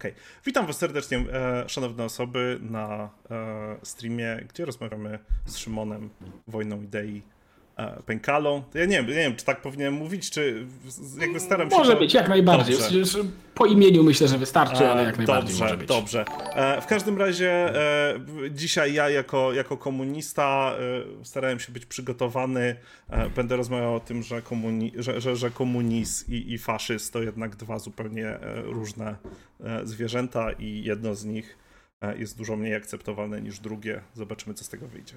Okay. Witam Was serdecznie, e, szanowne osoby, na e, streamie, gdzie rozmawiamy z Szymonem, Wojną Idei pękalą. Ja nie wiem, nie wiem, czy tak powinienem mówić, czy jakby staram się... Może być, jak najbardziej. Przecież po imieniu myślę, że wystarczy, ale jak najbardziej dobrze, może być. Dobrze, e, W każdym razie e, dzisiaj ja jako, jako komunista starałem się być przygotowany. Będę rozmawiał o tym, że, komuni że, że, że komunizm i, i faszyzm to jednak dwa zupełnie różne zwierzęta i jedno z nich jest dużo mniej akceptowalne niż drugie. Zobaczymy, co z tego wyjdzie.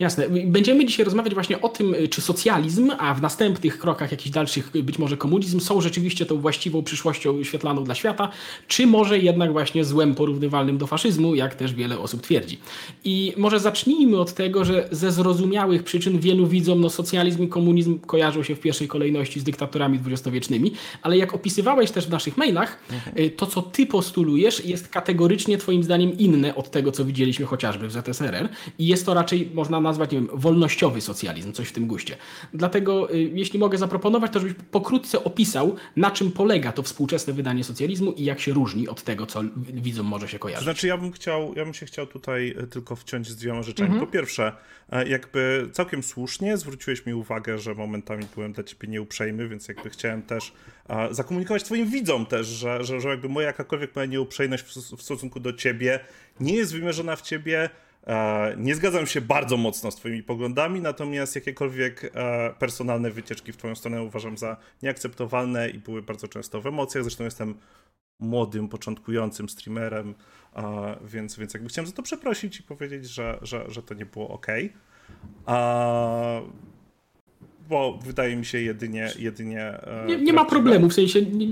Jasne. Będziemy dzisiaj rozmawiać właśnie o tym, y, czy socjalizm, a w następnych krokach jakichś dalszych y, być może komunizm są rzeczywiście tą właściwą przyszłością świetlaną dla świata, czy może jednak właśnie złem porównywalnym do faszyzmu, jak też wiele osób twierdzi. I może zacznijmy od tego, że ze zrozumiałych przyczyn wielu widzom no, socjalizm i komunizm kojarzą się w pierwszej kolejności z dyktatorami dwudziestowiecznymi, ale jak opisywałeś też w naszych mailach, mhm. to co ty postulujesz jest kategorycznie twoim zdaniem inne od tego, co widzieliśmy chociażby w ZSRR i jest to raczej, można nazwać, nie wiem, wolnościowy socjalizm, coś w tym guście. Dlatego, y, jeśli mogę zaproponować, to żebyś pokrótce opisał, na czym polega to współczesne wydanie socjalizmu i jak się różni od tego, co widzom może się kojarzyć. znaczy, ja bym chciał, ja bym się chciał tutaj y, tylko wciąć z dwiema rzeczami. Mhm. Po pierwsze, e, jakby całkiem słusznie zwróciłeś mi uwagę, że momentami byłem dla ciebie nieuprzejmy, więc jakby chciałem też zakomunikować twoim widzom też, że, że, że jakby moja jakakolwiek moja nieuprzejmość w stosunku do ciebie nie jest wymierzona w ciebie nie zgadzam się bardzo mocno z Twoimi poglądami, natomiast jakiekolwiek e, personalne wycieczki w Twoją stronę uważam za nieakceptowalne i były bardzo często w emocjach. Zresztą jestem młodym, początkującym streamerem, e, więc, więc jakby chciałem za to przeprosić i powiedzieć, że, że, że to nie było ok. Bo wydaje mi się jedynie. jedynie nie, nie ma problemu, w sensie. Nie...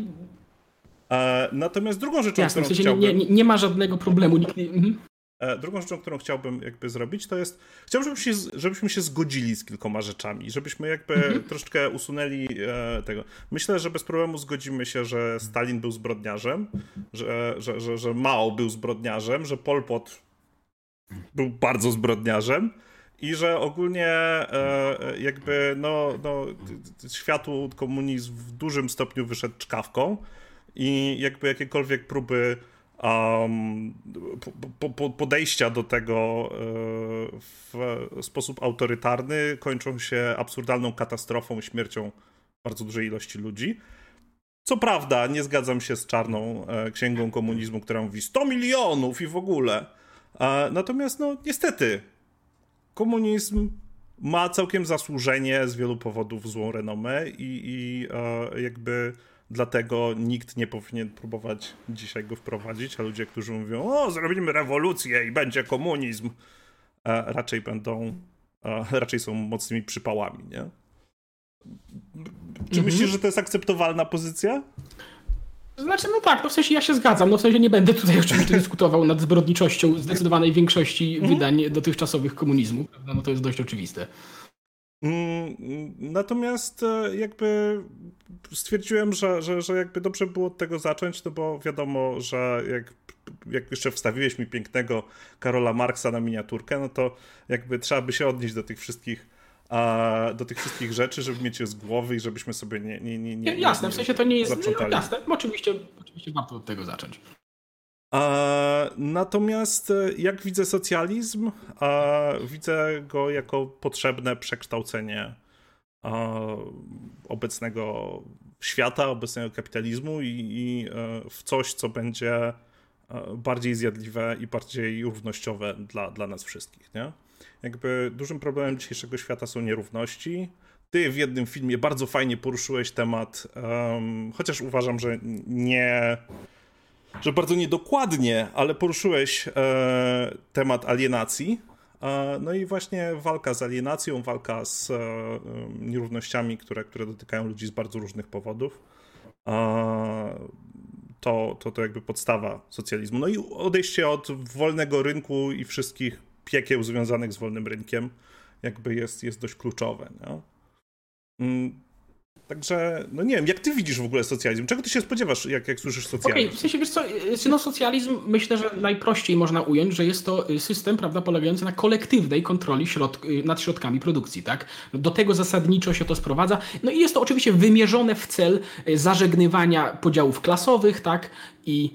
Natomiast drugą rzeczą, Jasne, którą w sensie chciałbym... nie, nie, nie, ma żadnego problemu. Nikt... Mhm. E, drugą rzeczą, którą chciałbym jakby zrobić, to jest, chciałbym, żebyśmy się, żebyśmy się zgodzili z kilkoma rzeczami, żebyśmy jakby mhm. troszeczkę usunęli e, tego. Myślę, że bez problemu zgodzimy się, że Stalin był zbrodniarzem, że, że, że, że Mao był zbrodniarzem, że Pol Pot był bardzo zbrodniarzem i że ogólnie e, jakby no, no, światu komunizm w dużym stopniu wyszedł czkawką i jakby jakiekolwiek próby um, po, po, podejścia do tego e, w sposób autorytarny kończą się absurdalną katastrofą, śmiercią bardzo dużej ilości ludzi. Co prawda, nie zgadzam się z czarną e, księgą komunizmu, która mówi 100 milionów i w ogóle. E, natomiast, no, niestety, komunizm ma całkiem zasłużenie z wielu powodów złą renomę i, i jakby Dlatego nikt nie powinien próbować dzisiaj go wprowadzić, a ludzie, którzy mówią, o, zrobimy rewolucję i będzie komunizm, raczej będą, raczej są mocnymi przypałami, nie? Czy mhm. myślisz, że to jest akceptowalna pozycja? Znaczy, no tak, no w sensie ja się zgadzam. No w sensie nie będę tutaj oczywiście dyskutował nad zbrodniczością zdecydowanej większości mhm. wydań dotychczasowych komunizmu. Prawda? No to jest dość oczywiste. Mm, natomiast e, jakby stwierdziłem, że, że, że jakby dobrze było od tego zacząć, no bo wiadomo, że jak, jak jeszcze wstawiłeś mi pięknego Karola Marksa na miniaturkę, no to jakby trzeba by się odnieść do tych wszystkich do tych wszystkich rzeczy, żeby mieć je z głowy i żebyśmy sobie nie... nie, nie, nie jasne, w sensie to nie jest... No, jasne, oczywiście, oczywiście warto od tego zacząć. Natomiast e, jak widzę socjalizm, widzę go jako potrzebne przekształcenie obecnego świata, obecnego kapitalizmu i, i e, w coś, co będzie e, bardziej zjadliwe i bardziej równościowe dla, dla nas wszystkich. Nie? Jakby dużym problemem dzisiejszego świata są nierówności. Ty w jednym filmie bardzo fajnie poruszyłeś temat, um, chociaż uważam, że nie że bardzo niedokładnie, ale poruszyłeś e, temat alienacji. E, no i właśnie walka z alienacją, walka z e, nierównościami, które, które dotykają ludzi z bardzo różnych powodów. E, to, to, to jakby podstawa socjalizmu. No i odejście od wolnego rynku i wszystkich piekieł związanych z wolnym rynkiem jakby jest, jest dość kluczowe. Mm, Także, no nie wiem, jak ty widzisz w ogóle socjalizm? Czego ty się spodziewasz, jak, jak słyszysz socjalizm? Okej, okay, w sensie, wiesz co, no socjalizm myślę, że najprościej można ująć, że jest to system, prawda, polegający na kolektywnej kontroli środ nad środkami produkcji, tak? Do tego zasadniczo się to sprowadza. No i jest to oczywiście wymierzone w cel zażegnywania podziałów klasowych, tak? I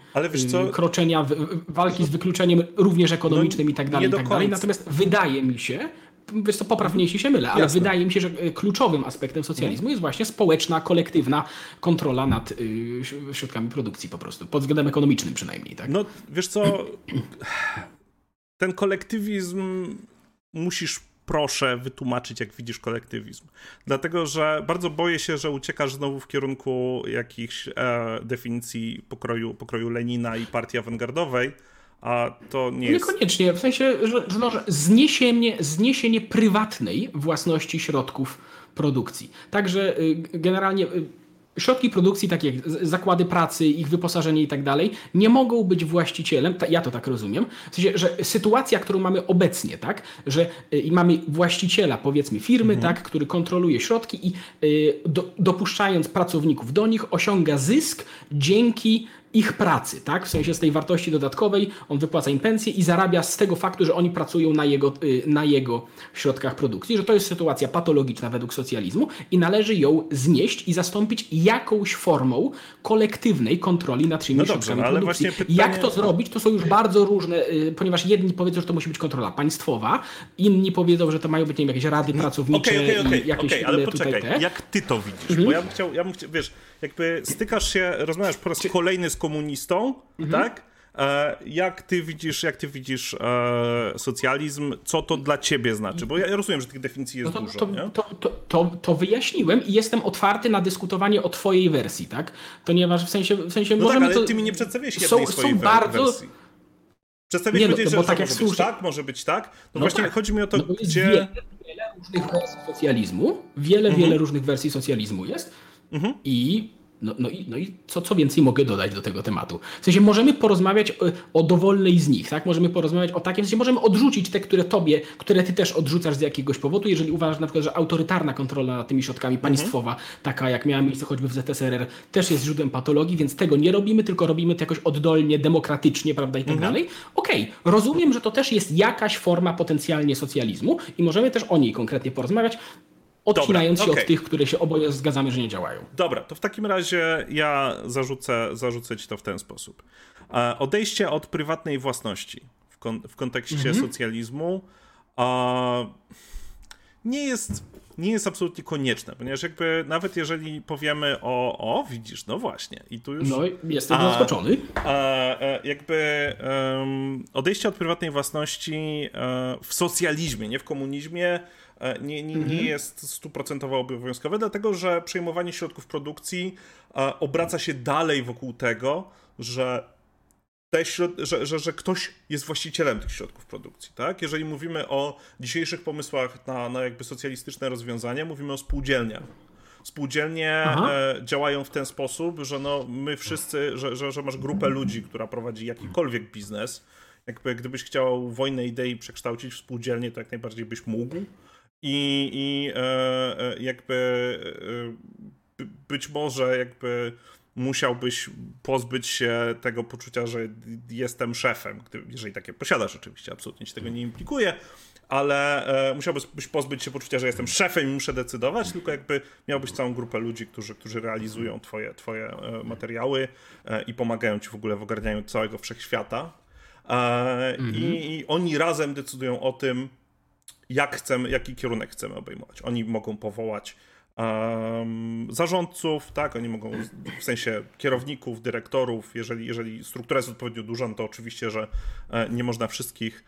co? kroczenia, walki z wykluczeniem również ekonomicznym no, i tak dalej, i tak dalej. Natomiast wydaje mi się, wiesz to poprawnie, jeśli się mylę, ale Jasne. wydaje mi się, że e, kluczowym aspektem socjalizmu jest właśnie społeczna, kolektywna kontrola nad y, środkami produkcji po prostu, pod względem ekonomicznym przynajmniej. Tak? No wiesz co, ten kolektywizm musisz proszę wytłumaczyć, jak widzisz kolektywizm. Dlatego, że bardzo boję się, że uciekasz znowu w kierunku jakichś e, definicji pokroju, pokroju Lenina i partii awangardowej, a to nie jest... Niekoniecznie, w sensie, że, że, że zniesienie, zniesienie prywatnej własności środków produkcji. Także y, generalnie y, środki produkcji, takie jak zakłady pracy, ich wyposażenie i tak dalej, nie mogą być właścicielem, ja to tak rozumiem, w sensie, że sytuacja, którą mamy obecnie, tak, że y, mamy właściciela, powiedzmy, firmy, mhm. tak, który kontroluje środki i do, dopuszczając pracowników do nich, osiąga zysk dzięki ich pracy, tak? W sensie z tej wartości dodatkowej on wypłaca im pensję i zarabia z tego faktu, że oni pracują na jego, y, na jego środkach produkcji, że to jest sytuacja patologiczna według socjalizmu i należy ją znieść i zastąpić jakąś formą kolektywnej kontroli nad tymi no środkami dobrze, no produkcji. Pytanie... Jak to zrobić, to są już bardzo różne, y, ponieważ jedni powiedzą, że to musi być kontrola państwowa, inni powiedzą, że to mają być nie wiem, jakieś rady no, pracownicze okay, okay, okay, i jakieś okay, ale poczekaj, te. jak ty to widzisz? Mhm. Bo ja bym chciał, ja bym chciał, wiesz, jakby stykasz się, rozmawiasz po raz kolejny z komunistą, mhm. tak? E, jak ty widzisz, jak ty widzisz e, socjalizm? Co to dla ciebie znaczy? Bo ja rozumiem, że tych definicji jest no to, dużo. To, nie? To, to, to, to, wyjaśniłem i jestem otwarty na dyskutowanie o twojej wersji, tak? Ponieważ w sensie, w sensie no możemy tak, ale ty mi nie przedstawiłeś jednej są, swojej są bardzo... wersji. Przedstawiłeś nie, no, że, bo tak może być tak, może być tak. No, no właśnie tak. chodzi mi o to, no gdzie... Wiele, wiele różnych wersji socjalizmu, wiele, mhm. wiele różnych wersji socjalizmu jest mhm. i no, no, i, no i co, co więcej mogę dodać do tego tematu? W sensie możemy porozmawiać o, o dowolnej z nich, tak? Możemy porozmawiać o takim, w sensie możemy odrzucić te, które tobie, które ty też odrzucasz z jakiegoś powodu, jeżeli uważasz na przykład, że autorytarna kontrola nad tymi środkami mhm. państwowa, taka jak miała miejsce choćby w ZSRR, też jest źródłem patologii, więc tego nie robimy, tylko robimy to jakoś oddolnie, demokratycznie, prawda, i tak mhm. dalej. Okej, okay. rozumiem, że to też jest jakaś forma potencjalnie socjalizmu i możemy też o niej konkretnie porozmawiać odcinając Dobra, się okay. od tych, które się oboje zgadzamy, że nie działają. Dobra, to w takim razie ja zarzucę, zarzucę ci to w ten sposób. E, odejście od prywatnej własności w, kon w kontekście mhm. socjalizmu e, nie jest nie jest absolutnie konieczne, ponieważ jakby nawet jeżeli powiemy o, o widzisz, no właśnie, i tu już... No, jestem a, zaskoczony. A, a, jakby um, odejście od prywatnej własności w socjalizmie, nie w komunizmie, E, nie, nie, nie mhm. jest stuprocentowo obowiązkowe, dlatego że przejmowanie środków produkcji e, obraca się dalej wokół tego, że te że, że, że ktoś jest właścicielem tych środków produkcji, tak? Jeżeli mówimy o dzisiejszych pomysłach na, na jakby socjalistyczne rozwiązania, mówimy o spółdzielniach. Spółdzielnie e, działają w ten sposób, że no, my wszyscy, że, że, że masz grupę ludzi, która prowadzi jakikolwiek biznes. Jakby gdybyś chciał wojnę idei przekształcić w spółdzielnię, to jak najbardziej byś mógł i, i e, e, jakby e, być może jakby musiałbyś pozbyć się tego poczucia, że jestem szefem, jeżeli takie posiadasz oczywiście, absolutnie ci tego nie implikuje, ale musiałbyś pozbyć się poczucia, że jestem szefem i muszę decydować, tylko jakby miałbyś całą grupę ludzi, którzy, którzy realizują twoje, twoje materiały i pomagają ci w ogóle w ogarnianiu całego wszechświata. Mhm. I, I oni razem decydują o tym, jak chcemy, jaki kierunek chcemy obejmować. Oni mogą powołać um, zarządców, tak, oni mogą w sensie kierowników, dyrektorów, jeżeli, jeżeli struktura jest odpowiednio duża, no to oczywiście, że e, nie można wszystkich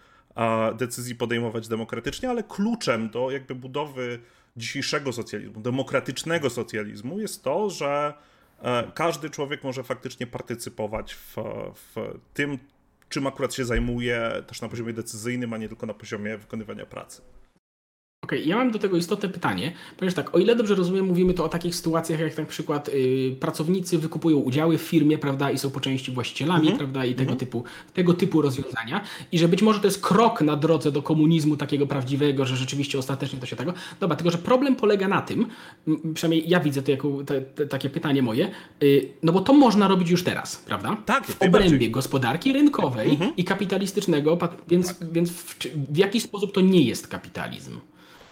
decyzji podejmować demokratycznie, ale kluczem do jakby budowy dzisiejszego socjalizmu, demokratycznego socjalizmu jest to, że e, każdy człowiek może faktycznie partycypować w, w tym, czym akurat się zajmuje, też na poziomie decyzyjnym, a nie tylko na poziomie wykonywania pracy. Okej, okay, ja mam do tego istotne pytanie, ponieważ tak, o ile dobrze rozumiem, mówimy to o takich sytuacjach, jak na przykład yy, pracownicy wykupują udziały w firmie, prawda, i są po części właścicielami, mm -hmm. prawda, i tego, mm -hmm. typu, tego typu rozwiązania, i że być może to jest krok na drodze do komunizmu takiego prawdziwego, że rzeczywiście ostatecznie to się tego. Dobra, tylko że problem polega na tym, przynajmniej ja widzę to jako te, te, takie pytanie moje, yy, no bo to można robić już teraz, prawda? Tak, w obrębie gospodarki rynkowej mm -hmm. i kapitalistycznego, więc, tak. więc w, w jaki sposób to nie jest kapitalizm?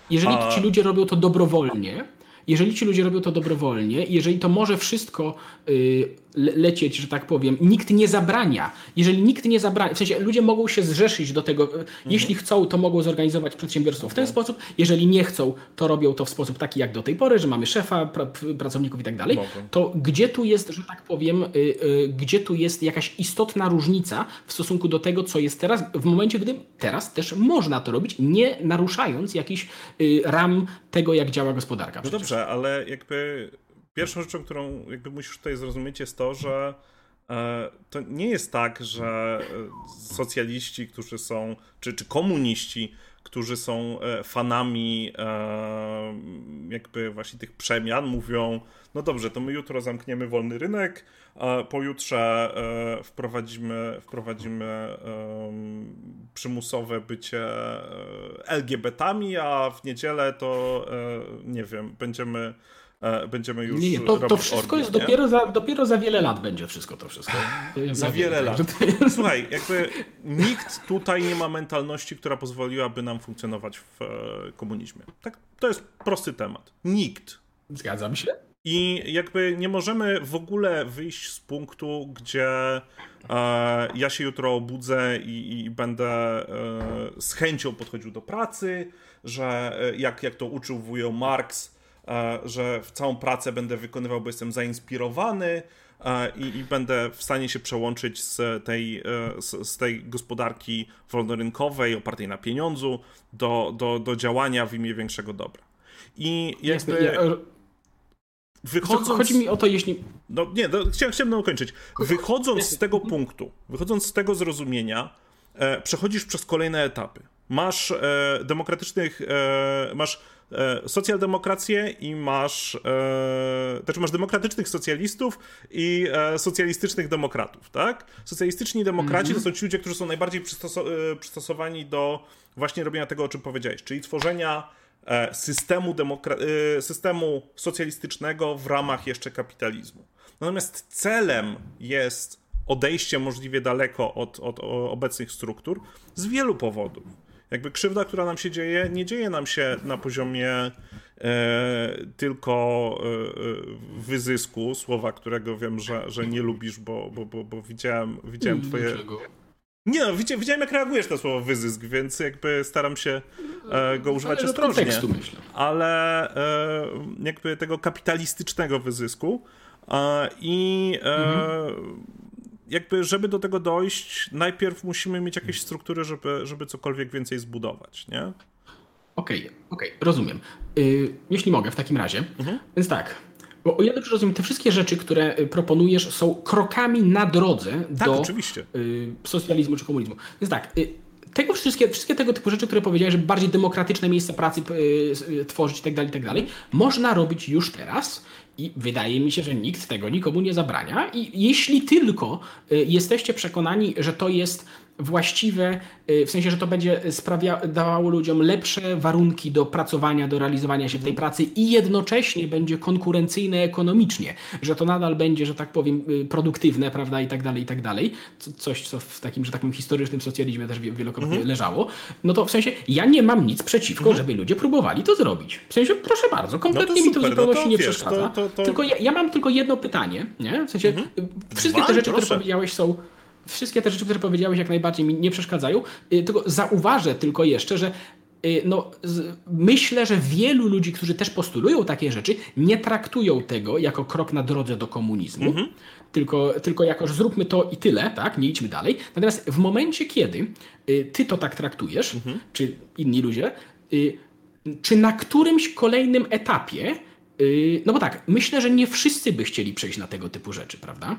Jeżeli ci ludzie robią to dobrowolnie, jeżeli ci ludzie robią to dobrowolnie, jeżeli to może wszystko y, lecieć, że tak powiem, nikt nie zabrania. Jeżeli nikt nie zabrania, w sensie ludzie mogą się zrzeszyć do tego, mhm. jeśli chcą, to mogą zorganizować przedsiębiorstwo w ten mhm. sposób, jeżeli nie chcą, to robią to w sposób taki jak do tej pory, że mamy szefa, pra- pracowników i tak dalej, to gdzie tu jest, że tak powiem, y, y, gdzie tu jest jakaś istotna różnica w stosunku do tego, co jest teraz, w momencie, gdy teraz też można to robić, nie naruszając jakichś y, ram tego, jak działa gospodarka. No dobrze, ale jakby pierwszą rzeczą, którą jakby musisz tutaj zrozumieć jest to, że e, to nie jest tak, że e, socjaliści, którzy są, czy, czy komuniści, którzy są e, fanami jakby właśnie tych przemian, mówią, no dobrze, to my jutro zamkniemy wolny rynek, pojutrze wprowadzimy, wprowadzimy przymusowe bycie LGBT-ami, a w niedzielę to, nie wiem, będziemy będziemy już nie, to, to wszystko jest dopiero za, dopiero za wiele lat będzie wszystko to wszystko. za wiele lat. Słuchaj, jakby nikt tutaj nie ma mentalności, która pozwoliłaby nam funkcjonować w e, komunizmie. Tak, to jest prosty temat. Nikt. Zgadzam się. I jakby nie możemy w ogóle wyjść z punktu, gdzie e, ja się jutro obudzę i, i będę e, z chęcią podchodził do pracy, że e, jak, jak to uczył wujo Marx, E, że w całą pracę będę wykonywał, bo jestem zainspirowany e, i, i będę w stanie się przełączyć z tej, e, z, z, tej gospodarki wolnorynkowej, opartej na pieniądzu, do, do, do działania w imię większego dobra. I jakby... Ja, wychodząc... Chodzi mi o to, jeśli... No nie, no, chciałem, chciałem dokończyć. Wychodząc z tego punktu, wychodząc z tego zrozumienia, e, przechodzisz przez kolejne etapy. Masz e, demokratycznych, e, masz e, socjaldemokrację i masz, e, znaczy masz demokratycznych socjalistów i e, socjalistycznych demokratów, tak? Socjalistyczni demokraci mm -hmm. to są ci ludzie, którzy są najbardziej e, przystosowani do właśnie robienia tego, o czym powiedziałeś, czyli tworzenia e, systemu, e, systemu socjalistycznego w ramach jeszcze kapitalizmu. Natomiast celem jest odejście możliwie daleko od, od obecnych struktur z wielu powodów. Jakby krzywda, która nam się dzieje, nie dzieje nam się na poziomie e, tylko e, e wyzysku, słowa, którego wiem, że, że nie lubisz, bo, bo, bo, bo widziałem, widziałem mm, twoje... Nie no, widziałem jak reagujesz na słowo wyzysk, więc jakby staram się go używać ale ostrożnie. Kontekstu, myślę. Ale jakby tego kapitalistycznego wyzysku i mhm jakby, żeby do tego dojść, najpierw musimy mieć jakieś struktury, żeby, żeby cokolwiek więcej zbudować, nie? Okej, okay, okej, okay, rozumiem. Yy, jeśli mogę, w takim razie. Mhm. Więc tak, bo ile dobrze rozumiem, te wszystkie rzeczy, które y, proponujesz, są krokami na drodze tak, do oczywiście. Y, socjalizmu czy komunizmu. Więc tak, y, tego wszystkie, wszystkie tego typu rzeczy, które powiedziałeś, żeby bardziej demokratyczne miejsca pracy tworzyć itd., tak itd., tak można robić już teraz i wydaje mi się, że nikt tego nikomu nie zabrania. I jeśli tylko y, jesteście przekonani, że to jest właściwe, y, w sensie, że to będzie sprawia, dawało ludziom lepsze warunki do pracowania, do realizowania się w tej pracy i jednocześnie będzie konkurencyjne ekonomicznie, że to nadal będzie, że tak powiem, y, produktywne, prawda, i tak dalej, i tak dalej. Coś, co w takim, że tak powiem, historycznym socjalizmie też wielokrotnie mhm. leżało. No to w sensie, ja nie mam nic przeciwko, mhm. żeby ludzie próbowali to zrobić. W sensie, proszę bardzo, kompletnie no to mi to w zupełności no nie wiesz, przeszkadza. To, to, tylko ja, ja, mam tylko jedno pytanie, nie? W sensie, mhm. wszystkie Dwa? te rzeczy, Proszę. które powiedziałeś są wszystkie te rzeczy, które powiedziałeś, jak najbardziej mi nie przeszkadzają. Y, tylko zauważę tylko jeszcze, że y, no, myślę, że wielu ludzi, którzy też postulują takie rzeczy, nie traktują tego jako krok na drodze do komunizmu, mhm. tylko, tylko jako, że zróbmy to i tyle, tak, nie idźmy dalej. Natomiast w momencie, kiedy y, ty to tak traktujesz, mhm. czy inni ludzie, czy na którymś kolejnym etapie, no bo tak, myślę, że nie wszyscy by chcieli przejść na tego typu rzeczy, prawda?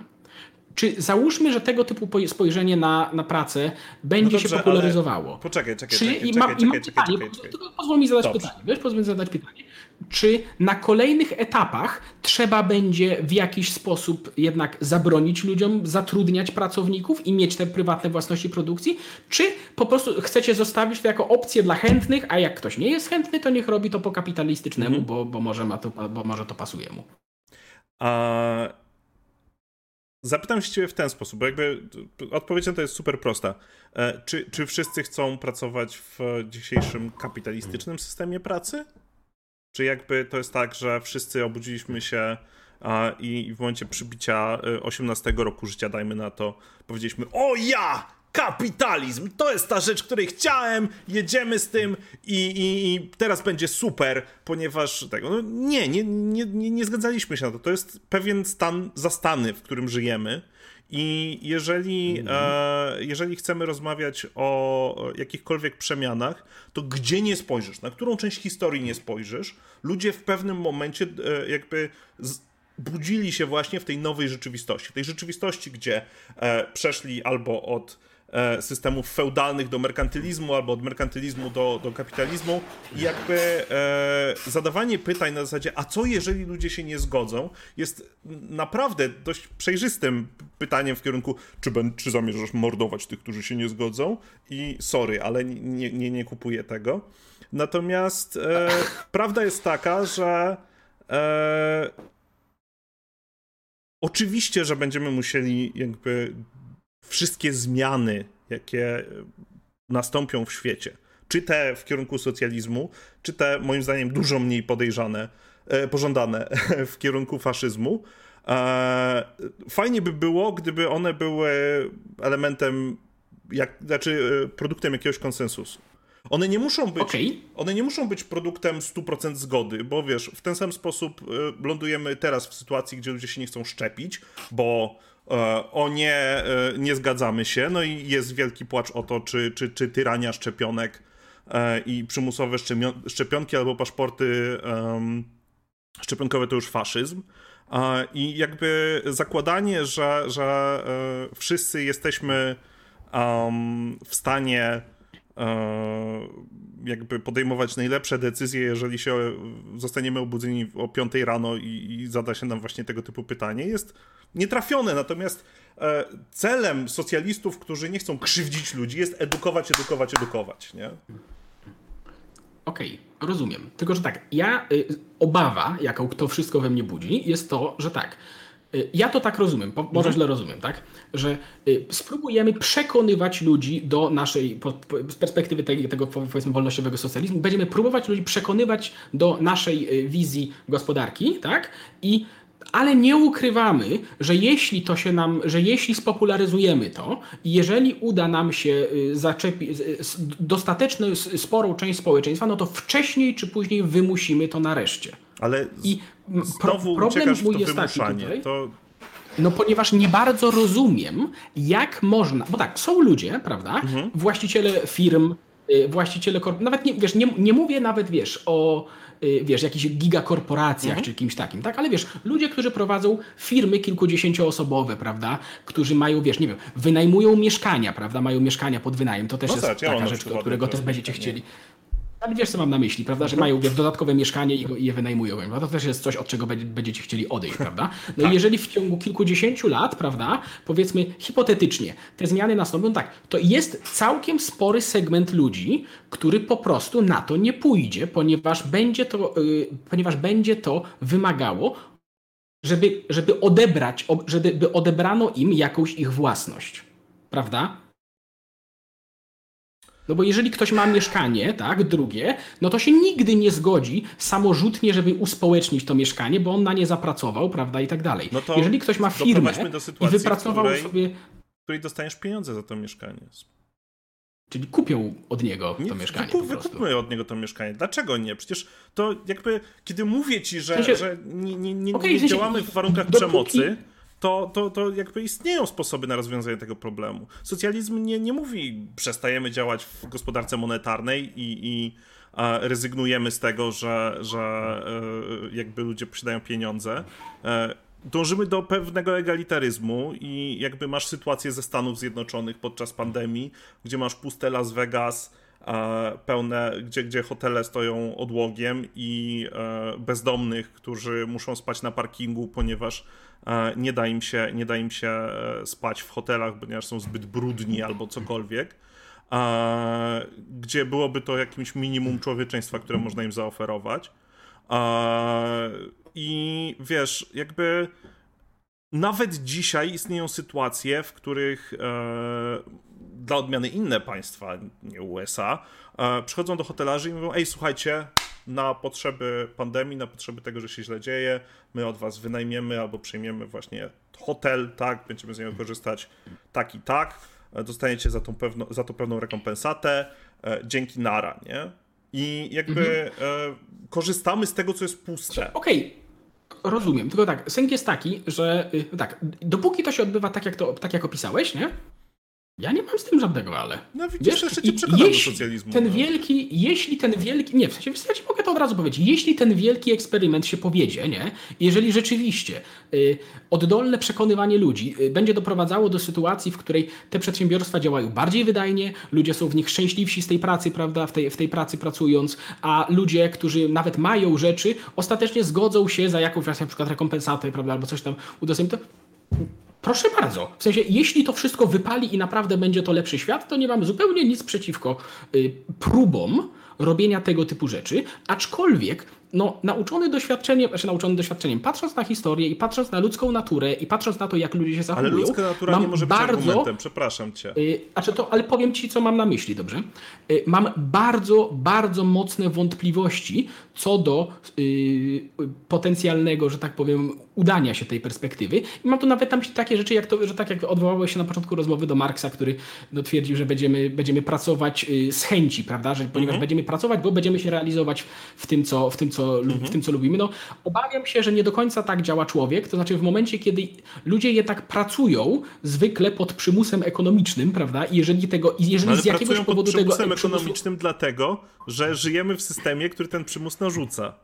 Czy załóżmy, że tego typu spojrzenie na, na pracę będzie no dobrze, się popularyzowało? Poczekaj, czekaj, czy, czekaj, i mam, czekaj, czekaj, czekaj, czekaj, czekaj, czekaj. Pozwól mi zadać dobrze. pytanie. Wiesz, pozwól mi zadać pytanie. Czy na kolejnych etapach trzeba będzie w jakiś sposób jednak zabronić ludziom zatrudniać pracowników i mieć te prywatne własności produkcji? Czy po prostu chcecie zostawić to jako opcję dla chętnych, a jak ktoś nie jest chętny, to niech robi to po kapitalistycznemu, mhm. bo, bo, może ma to, bo może to pasuje mu? A Zapytam się ciebie w ten sposób, bo jakby odpowiedź na to jest super prosta. E, czy, czy wszyscy chcą pracować w dzisiejszym kapitalistycznym systemie pracy? Czy jakby to jest tak, że wszyscy obudziliśmy się i w momencie przybicia 18 e, roku życia, dajmy na to, powiedzieliśmy: O ja! Kapitalizm. To jest ta rzecz, której chciałem, jedziemy z tym i, i, i teraz będzie super, ponieważ tego. No nie, nie, nie, nie, nie zgadzaliśmy się na to. To jest pewien stan zastany, w którym żyjemy. I jeżeli, mm. e, jeżeli chcemy rozmawiać o jakichkolwiek przemianach, to gdzie nie spojrzysz, na którą część historii nie spojrzysz, ludzie w pewnym momencie e, jakby. Z, budzili się właśnie w tej nowej rzeczywistości. Tej rzeczywistości, gdzie e, przeszli albo od systemów feudalnych do merkantylizmu albo od merkantylizmu do, do kapitalizmu i jakby e, zadawanie pytań na zasadzie, a co jeżeli ludzie się nie zgodzą, jest naprawdę dość przejrzystym pytaniem w kierunku, czy, czy zamierzasz mordować tych, którzy się nie zgodzą i sorry, ale nie, nie, nie kupuję tego. Natomiast e, prawda jest taka, że e, oczywiście, że będziemy musieli jakby wszystkie zmiany, jakie nastąpią w świecie, czy te w kierunku socjalizmu, czy te moim zdaniem dużo mniej podejrzane, e, pożądane w kierunku faszyzmu. E, fajnie by było, gdyby one były elementem, jak, znaczy e, produktem jakiegoś konsensusu. One nie muszą być, okay. one nie muszą być produktem 100% zgody, bo wiesz, w ten sam sposób lądujemy teraz w sytuacji, gdzie ludzie się nie chcą szczepić, bo E, o nie, e, nie zgadzamy się. No i jest wielki płacz o to, czy, czy, czy tyrania szczepionek e, i przymusowe szczepionki albo paszporty szczepionkowe to już faszyzm. I jakby zakładanie, że, że wszyscy jesteśmy w stanie jakby podejmować najlepsze decyzje, jeżeli się zostaniemy obudzeni o 5 rano i, i zada się nam właśnie tego typu pytanie, jest nietrafione. Natomiast e, celem socjalistów, którzy nie chcą krzywdzić ludzi, jest edukować, edukować, edukować. Nie? Okej, okay, rozumiem. Tylko, że tak, ja y, obawa, jaką to wszystko we mnie budzi, jest to, że tak. Y, ja to tak rozumiem, może mhm. źle rozumiem, tak? Że y, spróbujemy przekonywać ludzi do naszej, z perspektywy tego, tego powiedzmy wolnościowego socjalizmu, będziemy próbować ludzi przekonywać do naszej wizji gospodarki, tak? I ale nie ukrywamy, że jeśli to się nam, że jeśli spopularyzujemy to i jeżeli uda nam się y, zaczepić dostateczną, sporą część społeczeństwa, no to wcześniej czy później wymusimy to nareszcie. Ale I znowu problem mój jest taki tutaj, to... No ponieważ nie bardzo rozumiem, jak można, bo tak, są ludzie, prawda, mhm. właściciele firm, właściciele korp... nawet nie, wiesz, nie, nie mówię nawet, wiesz, o Y, wiesz, jakichś gigakorporacjach mhm. czy kimś takim, tak? Ale wiesz, ludzie, którzy prowadzą firmy kilkudziesięcioosobowe, prawda? Którzy mają, wiesz, nie wiem, wynajmują mieszkania, prawda? Mają mieszkania pod wynajem. To też no jest tak, taka ja rzecz, którego też będziecie chcieli. Ale wiesz, co mam na myśli, prawda? Że mają wiesz, dodatkowe mieszkanie i je wynajmują. Prawda? To też jest coś, od czego będziecie chcieli odejść, prawda? No i tak. jeżeli w ciągu kilkudziesięciu lat, prawda, powiedzmy hipotetycznie, te zmiany nastąpią, tak, to jest całkiem spory segment ludzi, który po prostu na to nie pójdzie, ponieważ będzie to, yy, ponieważ będzie to wymagało żeby, żeby odebrać, żeby odebrano im jakąś ich własność. Prawda? No bo jeżeli ktoś ma mieszkanie, tak, drugie, no to się nigdy nie zgodzi samorzutnie, żeby uspołecznić to mieszkanie, bo on na nie zapracował, prawda, i tak dalej. No to jeżeli ktoś ma firmę i wypracował której, sobie... W której dostaniesz pieniądze za to mieszkanie. Czyli kupią od niego to nie, mieszkanie. Wykup, wykupmy od niego to mieszkanie. Dlaczego nie? Przecież to jakby, kiedy mówię ci, że, w sensie, że nie, nie, nie, okay, nie działamy w warunkach dopóki, przemocy, to, to, to jakby istnieją sposoby na rozwiązanie tego problemu. Socjalizm nie, nie mówi, przestajemy działać w gospodarce monetarnej i, i rezygnujemy z tego, że, że e, jakby ludzie posiadają pieniądze. E, dążymy do pewnego egalitaryzmu i jakby masz sytuację ze Stanów Zjednoczonych podczas pandemii, gdzie masz puste Las Vegas, pełne, gdzie, gdzie hotele stoją odłogiem i e, bezdomnych, którzy muszą spać na parkingu, ponieważ nie da im się, nie da im się spać w hotelach, ponieważ są zbyt brudni albo cokolwiek. Gdzie byłoby to jakimś minimum człowieczeństwa, które można im zaoferować. I wiesz, jakby nawet dzisiaj istnieją sytuacje, w których e, dla odmiany inne państwa, nie USA, e, przychodzą do hotelarzy i mówią: Ej, słuchajcie, na potrzeby pandemii, na potrzeby tego, że się źle dzieje, my od was wynajmiemy albo przejmiemy właśnie hotel, tak, będziemy z niego korzystać tak i tak, dostaniecie za, tą pewno, za to pewną rekompensatę, e, dzięki nara, nie? I jakby mhm. e, korzystamy z tego, co jest puste. Okej, okay. Rozumiem, tylko tak, sęk jest taki, że y, tak, dopóki to się odbywa tak, jak to tak jak opisałeś, nie? Ja nie mam z tym żadnego ale. No widzisz, wiesz, jeszcze cię przekonam do socjalizmu. Ten no. wielki, jeśli ten wielki, nie, w sensie, ja ci mogę to od razu powiedzieć, jeśli ten wielki eksperyment się powiedzie, nie, jeżeli rzeczywiście y, oddolne przekonywanie ludzi y, będzie doprowadzało do sytuacji, w której te przedsiębiorstwa działają bardziej wydajnie, ludzie są w nich szczęśliwsi z tej pracy, prawda, w tej, w tej pracy pracując, a ludzie, którzy nawet mają rzeczy, ostatecznie zgodzą się za jakąś na przykład rekompensatę, prawda, albo coś tam udostępnić, Proszę bardzo. W sensie, jeśli to wszystko wypali i naprawdę będzie to lepszy świat, to nie mam zupełnie nic przeciwko y, próbom robienia tego typu rzeczy, aczkolwiek no, nauczony doświadczeniem, znaczy nauczony doświadczeniem, patrząc na historię i patrząc na ludzką naturę i patrząc na to, jak ludzie się zachowują. Ale ludzka natura nie może być bardzo, argumentem, przepraszam cię. Yy, znaczy to, ale powiem ci, co mam na myśli, dobrze? Yy, mam bardzo, bardzo mocne wątpliwości co do yy, potencjalnego, że tak powiem, udania się tej perspektywy. I mam tu nawet tam takie rzeczy, jak to, że tak jak odwołałeś się na początku rozmowy do Marksa, który no, twierdził, że będziemy, będziemy pracować y, z chęci, prawda? Że, ponieważ mhm. będziemy pracować, bo będziemy się realizować w tym, co, w tym, co mhm. w tym, co lubimy. No, obawiam się, że nie do końca tak działa człowiek, to znaczy w momencie, kiedy ludzie jednak pracują zwykle pod przymusem ekonomicznym, prawda? I jeżeli tego, jeżeli Ale z jakiegoś powodu pod przymusem tego ekonomicznym dlatego, że żyjemy w systemie, który ten przymus narzuca.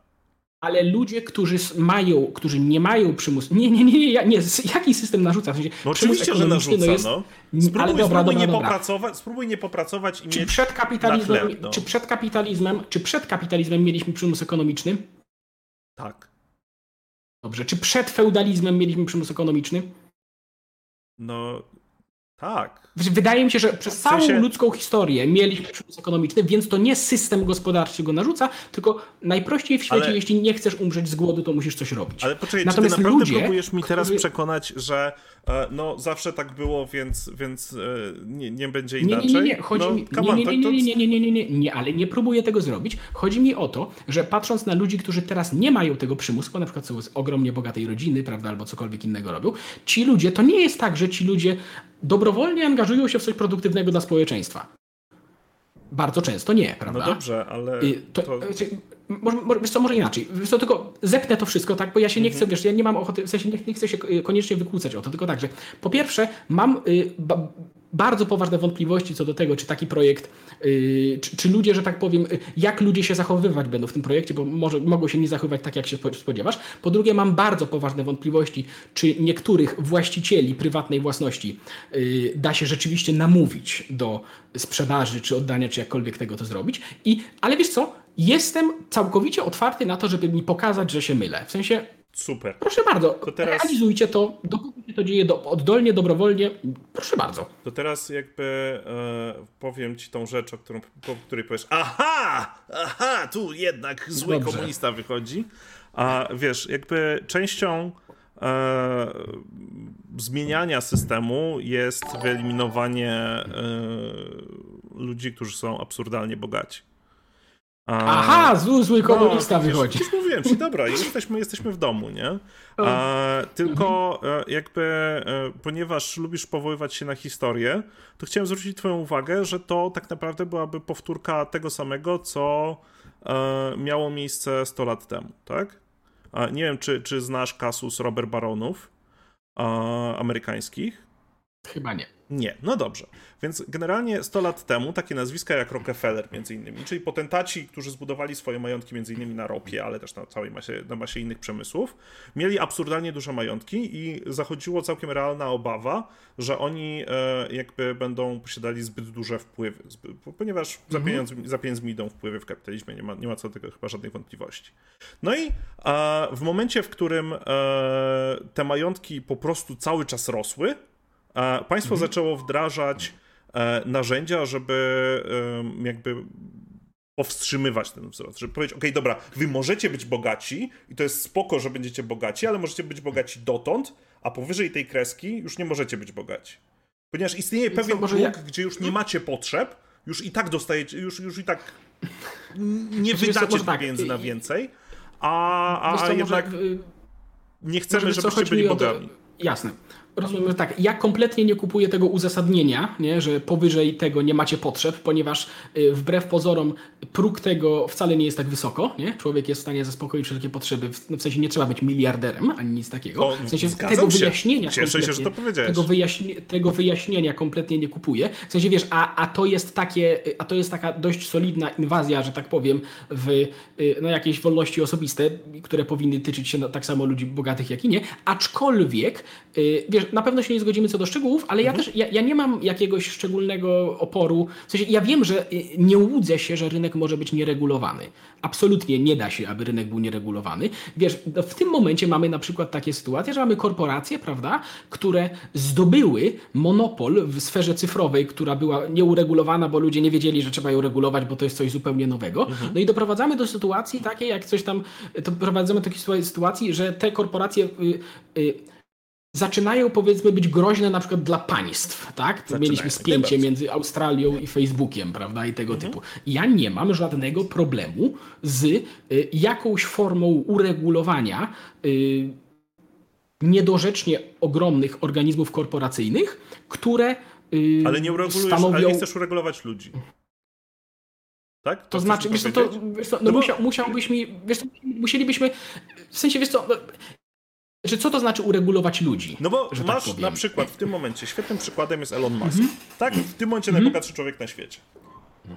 Ale ludzie, którzy mają, którzy nie mają przymusu. Nie, nie, nie, nie, nie. Jaki system narzuca? W sensie, no oczywiście, że narzuca. No jest, no. Spróbuj, ale dobra, spróbuj, dobra, nie dobra. Popracować, spróbuj nie popracować i czy mieć przed kapitalizmem, chleb, no. czy przed kapitalizmem, czy przed kapitalizmem mieliśmy przymus ekonomiczny? Tak. Dobrze. Czy przed feudalizmem mieliśmy przymus ekonomiczny? No, tak. Wydaje mi się, że przez całą sensie... ludzką historię mieliśmy przymus ekonomiczny, więc to nie system gospodarczy go narzuca, tylko najprościej w świecie, ale... jeśli nie chcesz umrzeć z głodu, to musisz coś robić. Ale poczekaj, Natomiast ty naprawdę ludzie, próbujesz mi teraz którzy... przekonać, że e, no zawsze tak było, więc, więc e, nie, nie będzie inaczej? Nie, nie, nie, nie. Chodzi no, mi... nie, nie, nie, nie, nie, nie, nie, nie, nie, ale nie próbuję tego zrobić. Chodzi mi o to, że patrząc na ludzi, którzy teraz nie mają tego przymusu, na przykład są z ogromnie bogatej rodziny, prawda, albo cokolwiek innego robią, ci ludzie, to nie jest tak, że ci ludzie dobrowolnie angażują się w coś produktywnego dla społeczeństwa. Bardzo często nie, prawda? No dobrze, ale. To, to... Może, wiesz co, może inaczej. Wiesz co, tylko zepnę to wszystko, tak? Bo ja się nie chcę, mhm. wiesz, ja nie mam ochoty, w sensie nie, nie chcę się y, koniecznie wykłócać o to, tylko tak, że po pierwsze mam y, ba, bardzo poważne wątpliwości co do tego, czy taki projekt, czy, czy, ludzie, że tak powiem, jak ludzie się zachowywać będą w tym projekcie, bo może mogą się nie zachowywać tak, jak się spodziewasz. Po drugie, mam bardzo poważne wątpliwości, czy niektórych właścicieli prywatnej własności yy, da się rzeczywiście namówić do sprzedaży, czy oddania, czy jakkolwiek tego to zrobić. I, ale wiesz co? Jestem całkowicie otwarty na to, żeby mi pokazać, że się mylę. W sensie Super. Proszę bardzo, to teraz... realizujcie to, dopóki się to dzieje do, oddolnie, dobrowolnie, proszę bardzo. To teraz jakby e, powiem ci tą rzecz, o którą, po której powiesz, aha, aha, tu jednak zły Dobrze. komunista wychodzi. A wiesz, jakby częścią e, zmieniania systemu jest wyeliminowanie e, ludzi, którzy są absurdalnie bogaci. A, Aha, zły, zły komunista no, wychodzi. Już mówiłem ci, dobra, jesteśmy, jesteśmy w domu, nie? A, tylko e, jakby, e, ponieważ lubisz powoływać się na historię, to chciałem zwrócić twoją uwagę, że to tak naprawdę byłaby powtórka tego samego, co e, miało miejsce 100 lat temu, tak? Nie wiem, czy, czy znasz kasus Robert Baronów amerykańskich. Chyba nie. Nie, no dobrze. Więc generalnie 100 lat temu takie nazwiska jak Rockefeller między innymi, czyli potentaci, którzy zbudowali swoje majątki między innymi na ropie, ale też na całej masie, na masie innych przemysłów, mieli absurdalnie duże majątki i zachodziło całkiem realna obawa, że oni e, jakby będą posiadali zbyt duże wpływy, ponieważ za, mhm. pieniądz, za pieniędzmi idą wpływy w kapitalizmie, nie ma, nie ma co do tego chyba żadnych wątpliwości. No i w momencie, w którym e, te majątki po prostu cały czas rosły, Państwo mhm. zaczęło wdrażać e, narzędzia, żeby jakby powstrzymywać ten wzrost, żeby powiedzieć, ok, dobra, wy możecie być bogaci i to jest spoko, że będziecie bogaci, ale możecie być bogaci dotąd, a powyżej tej kreski już nie możecie być bogaci. Ponieważ istnieje Więc pewien próg, jak... gdzie już nie macie potrzeb, już i tak dostajecie, już, już i tak nie znaczy, wydacie tak, pieniędzy na więcej, a, a, jednak y, nie chcemy, żebyście byli bogami. Jasne. Rozumiem, że tak. Ja kompletnie nie kupuję tego uzasadnienia, nie, że powyżej tego nie macie potrzeb, ponieważ y, wbrew pozorom próg tego wcale nie jest tak wysoko. Nie? Człowiek jest w stanie zaspokoić wszelkie potrzeby. W, no w sensie nie trzeba być miliarderem ani nic takiego. w sensie tego wyjaśnienia. Się, że to powiedziałeś. Tego, wyjaśni tego wyjaśnienia kompletnie nie kupuję. W sensie wiesz, a, a, to jest takie, a to jest taka dość solidna inwazja, że tak powiem, w y, no, jakieś wolności osobiste, które powinny tyczyć się no, tak samo ludzi bogatych, jak i nie. Aczkolwiek, y, wiesz, na pewno się nie zgodzimy co do szczegółów, ale mhm. ja też, ja, ja, nie mam jakiegoś szczególnego oporu. W sensie, ja wiem, że y, nie łudzę się, że rynek może być nieregulowany. Absolutnie nie da się, aby rynek był nieregulowany. Wiesz, w tym momencie mamy na przykład takie sytuacje, że mamy korporacje, prawda, które zdobyły monopol w sferze cyfrowej, która była nieuregulowana, bo ludzie nie wiedzieli, że trzeba ją regulować, bo to jest coś zupełnie nowego. Mhm. No i doprowadzamy do sytuacji takiej, jak coś tam, doprowadzamy do takiej sytuacji, że te korporacje y, y, zaczynają powiedzmy być groźne na przykład dla państw, tak? Zaczynają, Mieliśmy spięcie między Australią i Facebookiem, prawda? I tego mhm. typu. Ja nie mam żadnego problemu z y, jakąś formą uregulowania y, niedorzecznie ogromnych organizmów korporacyjnych, które y, Ale nie uregulujesz, stanowią... ale nie chcesz uregulować ludzi. Tak? To, to znaczy, wiesz co, to, wiesz co, no, no bo... musiał, musiałbyś mi, wiesz co, musielibyśmy, w sensie, wiesz co, no, czy co to znaczy uregulować ludzi? No bo tak masz tak na przykład w tym momencie, świetnym przykładem jest Elon Musk. Mm -hmm. Tak, w tym momencie mm -hmm. najbogatszy człowiek na świecie.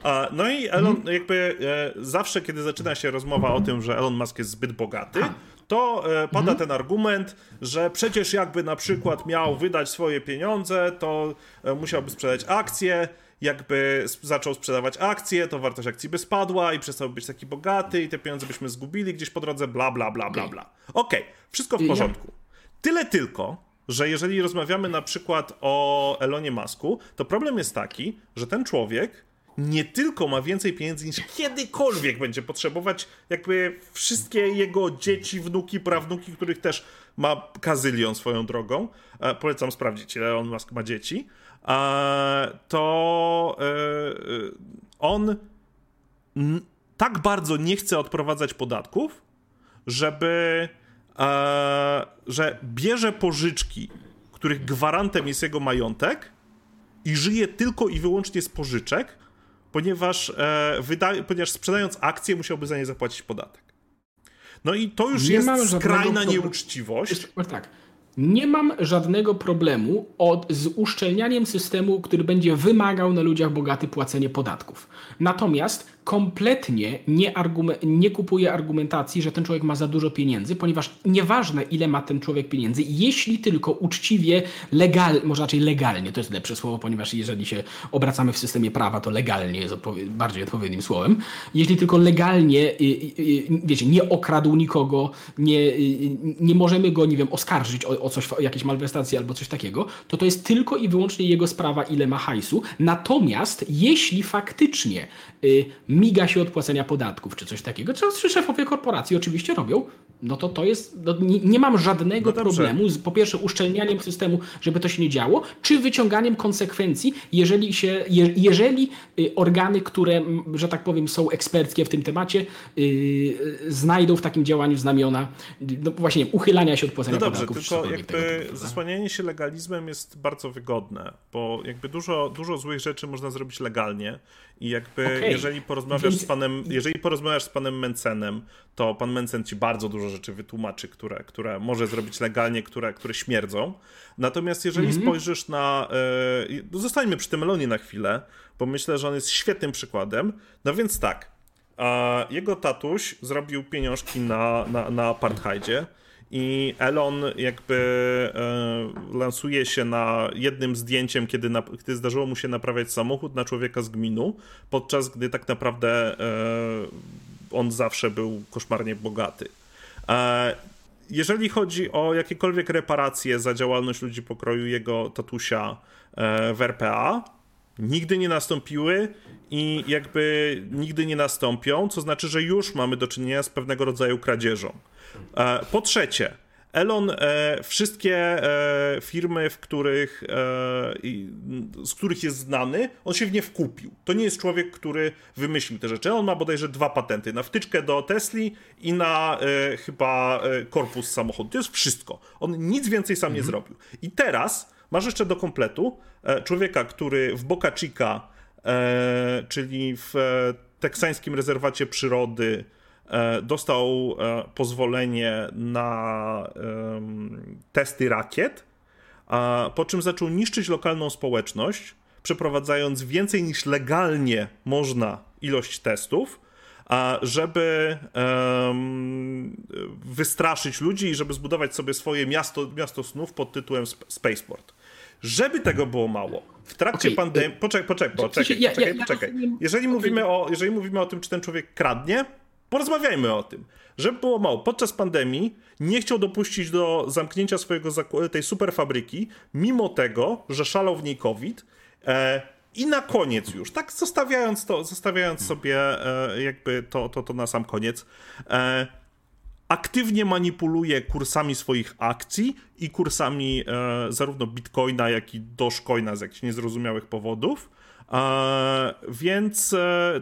A, no i Elon, mm -hmm. jakby e, zawsze, kiedy zaczyna się rozmowa o tym, że Elon Musk jest zbyt bogaty, to e, pada mhm. ten argument, że przecież jakby na przykład miał wydać swoje pieniądze, to e, musiałby sprzedać akcje, jakby zaczął sprzedawać akcje, to wartość akcji by spadła i przestał być taki bogaty i te pieniądze byśmy zgubili gdzieś po drodze, bla, bla, bla, bla, bla. Okej, okay, wszystko w porządku. Tyle tylko, że jeżeli rozmawiamy na przykład o Elonie Masku, to problem jest taki, że ten człowiek nie tylko ma więcej pieniędzy niż kiedykolwiek będzie potrzebować, jakby wszystkie jego dzieci, wnuki, prawnuki, których też ma kazylion swoją drogą. E, polecam sprawdzić, ile Elon Musk ma dzieci to e, e, on tak bardzo nie chce odprowadzać podatków, żeby e, że bierze pożyczki, których gwarantem jest jego majątek i żyje tylko i wyłącznie z pożyczek, ponieważ, ponieważ sprzedając akcje musiałby za nie zapłacić podatek. No i to już nie jest skrajna nieuczciwość. tak. Nie mam żadnego problemu od, z uszczelnianiem systemu, który będzie wymagał na ludziach bogatych płacenie podatków. Natomiast kompletnie nie, nie kupuję argumentacji, że ten człowiek ma za dużo pieniędzy, ponieważ nieważne ile ma ten człowiek pieniędzy, jeśli tylko uczciwie, legalnie, może raczej legalnie, to jest lepsze słowo, ponieważ jeżeli się obracamy w systemie prawa, to legalnie jest odpowie bardziej odpowiednim słowem. Jeśli tylko legalnie, wiecie, nie okradł nikogo, nie, nie możemy go, nie wiem, oskarżyć o, o coś, jakieś malwersacje albo coś takiego, to to jest tylko i wyłącznie jego sprawa, ile ma hajsu. Natomiast jeśli faktycznie y, miga się od płacenia podatków czy coś takiego, co szefowie korporacji oczywiście robią, no to to jest, no nie, nie, mam żadnego no problemu z po pierwsze uszczelnianiem systemu, żeby to się nie działo, czy wyciąganiem konsekwencji, jeżeli się, je, jeżeli y, organy, które, że tak powiem, są eksperckie w tym temacie, yy, znajdą w takim działaniu znamiona no właśnie uchylania się od płacenia no dobrze, podatków. Tylko jakby zasłanianie się legalizmem jest bardzo wygodne, bo jakby dużo, dużo złych rzeczy można zrobić legalnie i jakby okay. jeżeli porozmawiasz z panem, jeżeli porozmawiasz z panem Mencenem, to pan Mencen ci bardzo dużo dużo rzeczy wytłumaczy, które, które może zrobić legalnie, które, które śmierdzą. Natomiast jeżeli mm -hmm. spojrzysz na. Yy, zostańmy przy tym Elonie na chwilę, bo myślę, że on jest świetnym przykładem. No więc tak. jego tatuś zrobił pieniążki na, na, na apartheidzie i Elon jakby e, lansuje się na jednym zdjęciem, kiedy, na, kiedy zdarzyło mu się naprawiać samochód na człowieka z gminu, podczas gdy tak naprawdę e, on zawsze był koszmarnie bogaty. E, jeżeli chodzi o jakiekolwiek reparacje za działalność ludzi pokroju jego tatusia e, w RPA, nigdy nie nastąpiły i jakby nigdy nie nastąpią, co znaczy, że już mamy do czynienia z pewnego rodzaju kradzieżą. E, po trzecie, Elon e, wszystkie e, firmy, w których, z których jest znany, on się w nie wkupił. To nie jest człowiek, który wymyślił te rzeczy. On ma bodajże dwa patenty. Na wtyczkę do Tesli i na chyba korpus samochodu. To jest wszystko. On nic więcej sam mhm. nie zrobił. I teraz masz jeszcze do kompletu człowieka, który w Boca Chica, czyli w teksańskim rezerwacie przyrody, E, dostał e, pozwolenie na testy rakiet, po czym zaczął niszczyć lokalną społeczność, przeprowadzając więcej niż legalnie można ilość testów, żeby wystraszyć ludzi i żeby zbudować sobie swoje miasto, miasto snów pod tytułem Spaceport. Żeby tego było mało, w trakcie okay. pandemii. Poczekaj, poczekaj, poczekaj, poczekaj, poczekaj. Jeżeli mówimy, o, jeżeli mówimy o tym, czy ten człowiek kradnie, Porozmawiajmy o tym. Żeby było mało, podczas pandemii nie chciał dopuścić do zamknięcia swojego tej superfabryki, mimo tego, że szalał w niej COVID. E, I na koniec już, tak zostawiając to, zostawiając sobie e, jakby to, to, to na sam koniec, e, aktywnie manipuluje kursami swoich akcji i kursami e, zarówno Bitcoina, jak i Dogecoina z jakichś niezrozumiałych powodów. E, więc e,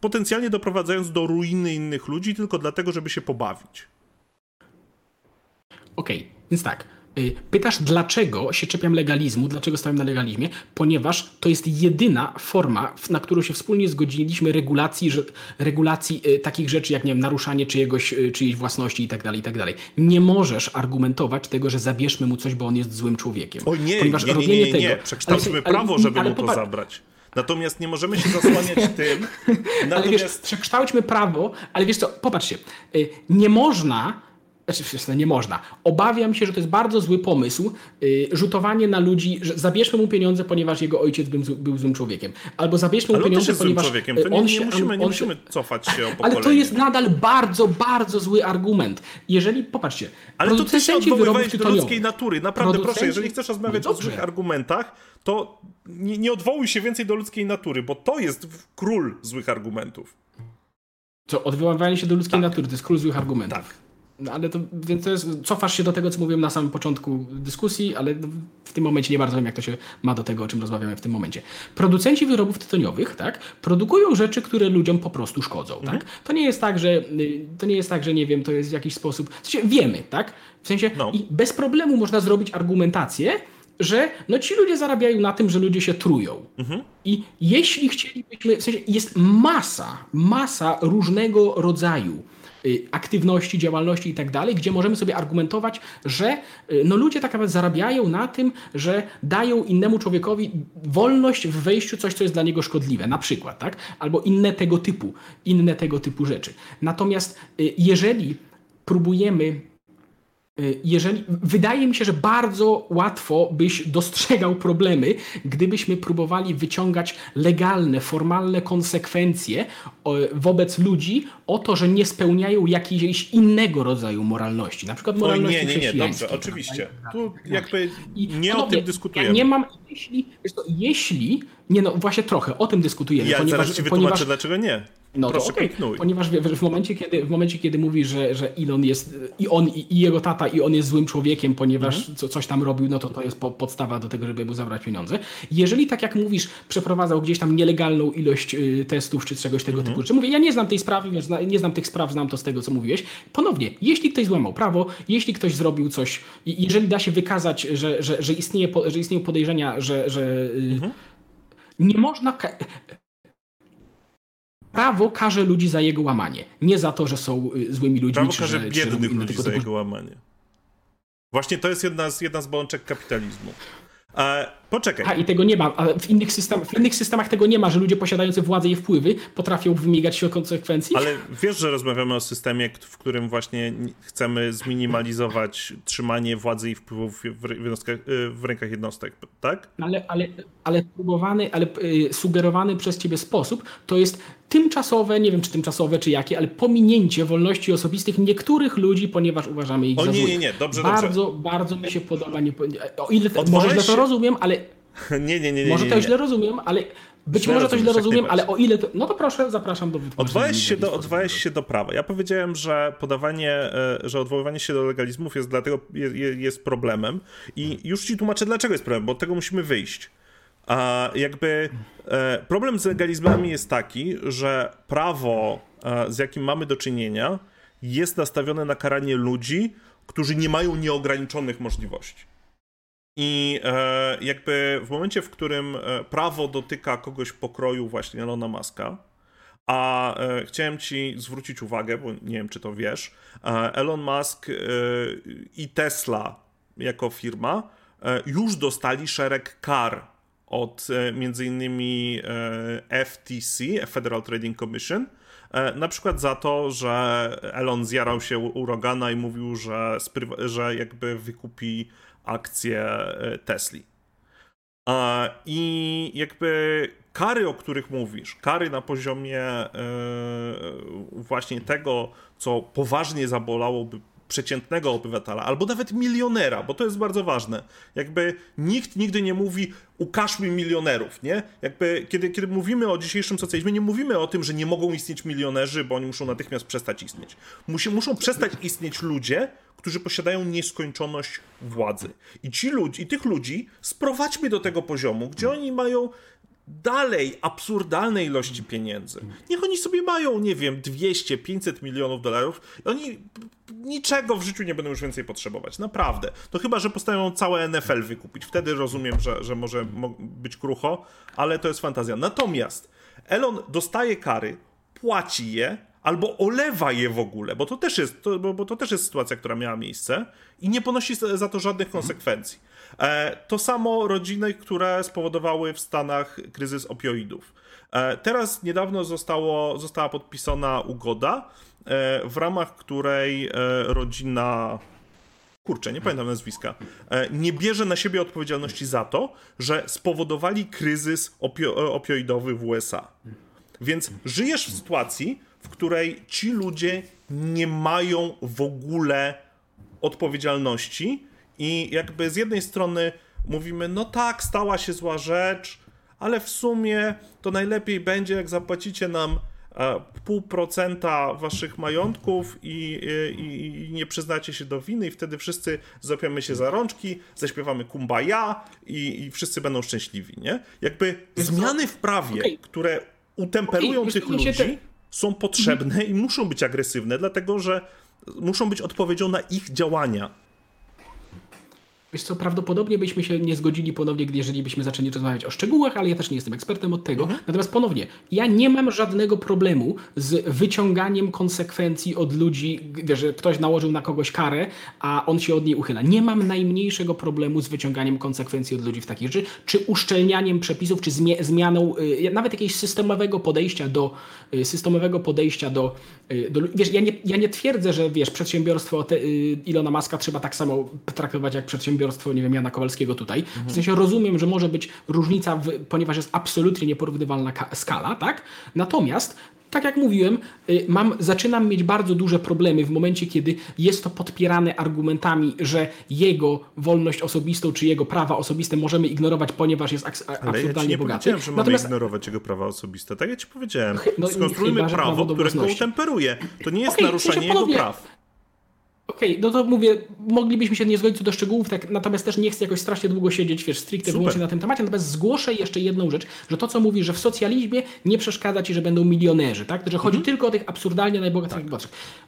potencjalnie doprowadzając do ruiny innych ludzi tylko dlatego, żeby się pobawić. Okej, okay, więc tak. Y, pytasz, dlaczego się czepiam legalizmu, dlaczego stawiam na legalizmie? Ponieważ to jest jedyna forma, na którą się wspólnie zgodziliśmy regulacji, że, regulacji y, takich rzeczy jak nie wiem, naruszanie czyjegoś, y, czyjejś własności itd., tak itd. Tak nie możesz argumentować tego, że zabierzmy mu coś, bo on jest złym człowiekiem. O nie, Ponieważ nie, nie, nie, nie, nie. Tego, przekształćmy prawo, żeby ale, mu to zabrać. Natomiast nie możemy się zasłaniać tym. Natomiast... Ale wiesz, przekształćmy prawo, ale wiesz co, popatrzcie, nie można znaczy, nie można. Obawiam się, że to jest bardzo zły pomysł, yy, rzutowanie na ludzi, że zabierzmy mu pieniądze, ponieważ jego ojciec był, był złym człowiekiem. Albo zabierzmy mu ale pieniądze, ponieważ człowiekiem. To nie, on się, nie musimy, nie on musimy cofać się o pokolenie. Ale to jest nadal bardzo, bardzo zły argument. Jeżeli, popatrzcie, ale to ty się odwoływałeś do ludzkiej natury. Naprawdę, proszę, jeżeli chcesz rozmawiać no o złych argumentach, to nie, nie odwołuj się więcej do ludzkiej natury, bo to jest król złych argumentów. Co, odwoływanie się do ludzkiej tak. natury, to jest król złych argumentów. Tak. No ale to, więc to jest, cofasz się do tego, co mówiłem na samym początku dyskusji, ale w tym momencie nie bardzo wiem, jak to się ma do tego, o czym rozmawiamy w tym momencie. Producenci wyrobów tytoniowych, tak, produkują rzeczy, które ludziom po prostu szkodzą, tak? mhm. tak? To nie jest tak, że to nie jest tak, że nie wiem, to jest w jakiś sposób, w sensie wiemy, tak? W sensie no. i bez problemu można zrobić argumentację, że no ci ludzie zarabiają na tym, że ludzie się trują. Mhm. I jeśli chcielibyśmy, w sensie jest masa, masa różnego rodzaju aktywności, działalności i tak dalej, gdzie możemy sobie argumentować, że y, no ludzie tak naprawdę zarabiają na tym, że dają innemu człowiekowi wolność w wejściu coś, co jest dla niego szkodliwe, na przykład, tak? Albo inne tego typu, inne tego typu rzeczy. Natomiast y, jeżeli próbujemy Y, jeżeli, wydaje mi się, że bardzo łatwo byś dostrzegał problemy, gdybyśmy próbowali wyciągać legalne, formalne konsekwencje wobec ludzi o to, że nie spełniają jakiegoś innego rodzaju moralności, na przykład moralności Oj, nie, nie, nie, dobrze, oczywiście. Tu jakby nie o tym dyskutujemy. Ja nie mam, jeśli, jeśli, nie no, właśnie trochę, o tym dyskutujemy. Ja ponieważ, zaraz ci wytłumaczę, ponieważ, dlaczego nie. No Proszę, to okay, ponieważ w, w, momencie, kiedy, w momencie, kiedy mówi, że, że Elon jest, i on, i, i jego tata, i on jest złym człowiekiem, ponieważ mhm. co, coś tam robił, no to to jest po, podstawa do tego, żeby mu zabrać pieniądze. Jeżeli, tak jak mówisz, przeprowadzał gdzieś tam nielegalną ilość y, testów, czy czegoś tego mhm. typu rzeczy, mówię, ja nie znam tej sprawy, więc nie znam tych spraw, znam to z tego, co mówiłeś. Ponownie, jeśli ktoś złamał prawo, jeśli ktoś zrobił coś, jeżeli da się wykazać, że, że, że, istnieje, że istnieją podejrzenia, że, że y, mhm. nie można prawo karze ludzi za jego łamanie. Nie za to, że są y, złymi ludźmi. Prawo czy karze że, biednych czy ludzi za jego łamanie. Właśnie to jest jedna z, jedna z bolączek kapitalizmu. Poczekaj. A i tego nie ma. Ale w innych, system, w innych systemach tego nie ma, że ludzie posiadający władzę i wpływy potrafią wymigać się o konsekwencji. Ale wiesz, że rozmawiamy o systemie, w którym właśnie chcemy zminimalizować trzymanie władzy i wpływów w, w rękach jednostek, tak? Ale, ale, ale próbowany, ale y, sugerowany przez ciebie sposób to jest tymczasowe, nie wiem czy tymczasowe, czy jakie, ale pominięcie wolności osobistych niektórych ludzi, ponieważ uważamy ich o, za nie, nie, nie, dobrze, bardzo, dobrze. Bardzo mi się podoba, nie, o ile, może źle to rozumiem, ale... Nie, nie, nie, nie. Może to źle rozumiem, ale być Źle może to źle rozumiem, ale o ile to... No to proszę, zapraszam do wytłumaczenia. Odwołałeś się, do, odwołałeś się do prawa. Ja powiedziałem, że podawanie, e, że odwoływanie się do legalizmów jest dlatego je- je- jest problemem i już ci tłumaczę, dlaczego jest problem, bo od tego musimy wyjść. A jakby e, problem z legalizmami jest taki, że prawo, e, z jakim mamy do czynienia, jest nastawione na karanie ludzi, którzy nie mają nieograniczonych możliwości. I e, jakby w momencie, w którym e, prawo dotyka kogoś pokroju właśnie Elona Muska, a e, chciałem ci zwrócić uwagę, bo nie wiem, czy to wiesz, Elon Musk i Tesla jako firma już dostali szereg kar od między innymi FTC, Federal Trading Commission, na przykład za to, że Elon zjarał się u u Rogana i mówił, że, że jakby wykupi akcje Tesli. I jakby kary, o których mówisz, kary na poziomie e, właśnie tego, co poważnie zabolałoby przeciętnego obywatela, albo nawet milionera, bo to jest bardzo ważne. Jakby nikt nigdy nie mówi ukażmy milionerów, nie? Jakby kiedy, kiedy mówimy o dzisiejszym socjalizmie, nie mówimy o tym, że nie mogą istnieć milionerzy, bo oni muszą natychmiast przestać istnieć. Musi, muszą przestać istnieć ludzie, którzy posiadają nieskończoność władzy. I ci ludzi, i tych ludzi sprowadźmy do tego poziomu, gdzie oni mają dalej absurdalne ilości pieniędzy. Niech oni sobie mają, nie wiem, 200, 500 milionów dolarów i oni niczego w życiu nie będą już więcej potrzebować. Naprawdę. To chyba, że postanowią całe NFL wykupić. Wtedy rozumiem, że, że może mo- być krucho, ale to jest fantazja. Natomiast Elon dostaje kary, płaci je, albo olewa je w ogóle, bo to też jest, to, bo, bo to też jest sytuacja, która miała miejsce i nie ponosi za to żadnych konsekwencji. E, to samo rodziny, które spowodowały w Stanach kryzys opioidów. E, teraz niedawno zostało, została podpisana ugoda, e, w ramach której e, rodzina kurczę, nie pamiętam nazwiska, e, nie bierze na siebie odpowiedzialności za to, że spowodowali kryzys opio- opioidowy w USA. Więc żyjesz w sytuacji, w której ci ludzie nie mają w ogóle odpowiedzialności i jakby z jednej strony mówimy, no tak, stała się zła rzecz, ale w sumie to najlepiej będzie, jak zapłacicie nam e, pół procenta waszych majątków i, i, i nie przyznacie się do winy i wtedy wszyscy złapiemy się za rączki, zaśpiewamy kumbaya i, i wszyscy będą szczęśliwi, nie? Jakby zmiany w prawie, Okej. które utemperują Okej, tych ludzi, te- są potrzebne i muszą być agresywne, dlatego że muszą być odpowiedzią na ich działania. Wiesz co, prawdopodobnie byśmy się nie zgodzili ponownie, jeżeli byśmy zaczęli rozmawiać o szczegółach, ale ja też nie jestem ekspertem od tego. Natomiast ponownie, ja nie mam żadnego problemu z wyciąganiem konsekwencji od ludzi, że ktoś nałożył na kogoś karę, a on się od niej uchyla. Nie mam najmniejszego problemu z wyciąganiem konsekwencji od ludzi w takich rzeczy, czy uszczelnianiem przepisów, czy zmianą y, nawet jakiegoś systemowego podejścia do systemowego podejścia do, y, do wiesz, ja nie, ja nie twierdzę, że wiesz, przedsiębiorstwo te, y, Ilona Maska trzeba tak samo traktować jak przedsiębiorstwo, nie wiem, Jana Kowalskiego tutaj. W sensie rozumiem, że może być różnica, w, ponieważ jest absolutnie nieporównywalna ka- skala, tak? Natomiast tak jak mówiłem, y, mam, zaczynam mieć bardzo duże problemy w momencie, kiedy jest to podpierane argumentami, że jego wolność osobistą czy jego prawa osobiste możemy ignorować, ponieważ jest aks- Ale ja absurdalnie nie bogaty. powiedziałem, że mamy Natomiast ignorować jego prawa osobiste. Tak ja ci powiedziałem. No, Skonstruujmy prawo, prawo które utemperuje. To nie jest w naruszenie jego praw. Okej, no to mówię, moglibyśmy się nie zgodzić co do szczegółów, tak, natomiast też nie chcę jakoś strasznie długo siedzieć, wiesz, stricte wyłącznie na tym temacie, natomiast zgłoszę jeszcze jedną rzecz, że to, co mówi, że w socjalizmie nie przeszkadza ci, że będą milionerzy, tak? Że chodzi Mhm. tylko o tych absurdalnie najbogatszych tak.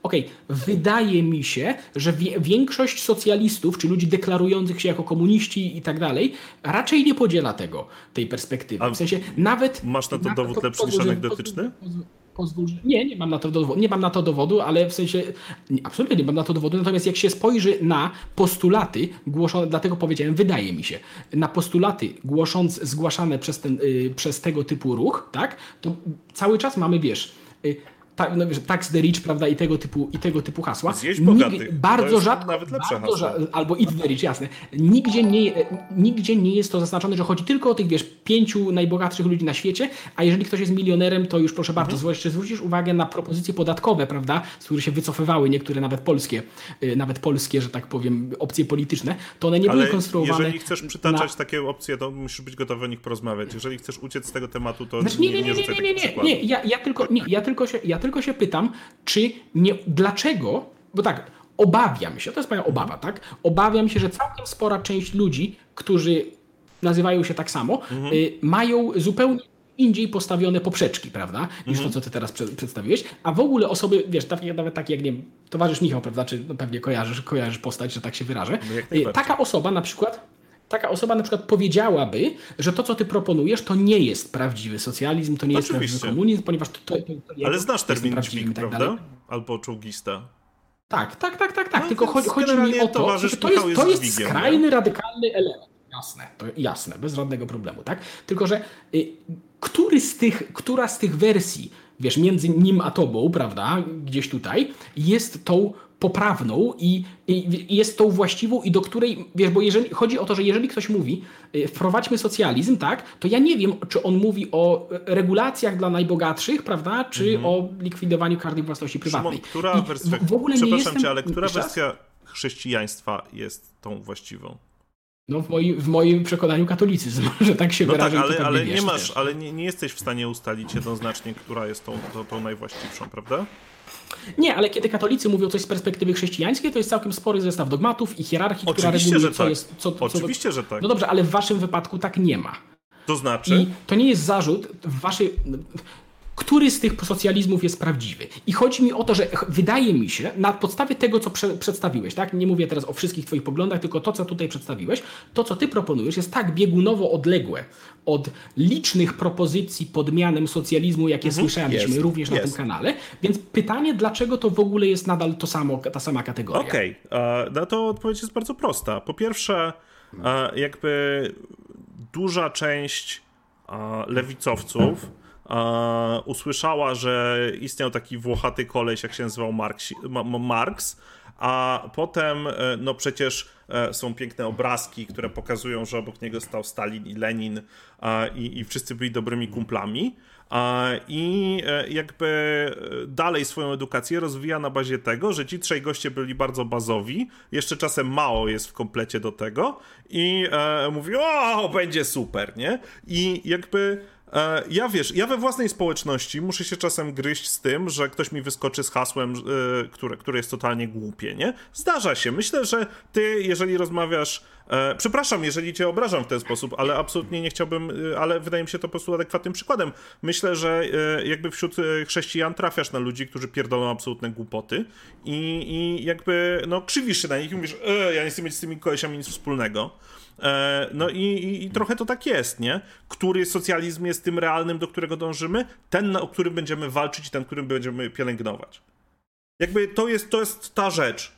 Okej, wydaje mi się, że większość socjalistów, czy ludzi deklarujących się jako komuniści i tak dalej, raczej nie podziela tego, tej perspektywy. A w sensie nawet... masz na to nawet- dowód lepszy niż anegdotyczny? pozwól- pozwól, że... Nie, nie mam na to dowodu, nie mam na to dowodu, ale w sensie nie, absolutnie nie mam na to dowodu. Natomiast jak się spojrzy na postulaty głoszone, dlatego powiedziałem, wydaje mi się, na postulaty głosząc, zgłaszane przez, ten, y, przez tego typu ruch, tak, to cały czas mamy, wiesz, y, tak, no, tax the rich, prawda, i tego typu, i tego typu hasła. Zjeść bogatych. Bardzo rzadko, nawet lepsze bardzo hasła. albo eat the rich, jasne. Nigdzie nie, nigdzie nie jest to zaznaczone, że chodzi tylko o tych, wiesz, pięciu najbogatszych ludzi na świecie, a jeżeli ktoś jest milionerem, to już proszę bardzo, mhm. zwrócisz uwagę na propozycje podatkowe, prawda, z których się wycofywały niektóre nawet polskie, y, nawet polskie, że tak powiem, opcje polityczne, to one nie Ale były konstruowane. jeżeli chcesz przytaczać na... takie opcje, to musisz być gotowy o nich porozmawiać. Jeżeli chcesz uciec z tego tematu, to znaczy, nie, nie, nie, nie, nie, nie, nie, nie, ja, ja tylko, nie, ja tylko się, ja tylko tylko się pytam, czy nie, dlaczego, bo tak, obawiam się, to jest moja obawa, tak? Obawiam się, że całkiem spora część ludzi, którzy nazywają się tak samo, mhm. y, mają zupełnie indziej postawione poprzeczki, prawda, niż mhm. to, co ty teraz prze, przedstawiłeś, a w ogóle osoby, wiesz, takie, nawet takie jak, nie wiem, towarzysz Michał, prawda, czy no pewnie kojarzysz, kojarzysz postać, że tak się wyrażę. No taka osoba na przykład taka osoba na przykład powiedziałaby, że to, co ty proponujesz, to nie jest prawdziwy socjalizm, to nie Oczywiście. jest prawdziwy komunizm, ponieważ to, to, to Ale znasz termin dźwig, tak prawda? Albo czołgista. Tak, tak, tak, tak, tak. No, Tylko chodzi, chodzi mi o to, że to jest, to jest skrajny, nie? radykalny element. Jasne, to jasne, bez żadnego problemu, tak? Tylko, że y, który z tych, która z tych wersji, wiesz, między nim a tobą, prawda, gdzieś tutaj, jest tą poprawną i, i, jest tą właściwą i do której, wiesz, bo jeżeli, chodzi o to, że jeżeli ktoś mówi y, wprowadźmy socjalizm, tak, to ja nie wiem, czy on mówi o regulacjach dla najbogatszych, prawda, czy mhm. o likwidowaniu każdej własności prywatnej. Szymon, która wersja, w, ogóle przepraszam nie jestem, cię, ale która wersja chrześcijaństwa jest tą właściwą? No w moim, w moim przekonaniu katolicyzm, że tak się no wyrażę. Tak, ale, ale nie masz, ale nie, nie jesteś w stanie ustalić jednoznacznie, która jest tą, tą, tą najwłaściwszą, prawda? Nie, ale kiedy katolicy mówią coś z perspektywy chrześcijańskiej, to jest całkiem spory zestaw dogmatów i hierarchii, Oczywiście, która reguluje, że co tak. jest. Co, Oczywiście, co, że tak. No dobrze, ale w waszym wypadku tak nie ma. To znaczy? I to nie jest zarzut w waszej który z tych socjalizmów jest prawdziwy. I chodzi mi o to, że wydaje mi się, na podstawie tego, co prze przedstawiłeś, tak? Nie mówię teraz o wszystkich Twoich poglądach, tylko to, co tutaj przedstawiłeś, to, co Ty proponujesz, jest tak biegunowo odległe od licznych propozycji pod mianem socjalizmu, jakie mhm. słyszeliśmy jest, również na jest. tym kanale. Więc pytanie, dlaczego to w ogóle jest nadal to samo, ta sama kategoria? Okej, okay. na to odpowiedź jest bardzo prosta. Po pierwsze, jakby duża część lewicowców usłyszała, że istniał taki włochaty koleś, jak się nazywał Marx, a potem, e, no przecież e, są piękne obrazki, które pokazują, że obok niego stał Stalin i Lenin i, i wszyscy byli dobrymi kumplami. I e, jakby dalej swoją edukację rozwija na bazie tego, że ci trzej goście byli bardzo bazowi, jeszcze czasem mało jest w komplecie do tego i mówi, o, będzie super, nie? I jakby ja wiesz, ja we własnej społeczności muszę się czasem gryźć z tym, że ktoś mi wyskoczy z hasłem, e, które, które jest totalnie głupie, nie? Zdarza się. Myślę, że ty, jeżeli rozmawiasz. E, przepraszam, jeżeli cię obrażam w ten sposób, ale absolutnie nie chciałbym, ale wydaje mi się to po prostu adekwatnym przykładem. Myślę, że jakby wśród chrześcijan trafiasz na ludzi, którzy pierdolą absolutne głupoty i, i jakby, no, krzywisz się na nich i mówisz, e, ja nie chcę mieć z tymi kolesiami nic wspólnego. E, no i, i, i, trochę to tak jest, nie? Który socjalizm jest tym realnym, do którego dążymy? Ten, o którym będziemy walczyć i ten, którym będziemy pielęgnować. Jakby to jest, to jest ta rzecz.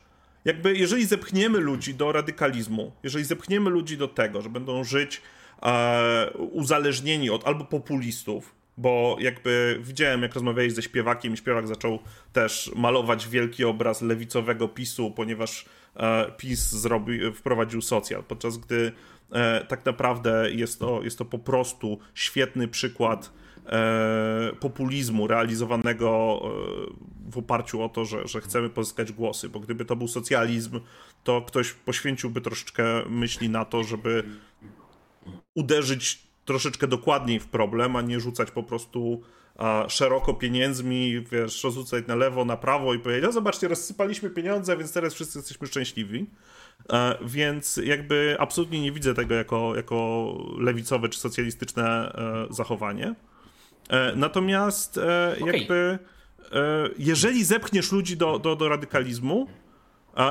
Jakby jeżeli zepchniemy ludzi do radykalizmu, jeżeli zepchniemy ludzi do tego, że będą żyć e, uzależnieni od albo populistów, bo jakby widziałem, jak rozmawiałeś ze śpiewakiem i śpiewak zaczął też malować wielki obraz lewicowego PiSu, ponieważ PiS zrobi, wprowadził socjal, podczas gdy e, tak naprawdę jest to, jest to po prostu świetny przykład e, populizmu realizowanego w oparciu o to, że, że chcemy pozyskać głosy, bo gdyby to był socjalizm, to ktoś poświęciłby troszeczkę myśli na to, żeby uderzyć troszeczkę dokładniej w problem, a nie rzucać po prostu szeroko pieniędzmi, wiesz, rozrzucać na lewo, na prawo i powiedzieć, no zobaczcie, rozsypaliśmy pieniądze, więc teraz wszyscy jesteśmy szczęśliwi. E, więc jakby absolutnie nie widzę tego jako, jako lewicowe czy socjalistyczne e, zachowanie. E, natomiast okay. jakby jeżeli zepchniesz ludzi do, do, do radykalizmu,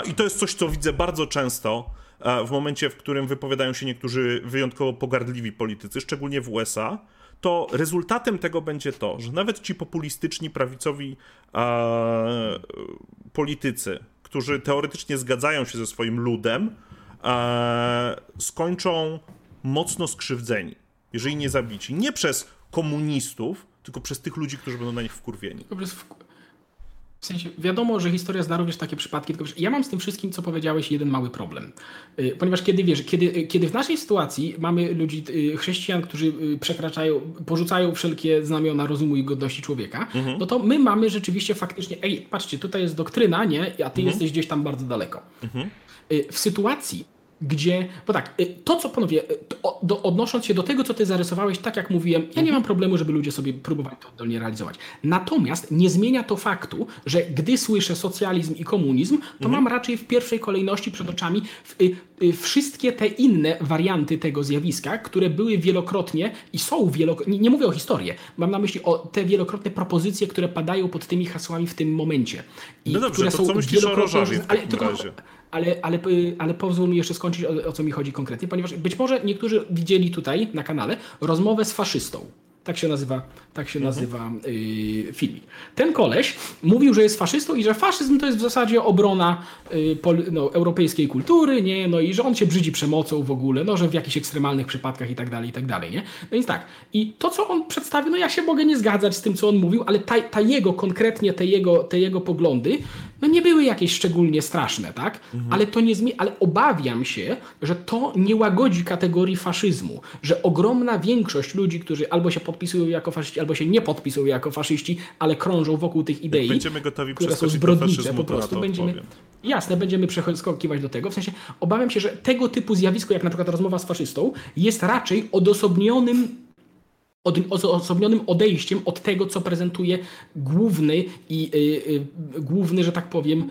i to jest coś, co widzę bardzo często, w momencie, w którym wypowiadają się niektórzy wyjątkowo pogardliwi politycy, szczególnie w USA, to rezultatem tego będzie to, że nawet ci populistyczni, prawicowi e, politycy, którzy teoretycznie zgadzają się ze swoim ludem, e, skończą mocno skrzywdzeni, jeżeli nie zabici. Nie przez komunistów, tylko przez tych ludzi, którzy będą na nich wkurwieni. W sensie, wiadomo, że historia zna również takie przypadki, tylko ja mam z tym wszystkim, co powiedziałeś, jeden mały problem. Y, ponieważ kiedy wiesz, kiedy, y, kiedy w naszej sytuacji mamy ludzi, y, chrześcijan, którzy przekraczają, porzucają wszelkie znamiona rozumu i godności człowieka, mhm. no to my mamy rzeczywiście faktycznie, ej, patrzcie, tutaj jest doktryna, nie? A ty mhm. jesteś gdzieś tam bardzo daleko. Mhm. W sytuacji, gdzie, bo tak, y, to co panowie, y, do, odnosząc się do tego, co ty zarysowałeś, tak jak mówiłem, ja nie mhm. mam problemu, żeby ludzie sobie próbowali to oddolnie realizować. Natomiast nie zmienia to faktu, że gdy słyszę socjalizm i komunizm, to mhm. mam raczej w pierwszej kolejności przed oczami y, wszystkie te inne warianty tego zjawiska, które były wielokrotnie i są wielokrotnie, nie, mówię o historii, mam na myśli o te wielokrotne propozycje, które padają pod tymi hasłami w tym momencie. I no dobrze, które to są co myślisz o Rożawie w takim ale, razie? Ale, ale, ale pozwól mi jeszcze skończyć, o, o co mi chodzi konkretnie, ponieważ być może niektórzy widzieli tutaj na kanale rozmowę z faszystą. Tak się nazywa, tak się mhm. nazywa yy, filmik. Ten koleś mówił, że jest faszystą i że faszyzm to jest w zasadzie obrona yy, pol, no, europejskiej kultury, nie? No i że on się brzydzi przemocą w ogóle, no że w jakichś ekstremalnych przypadkach i tak dalej, i tak dalej, nie? No więc tak. I to, co on przedstawił, no ja się mogę nie zgadzać z tym, co on mówił, ale ta, ta jego, konkretnie te jego, te jego poglądy, no nie były jakieś szczególnie straszne, tak? Mhm. Ale to nie zmieni, ale obawiam się, że to nie łagodzi kategorii faszyzmu, że ogromna większość ludzi, którzy albo się podpisują jako faszyści, albo się nie podpisują jako faszyści, ale krążą wokół tych idei, będziemy gotowi które są zbrodnicze, po prostu będziemy... Odpowiem. Jasne, będziemy przeskakiwać do tego. W sensie obawiam się, że tego typu zjawisko, jak na przykład rozmowa z faszystą, jest raczej odosobnionym od, osobnionym odejściem od tego, co prezentuje główny i y, y, główny, że tak powiem,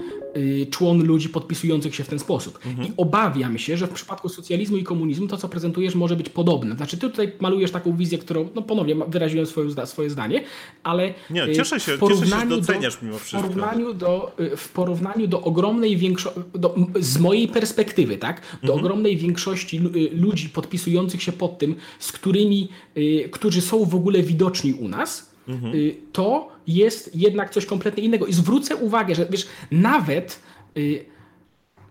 człon ludzi podpisujących się w ten sposób. Mhm. I obawiam się, że w przypadku socjalizmu i komunizmu to, co prezentujesz, może być podobne. Znaczy, ty tutaj malujesz taką wizję, którą, no ponownie wyraziłem swoje, swoje zdanie, ale Nie, y, cieszę się, w porównaniu cieszę się, doceniasz do, mimo wszystko. W porównaniu do, y, w porównaniu do ogromnej większości, z mojej perspektywy, tak, do mhm. ogromnej większości ludzi podpisujących się pod tym, z którymi, którzy są w ogóle widoczni u nas, mhm. Y, to jest jednak coś kompletnie innego. I zwrócę uwagę, że wiesz, nawet y,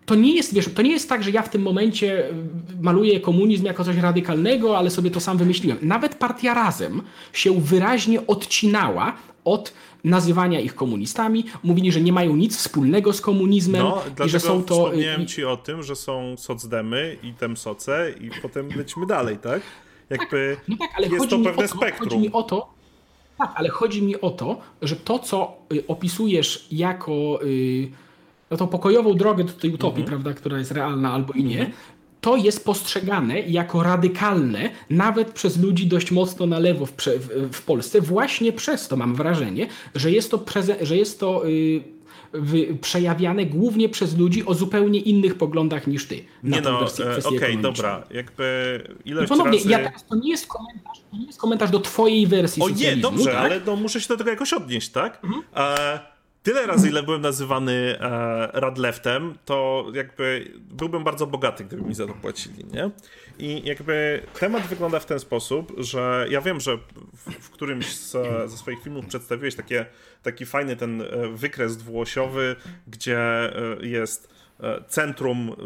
to nie jest, wiesz, to nie jest tak, że ja w tym momencie y, maluję komunizm jako coś radykalnego, ale sobie to sam wymyśliłem. Nawet partia Razem się wyraźnie odcinała od nazywania ich komunistami. Mówili, że nie mają nic wspólnego z komunizmem no, i że są to. Wspomniałem ci o tym, że są socdemy i temsoce i potem lecimy dalej, tak? Jakby tak, no tak, ale jest to pewne to, spektrum. Chodzi mi o to, tak, ale chodzi mi o to, że to, co y, opisujesz jako y, no tą pokojową drogę do tej utopii, mhm. prawda, która jest realna albo i nie, mhm. to jest postrzegane jako radykalne nawet przez ludzi dość mocno na lewo w, w, w Polsce, właśnie przez to mam wrażenie, że jest to, że jest to yy, przejawiane głównie przez ludzi o zupełnie innych poglądach niż ty. Na nie no, okej, okay, dobra, jakby ilość no ponownie, razy... ja teraz, to nie jest komentarz, to nie jest komentarz do twojej wersji O nie, dobrze, tak? ale no, muszę się do tego jakoś odnieść, tak? Mhm. E, tyle razy, ile byłem nazywany e, Radleftem, to jakby byłbym bardzo bogaty, gdyby mi za to płacili, nie? I jakby temat wygląda w ten sposób, że ja wiem, że w, w którymś z, ze swoich filmów przedstawiłeś takie, taki fajny ten e, wykres dwuosiowy, gdzie e, jest e, centrum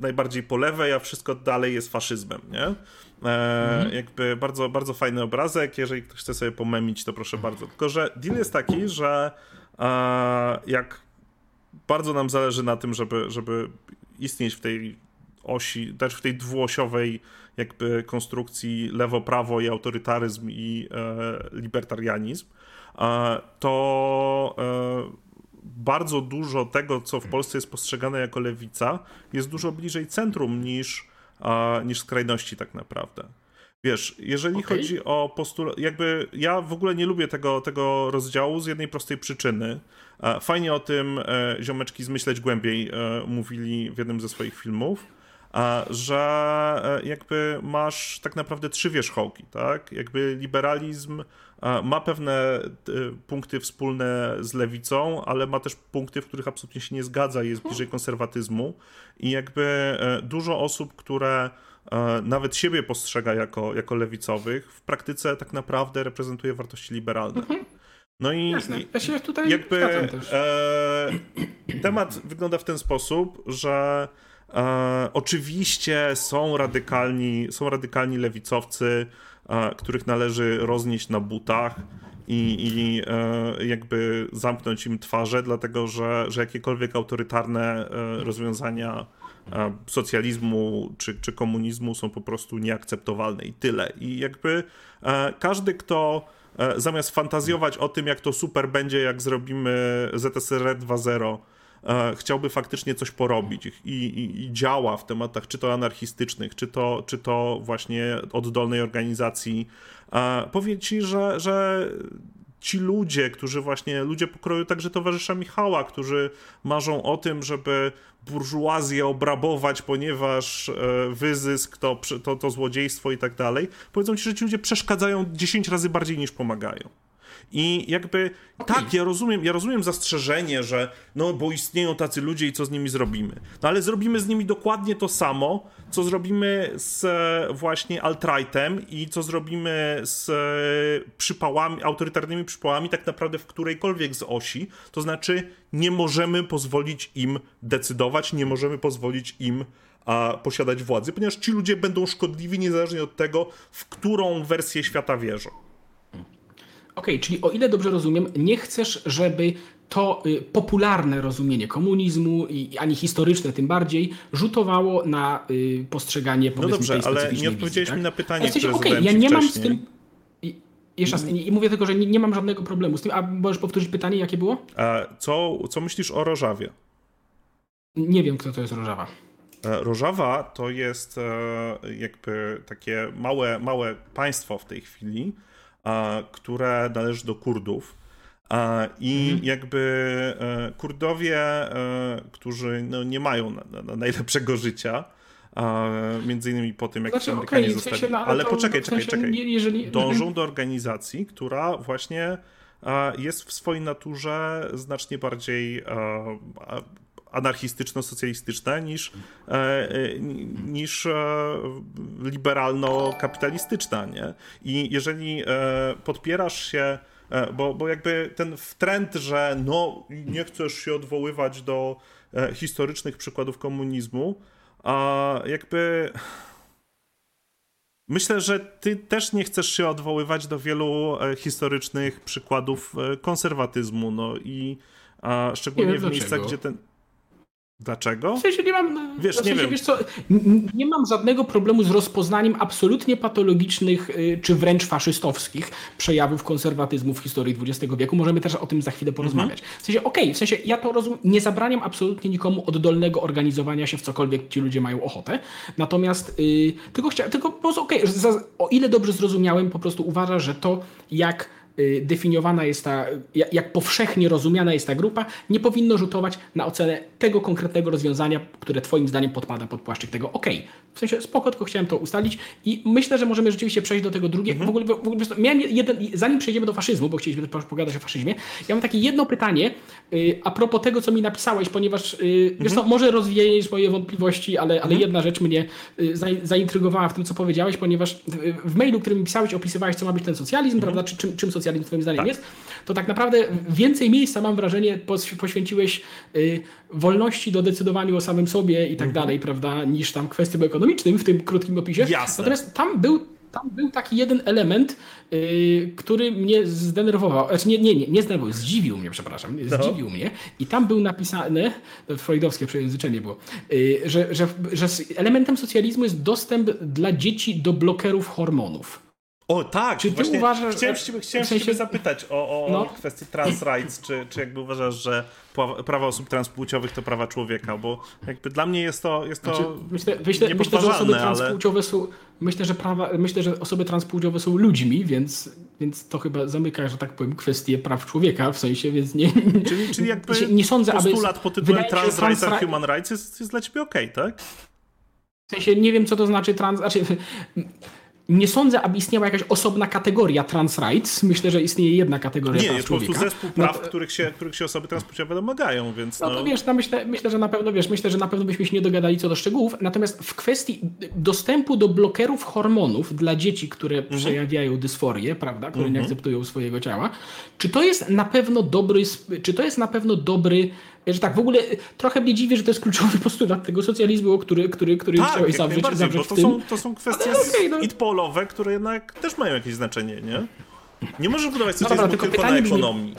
najbardziej po lewej, a wszystko dalej jest faszyzmem, nie? Mhm. Jakby bardzo, bardzo fajny obrazek. Jeżeli ktoś chce sobie pomemić, to proszę bardzo. Tylko, że deal jest taki, że jak bardzo nam zależy na tym, żeby, żeby istnieć w tej osi, też w tej dwuosiowej jakby konstrukcji lewo-prawo i autorytaryzm i e, libertarianizm, e, to e, bardzo dużo tego, co w Polsce jest postrzegane jako lewica, jest dużo bliżej centrum niż, e, niż skrajności tak naprawdę. Wiesz, jeżeli okay. chodzi o postulat, jakby ja w ogóle nie lubię tego, tego rozdziału z jednej prostej przyczyny. E, fajnie o tym e, ziomeczki zmyśleć głębiej mówili w jednym ze swoich filmów że e, jakby masz tak naprawdę trzy wierzchołki, tak? Jakby liberalizm ma pewne punkty wspólne z lewicą, ale ma też punkty, w których absolutnie się nie zgadza i jest bliżej konserwatyzmu. I jakby e, dużo osób, które e, nawet siebie postrzega jako, jako lewicowych, w praktyce tak naprawdę reprezentuje wartości liberalne. Mhm. No i Jasne. ja się tutaj jakby e, temat wygląda w ten sposób, że e, oczywiście są radykalni, są radykalni lewicowcy, e, których należy roznieść na butach i, i e, jakby zamknąć im twarze, dlatego że, że jakiekolwiek autorytarne e, rozwiązania e, socjalizmu czy, czy komunizmu są po prostu nieakceptowalne i tyle. I jakby każdy, kto zamiast fantazjować o tym, jak to super będzie, jak zrobimy ZSRR 2.0, chciałby faktycznie coś porobić i, i, i, działa w tematach czy to anarchistycznych, czy to, czy to właśnie oddolnej organizacji, powie ci, że, że ci ludzie, którzy właśnie, ludzie pokroju także towarzysza Michała, którzy marzą o tym, żeby burżuazję obrabować, ponieważ e, wyzysk to, to, to złodziejstwo i tak dalej, powiedzą ci, że ci ludzie przeszkadzają 10 razy bardziej niż pomagają. I jakby okay. tak, ja rozumiem, ja rozumiem zastrzeżenie, że no bo istnieją tacy ludzie i co z nimi zrobimy. No ale zrobimy z nimi dokładnie to samo, co zrobimy z e, właśnie alt-rightem i co zrobimy z e, przypałami, autorytarnymi przypałami tak naprawdę w którejkolwiek z osi. To znaczy nie możemy pozwolić im decydować, nie możemy pozwolić im a, posiadać władzy, ponieważ ci ludzie będą szkodliwi niezależnie od tego, w którą wersję świata wierzą. Okej, okay, czyli o ile dobrze rozumiem, nie chcesz, żeby to y, popularne rozumienie komunizmu, i, ani historyczne tym bardziej, rzutowało na y, postrzeganie No dobrze, ale nie odpowiedziałeś tak? mi na pytanie, które okay, ja nie mam z tym... Jeszcze raz, i mówię tylko, że nie, nie, mam żadnego problemu z tym. A możesz powtórzyć pytanie, jakie było? Co, co myślisz o Rożawie? Nie wiem, kto to jest Rożawa. E, Rożawa to jest e, jakby takie małe, małe państwo w tej chwili, które należy do Kurdów. I mhm. jakby e, Kurdowie, e, którzy no, nie mają na, na najlepszego życia, między innymi po tym, jak znaczy, Amerykanie okay, zostali. No, ale, ale poczekaj, czekaj, czekaj. Jeżeli... Dążą do organizacji, która właśnie jest w swojej naturze znacznie bardziej anarchistyczno-socjalistyczne niż, e, e, niż e, liberalno-kapitalistyczna, nie? I jeżeli podpierasz się bo, bo jakby ten trend, że no nie chcesz się odwoływać do historycznych przykładów komunizmu, a jakby myślę, że ty też nie chcesz się odwoływać do wielu historycznych przykładów konserwatyzmu, no i a szczególnie w miejscach, gdzie ten Dlaczego? W sensie nie mam. Wiesz, w sensie, nie wiem. Wiesz co, nie mam żadnego problemu z rozpoznaniem absolutnie patologicznych y, czy wręcz faszystowskich przejawów konserwatyzmu w historii XX wieku. Możemy też o tym za chwilę porozmawiać. Mhm. W sensie, okej, okay, w sensie ja to rozumiem, nie zabraniam absolutnie nikomu oddolnego organizowania się w cokolwiek ci ludzie mają ochotę. Natomiast yy, tylko chciałem, tylko po prostu okej, okay, o ile dobrze zrozumiałem, po prostu uważa, że to jak definiowana jest ta, jak powszechnie rozumiana jest ta grupa, nie powinno rzutować na ocenę tego konkretnego rozwiązania, które Twoim zdaniem podpada pod płaszczyk tego. OK, w sensie spoko, tylko chciałem to ustalić i myślę, że możemy rzeczywiście przejść do tego drugiego. Mhm. W, ogóle, w ogóle miałem jeden, zanim przejdziemy do faszyzmu, bo chcieliśmy pogadać o faszyzmie, ja mam takie jedno pytanie y, a propos tego, co mi napisałeś, ponieważ y, mhm. wiesz co, może rozwiejesz moje wątpliwości, ale, ale mhm. jedna rzecz mnie y, zaintrygowała w tym, co powiedziałeś, ponieważ w, w mailu, który mi pisałeś, opisywałeś, co ma być ten socjalizm, mhm. prawda, czy, czym, czym socjalizm twoim zdaniem tak. jest, to tak naprawdę więcej miejsca, mam wrażenie, poświęciłeś y, wolności do decydowania o samym sobie i tak mhm. dalej, prawda, niż tam kwestiom ekonomicznym w tym krótkim opisie. Jasne. Natomiast tam był tam był taki jeden element, yy, który mnie zdenerwował. Znaczy nie, nie, nie, nie zdenerwował, zdziwił mnie, przepraszam. No. Zdziwił mnie. I tam był napisane, freudowskie przejęzyczenie było, yy, że, że, że elementem socjalizmu jest dostęp dla dzieci do blokerów hormonów. O tak, czy ty właśnie uważasz, chciałem, że, chciałem w sensie... zapytać o, o no. kwestię trans rights, czy, czy jakby uważasz, że prawa osób transpłciowych to prawa człowieka, bo jakby dla mnie jest to jest to znaczy, myślę, myślę, myślę, że osoby transpłciowe ale... są myślę, że prawa, myślę, że osoby transpłciowe są ludźmi, więc, więc to chyba zamyka, że tak powiem, kwestię praw człowieka w sensie, więc nie Czyli, czyli jakby nie sądzę, postulat aby, pod tytułem trans rights and human rights jest, jest dla ciebie okej, okay, tak? sensie nie wiem, co to znaczy trans... Znaczy, nie sądzę, aby istniała jakaś osobna kategoria trans rights. Myślę, że istnieje jedna kategoria Nie, trans jest po prostu zespół praw, no, których, się, których się osoby transpłciowe domagają, więc no... no to wiesz, no myślę, myślę, że na pewno, wiesz, myślę, że na pewno byśmy się nie dogadali co do szczegółów, natomiast w kwestii dostępu do blokerów hormonów dla dzieci, które mhm. przejawiają dysforię, prawda, które mhm. nie akceptują swojego ciała, czy to jest na pewno dobry, czy to jest na pewno dobry że tak, w ogóle trochę mnie dziwi, że to jest kluczowy postulat tego socjalizmu, który, który, który tak, chciałeś zawrzeć, zawrzeć bo to są, to są kwestie okay, no. idpolowe, które jednak też mają jakieś znaczenie, nie? Nie możesz budować socjalizmu no dobra, tylko, tylko na ekonomii.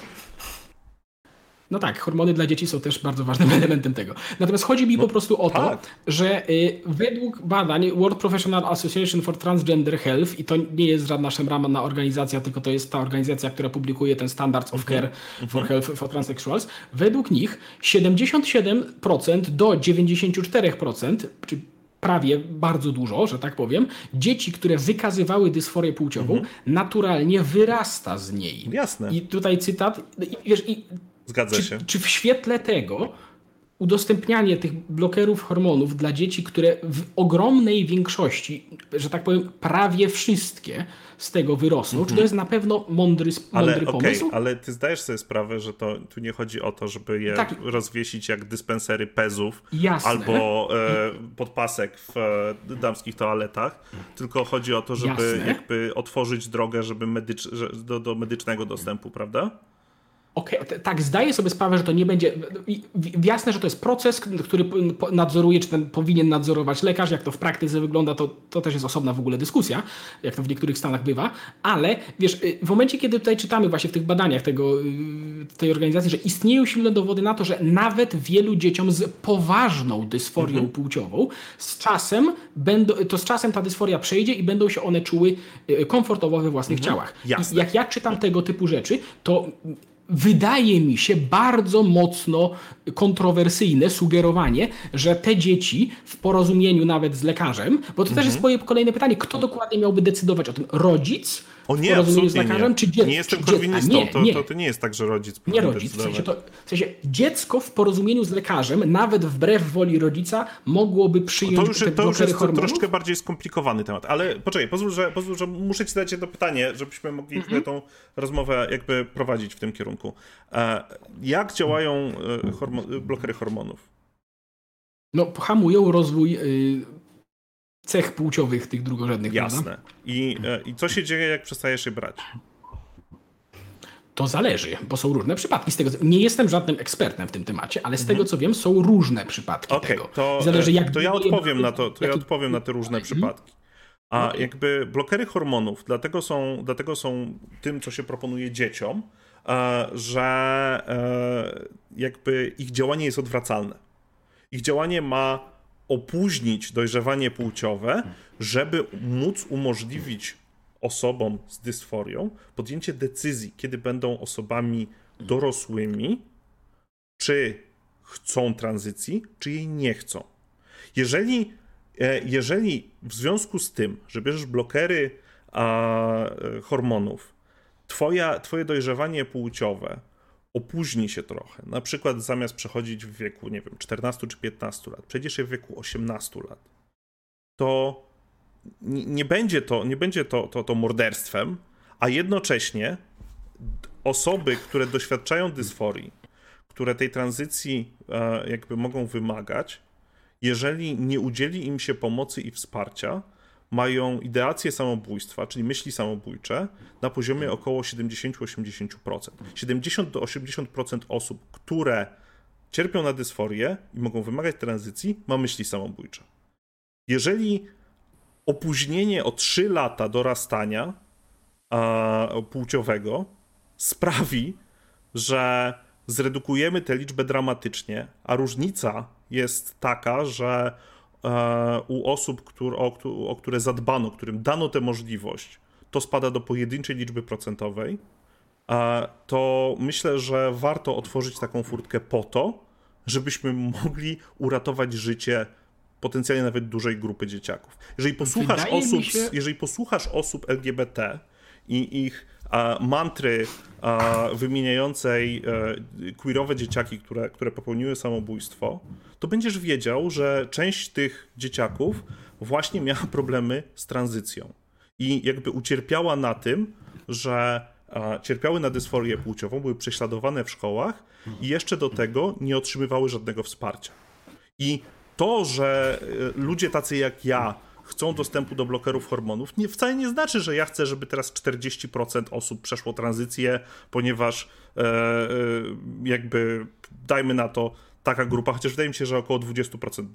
No tak, hormony dla dzieci są też bardzo ważnym elementem tego. Natomiast chodzi mi no, po prostu o to, tak. że y, według badań World Professional Association for Transgender Health, i to nie jest żadna szemrana organizacja, tylko to jest ta organizacja, która publikuje ten Standards of mhm. Care for Health for Transsexuals, według nich 77% do 94%, czy prawie bardzo dużo, że tak powiem, dzieci, które wykazywały dysforię płciową, -hmm. naturalnie wyrasta z niej. Jasne. I tutaj cytat, i, wiesz, i Zgadza czy, się. Czy w świetle tego udostępnianie tych blokerów hormonów dla dzieci, które w ogromnej większości, że tak powiem, prawie wszystkie z tego wyrosną, mm -hmm. czy to mhm. jest na pewno mądry, mądry ale, pomysł? Okay, ale ty zdajesz sobie sprawę, że to tu nie chodzi o to, żeby je tak. rozwiesić jak dyspensery pezów Jasne. albo e, podpasek w e, damskich toaletach, tylko chodzi o to, żeby Jasne. jakby otworzyć drogę żeby medycz, do, do medycznego dostępu, prawda? Okej, okay, tak, zdaję sobie sprawę, że to nie będzie. Jasne, że to jest proces, który nadzoruje, czy ten powinien nadzorować lekarz. Jak to w praktyce wygląda, to, to też jest osobna w ogóle dyskusja, jak to w niektórych stanach bywa. Ale wiesz, y, w momencie, kiedy tutaj czytamy właśnie w tych badaniach tego, y, tej organizacji, że istnieją silne dowody na to, że nawet wielu dzieciom z poważną dysforią mhm. płciową z czasem będą, to z czasem ta dysforia przejdzie i będą się one czuły y, komfortowo we własnych mhm. ciałach. Jasne. I jak ja czytam tego typu rzeczy, to wydaje mi się bardzo mocno kontrowersyjne sugerowanie, że te dzieci w porozumieniu nawet z lekarzem, bo to mhm. też jest moje kolejne pytanie, kto dokładnie miałby decydować o tym? Rodzic? O nie, absolutnie z lekarzem, nie. Czy dziecko? Nie jestem korwinistą, nie, nie. To, to, nie jest tak, że rodzic Nie rodzic, w sensie, to, w sensie dziecko w porozumieniu z lekarzem, nawet wbrew woli rodzica, mogłoby przyjąć to już, te to już jest hormonów? troszkę bardziej skomplikowany temat, ale poczekaj, pozwól, że, pozwól, że muszę ci zadać jedno pytanie, żebyśmy mogli mm -hmm. tą rozmowę jakby prowadzić w tym kierunku. E, jak działają e, hormon blokery hormonów? No, hamują rozwój y, cech płciowych tych drugorzędnych. Jasne. I, e, I co się dzieje, jak przestajesz je brać? To zależy, bo są różne przypadki. Z tego, nie jestem żadnym ekspertem w tym temacie, ale z tego mhm. co wiem, są różne przypadki okay, tego. To, zależy, e, jak to ja odpowiem na to, to ja odpowiem na te różne mhm. przypadki. A jakby blokery hormonów dlatego są, dlatego są tym, co się proponuje dzieciom, e, że jakby ich działanie jest odwracalne. Ich działanie ma opóźnić dojrzewanie płciowe, żeby móc umożliwić osobom z dysforią podjęcie decyzji, kiedy będą osobami dorosłymi, czy chcą tranzycji, czy jej nie chcą. Jeżeli, e, jeżeli w związku z tym, że bierzesz blokery a, e, hormonów, twoja, twoje dojrzewanie płciowe opóźni się trochę, na przykład zamiast przechodzić w wieku, nie wiem, 14 czy 15 lat, przejdziesz je w wieku 18 lat, to nie będzie to, nie będzie to, to, to morderstwem, a jednocześnie osoby, które doświadczają dysforii, które tej tranzycji e, jakby mogą wymagać, jeżeli nie udzieli im się pomocy i wsparcia, mają ideację samobójstwa, czyli myśli samobójcze, na poziomie około 70-80%. 70 do 80% osób, które cierpią na dysforię i mogą wymagać tranzycji, ma myśli samobójcze. Jeżeli opóźnienie o 3 lata dorastania płciowego sprawi, że zredukujemy tę liczbę dramatycznie, a różnica jest taka, że u osób, który, o, o które zadbano, którym dano tę możliwość, to spada do pojedynczej liczby procentowej, e, to myślę, że warto otworzyć taką furtkę po to, żebyśmy mogli uratować życie potencjalnie nawet dużej grupy dzieciaków. Jeżeli posłuchasz, osób, się... jeżeli posłuchasz osób LGBT i ich mantry wymieniającej e, queerowe dzieciaki, które, które popełniły samobójstwo, to będziesz wiedział, że część tych dzieciaków właśnie miała problemy z tranzycją i jakby ucierpiała na tym, że cierpiały na dysforię płciową, były prześladowane w szkołach i jeszcze do tego nie otrzymywały żadnego wsparcia. I to, że e, ludzie tacy jak ja chcą dostępu do blokerów hormonów, nie, wcale nie znaczy, że ja chcę, żeby teraz 40% osób przeszło tranzycję, ponieważ e, e, jakby dajmy na to taka grupa, chociaż wydaje mi się, że około 20%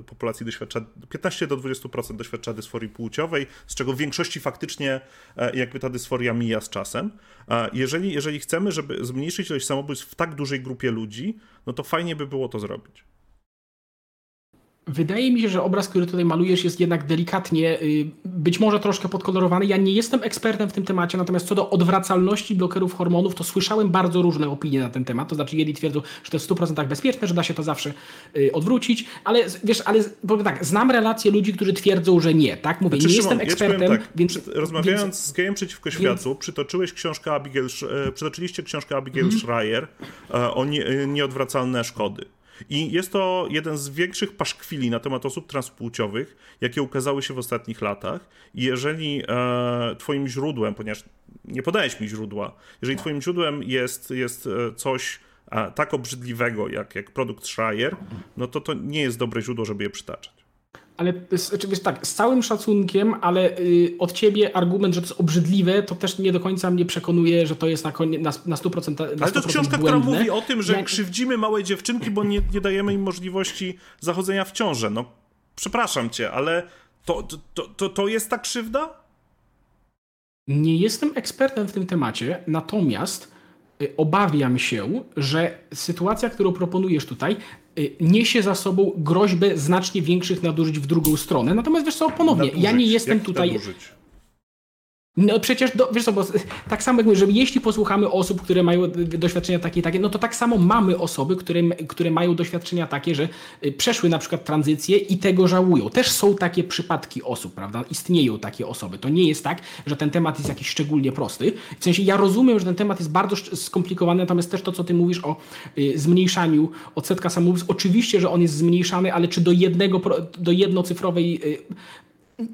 e, populacji doświadcza, 15 do 20% doświadcza dysforii płciowej, z czego w większości faktycznie e, jakby ta dysforia mija z czasem. Jeżeli, jeżeli chcemy, żeby zmniejszyć ilość samobójstw w tak dużej grupie ludzi, no to fajnie by było to zrobić. Wydaje mi się, że obraz, który tutaj malujesz, jest jednak delikatnie, y, być może troszkę podkolorowany. Ja nie jestem ekspertem w tym temacie, natomiast co do odwracalności blokerów hormonów, to słyszałem bardzo różne opinie na ten temat. To znaczy, jedni twierdzą, że to jest w 100% bezpieczne, że da się to zawsze y, odwrócić, ale wiesz, ale powiem tak, znam relacje ludzi, którzy twierdzą, że nie, tak? Mówię, znaczy, nie Szymon, jestem ekspertem, tak, więc... Rozmawiając więc, z Gejem Przeciwko Światu, więc... przytoczyłeś książkę Abigail, e, przytoczyliście książkę Abigail mm. Schreier e, o e, nieodwracalne szkody. I jest to jeden z większych paszkwili na temat osób transpłciowych, jakie ukazały się w ostatnich latach. I jeżeli e, twoim źródłem, ponieważ nie podajesz mi źródła, jeżeli twoim źródłem jest, jest e, coś e, tak obrzydliwego jak, jak produkt Schreier, no to to nie jest dobre źródło, żeby je przytaczać. Ale znaczy, wiesz, tak, z całym szacunkiem, ale y, od ciebie argument, że to jest obrzydliwe, to też nie do końca mnie przekonuje, że to jest na, konie, na, na 100%. Na ale to jest książka, błędne. która mówi o tym, że ja... krzywdzimy małe dziewczynki, bo nie, nie dajemy im możliwości zachodzenia w ciążę. No, przepraszam cię, ale to, to, to, to jest ta krzywda? Nie jestem ekspertem w tym temacie, natomiast y, obawiam się, że sytuacja, którą proponujesz tutaj, niesie za sobą groźbę znacznie większych nadużyć w drugą stronę. Natomiast wiesz co, ponownie, nadużyć. ja nie jestem Jak tutaj... Nadużyć? No przecież, do, wiesz co, bo tak samo jak mówię, że jeśli posłuchamy osób, które mają doświadczenia takie i takie, no to tak samo mamy osoby, które, które mają doświadczenia takie, że y, przeszły na przykład tranzycję i tego żałują. Też są takie przypadki osób, prawda? Istnieją takie osoby. To nie jest tak, że ten temat jest jakiś szczególnie prosty. W sensie ja rozumiem, że ten temat jest bardzo skomplikowany, natomiast też to, co ty mówisz o y, zmniejszaniu odsetka samobójstw, oczywiście, że on jest zmniejszany, ale czy do jednego, do jednocyfrowej y,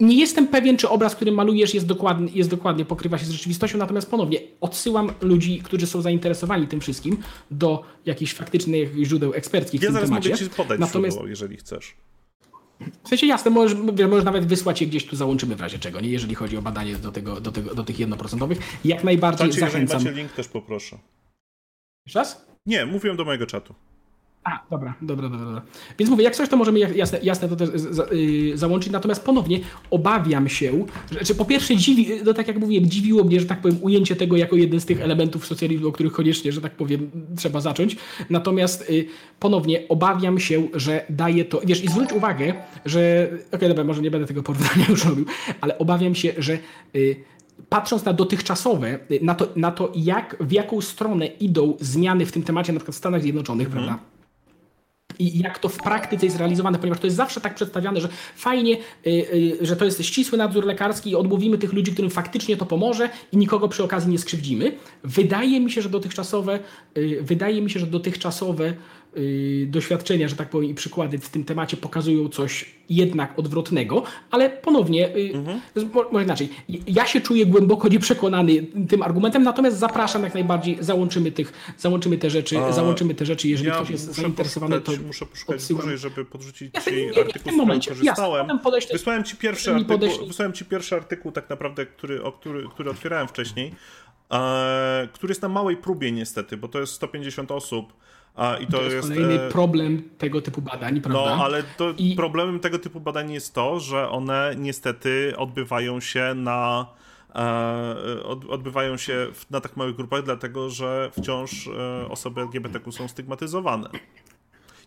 nie jestem pewien, czy obraz, który malujesz, jest dokładnie, jest dokładnie pokrywa się z rzeczywistością, natomiast ponownie odsyłam ludzi, którzy są zainteresowani tym wszystkim, do jakichś faktycznych źródeł eksperckich ja w tym temacie. Zaraz mogę ci podać natomiast... źródło, jeżeli chcesz. W sensie jasne, możesz, możesz nawet wysłać je gdzieś tu załączymy w razie czego, nie? jeżeli chodzi o badanie do, tego, do, tego, do tych jednoprocentowych. Jak najbardziej Czacie, zachęcam. Jeżeli macie link, też poproszę. Jeszcze raz? Nie, mówiłem do mojego czatu. A, dobra, dobra, dobra, dobra. Więc mówię, jak coś, to możemy jasne, jasne to też za, yy, załączyć, natomiast ponownie obawiam się, że, że po pierwsze dziwi, no tak jak mówiłem, dziwiło mnie, że tak powiem, ujęcie tego jako jeden z tych elementów socjalizmu, o których koniecznie, że tak powiem, trzeba zacząć. Natomiast yy, ponownie obawiam się, że daje to, wiesz, i zwróć uwagę, że, okej, okay, dobra, może nie będę tego porównania już robił, ale obawiam się, że yy, patrząc na dotychczasowe, na to, na to jak, w jaką stronę idą zmiany w tym temacie, na przykład w Stanach Zjednoczonych, mm. prawda? I jak to w praktyce jest realizowane, ponieważ to jest zawsze tak przedstawiane, że fajnie, yy, że to jest ścisły nadzór lekarski i odmówimy tych ludzi, którym faktycznie to pomoże i nikogo przy okazji nie skrzywdzimy. Wydaje mi się, że dotychczasowe, yy, wydaje mi się, że dotychczasowe Y, doświadczenia, że tak powiem, i przykłady w tym temacie pokazują coś jednak odwrotnego, ale ponownie, y, mhm. może inaczej, ja się czuję głęboko nieprzekonany tym argumentem, natomiast zapraszam jak najbardziej, załączymy, tych, załączymy te rzeczy, A, załączymy te rzeczy, jeżeli ja ktoś jest zainteresowany, to Muszę poszukać dłużej, żeby podrzucić ja ci nie, artykuł, w tym momencie, korzystałem. Jasne, wysłałem, ci pierwszy artykuł, wysłałem ci pierwszy artykuł tak naprawdę, który, o który, który otwierałem wcześniej, e, który jest na małej próbie niestety, bo to jest 150 osób, a, i to, to jest, jest kolejny e... problem tego typu badań, prawda? No, ale to I... problemem tego typu badań jest to, że one niestety odbywają się na e, odbywają się na tak małych grupach, dlatego że wciąż e, osoby LGBTQ są stygmatyzowane.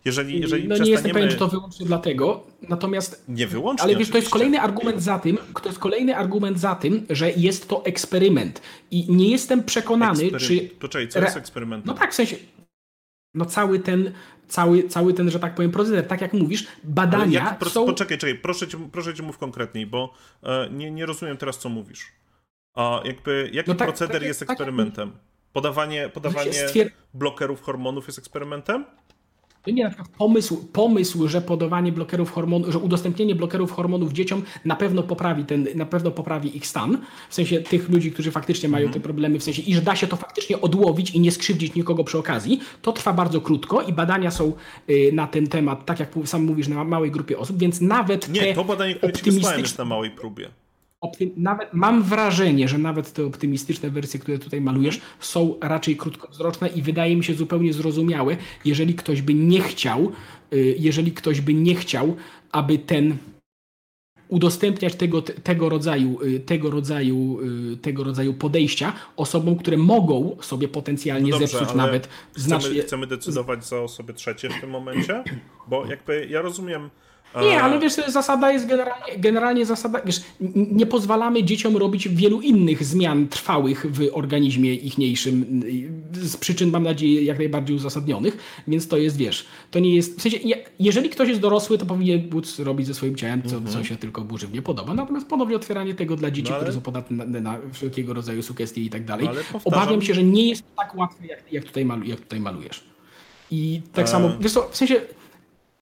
Jeżeli, jeżeli no nie jestem pewien, czy to wyłącznie dlatego, natomiast... Nie wyłącznie, Ale wiesz, to jest kolejny argument za tym, to jest kolejny argument za tym, że jest to eksperyment i nie jestem przekonany, Ekspery... czy... Poczekaj, co jest eksperymentem? No tak, w sensie no cały ten, cały, cały ten, że tak powiem, proceder, tak jak mówisz, badania jak, są... Poczekaj, czekaj, proszę cię, proszę cię mów konkretniej, bo e, nie, nie rozumiem teraz, co mówisz. A jakby, jaki no tak, proceder tak, jest tak, eksperymentem? Podawanie, podawanie stwier... blokerów hormonów jest eksperymentem? Nie, na przykład pomysł, pomysł, że podawanie blokerów hormonów, że udostępnienie blokerów hormonów dzieciom na pewno poprawi ten, na pewno poprawi ich stan, w sensie tych ludzi, którzy faktycznie mają te problemy, w sensie i że da się to faktycznie odłowić i nie skrzywdzić nikogo przy okazji, to trwa bardzo krótko i badania są y, na ten temat, tak jak sam mówisz, na małej grupie osób, więc nawet Nie, to badanie, które jest na małej próbie nawet mam wrażenie, że nawet te optymistyczne wersje, które tutaj malujesz, są raczej krótkowzroczne i wydaje mi się zupełnie zrozumiałe, jeżeli ktoś by nie chciał, y, jeżeli ktoś by nie chciał, aby ten udostępniać tego, tego, rodzaju, y, tego, rodzaju, y, tego rodzaju podejścia osobom, które mogą sobie potencjalnie no dobrze, zepsuć nawet chcemy, znacznie. Chcemy decydować za osoby trzecie w tym momencie? Bo jakby ja rozumiem nie, ale wiesz, zasada jest generalnie, generalnie zasada, wiesz, nie pozwalamy dzieciom robić wielu innych zmian trwałych w organizmie ichniejszym z przyczyn, mam nadzieję, jak najbardziej uzasadnionych, więc to jest, wiesz, to nie jest, w sensie, jeżeli ktoś jest dorosły, to powinien móc robić ze swoim ciałem, co, co mhm. się tylko burzy nie podoba, natomiast ponownie otwieranie tego dla dzieci, no ale... które są podatne na, na, wszelkiego rodzaju sugestie i tak dalej, no obawiam się, że nie jest tak łatwe, jak, jak, tutaj, malu, jak tutaj malujesz. I tak samo, wiesz co, w sensie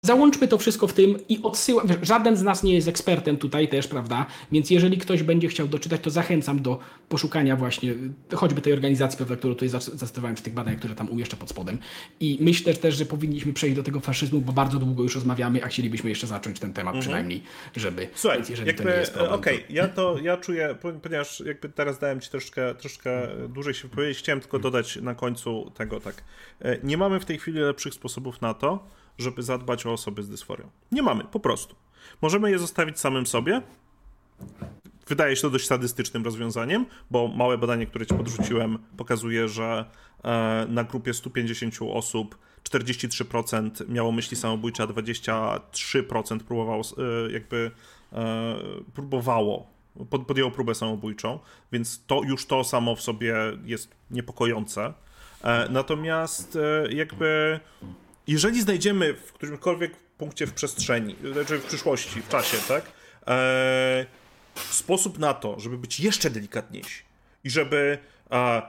Załączmy to wszystko w tym i odsyłam. Żaden z nas nie jest ekspertem tutaj też, prawda? Więc jeżeli ktoś będzie chciał doczytać, to zachęcam do poszukania właśnie choćby tej organizacji, prawda, którą tutaj zacytowałem w tych badaniach, które tam umieszczę pod spodem. I myślę też, że powinniśmy przejść do tego faszyzmu, bo bardzo długo już rozmawiamy, a chcielibyśmy jeszcze zacząć ten temat mhm. przynajmniej, żeby. Słuchaj, Więc jeżeli jakby, to nie jest problem, Okej, okay, to... ja to ja czuję, ponieważ jakby teraz dałem ci troszkę, troszkę dłużej się wypowiedzieć, chciałem tylko dodać na końcu tego tak. E, nie mamy w tej chwili lepszych sposobów na to, żeby zadbać o osoby z dysforią. Nie mamy, po prostu. Możemy je zostawić samym sobie. Wydaje się to dość sadystycznym rozwiązaniem, bo małe badanie, które ci podrzuciłem, pokazuje, że e, na grupie 150 osób 43% miało myśli samobójcze, a 23% próbowało, e, jakby e, próbowało, podjęło próbę samobójczą, więc to już to samo w sobie jest niepokojące. Natomiast jakby jeżeli znajdziemy w którymkolwiek punkcie w przestrzeni, znaczy w przyszłości, w czasie, tak, e, sposób na to, żeby być jeszcze delikatniejsi i żeby e,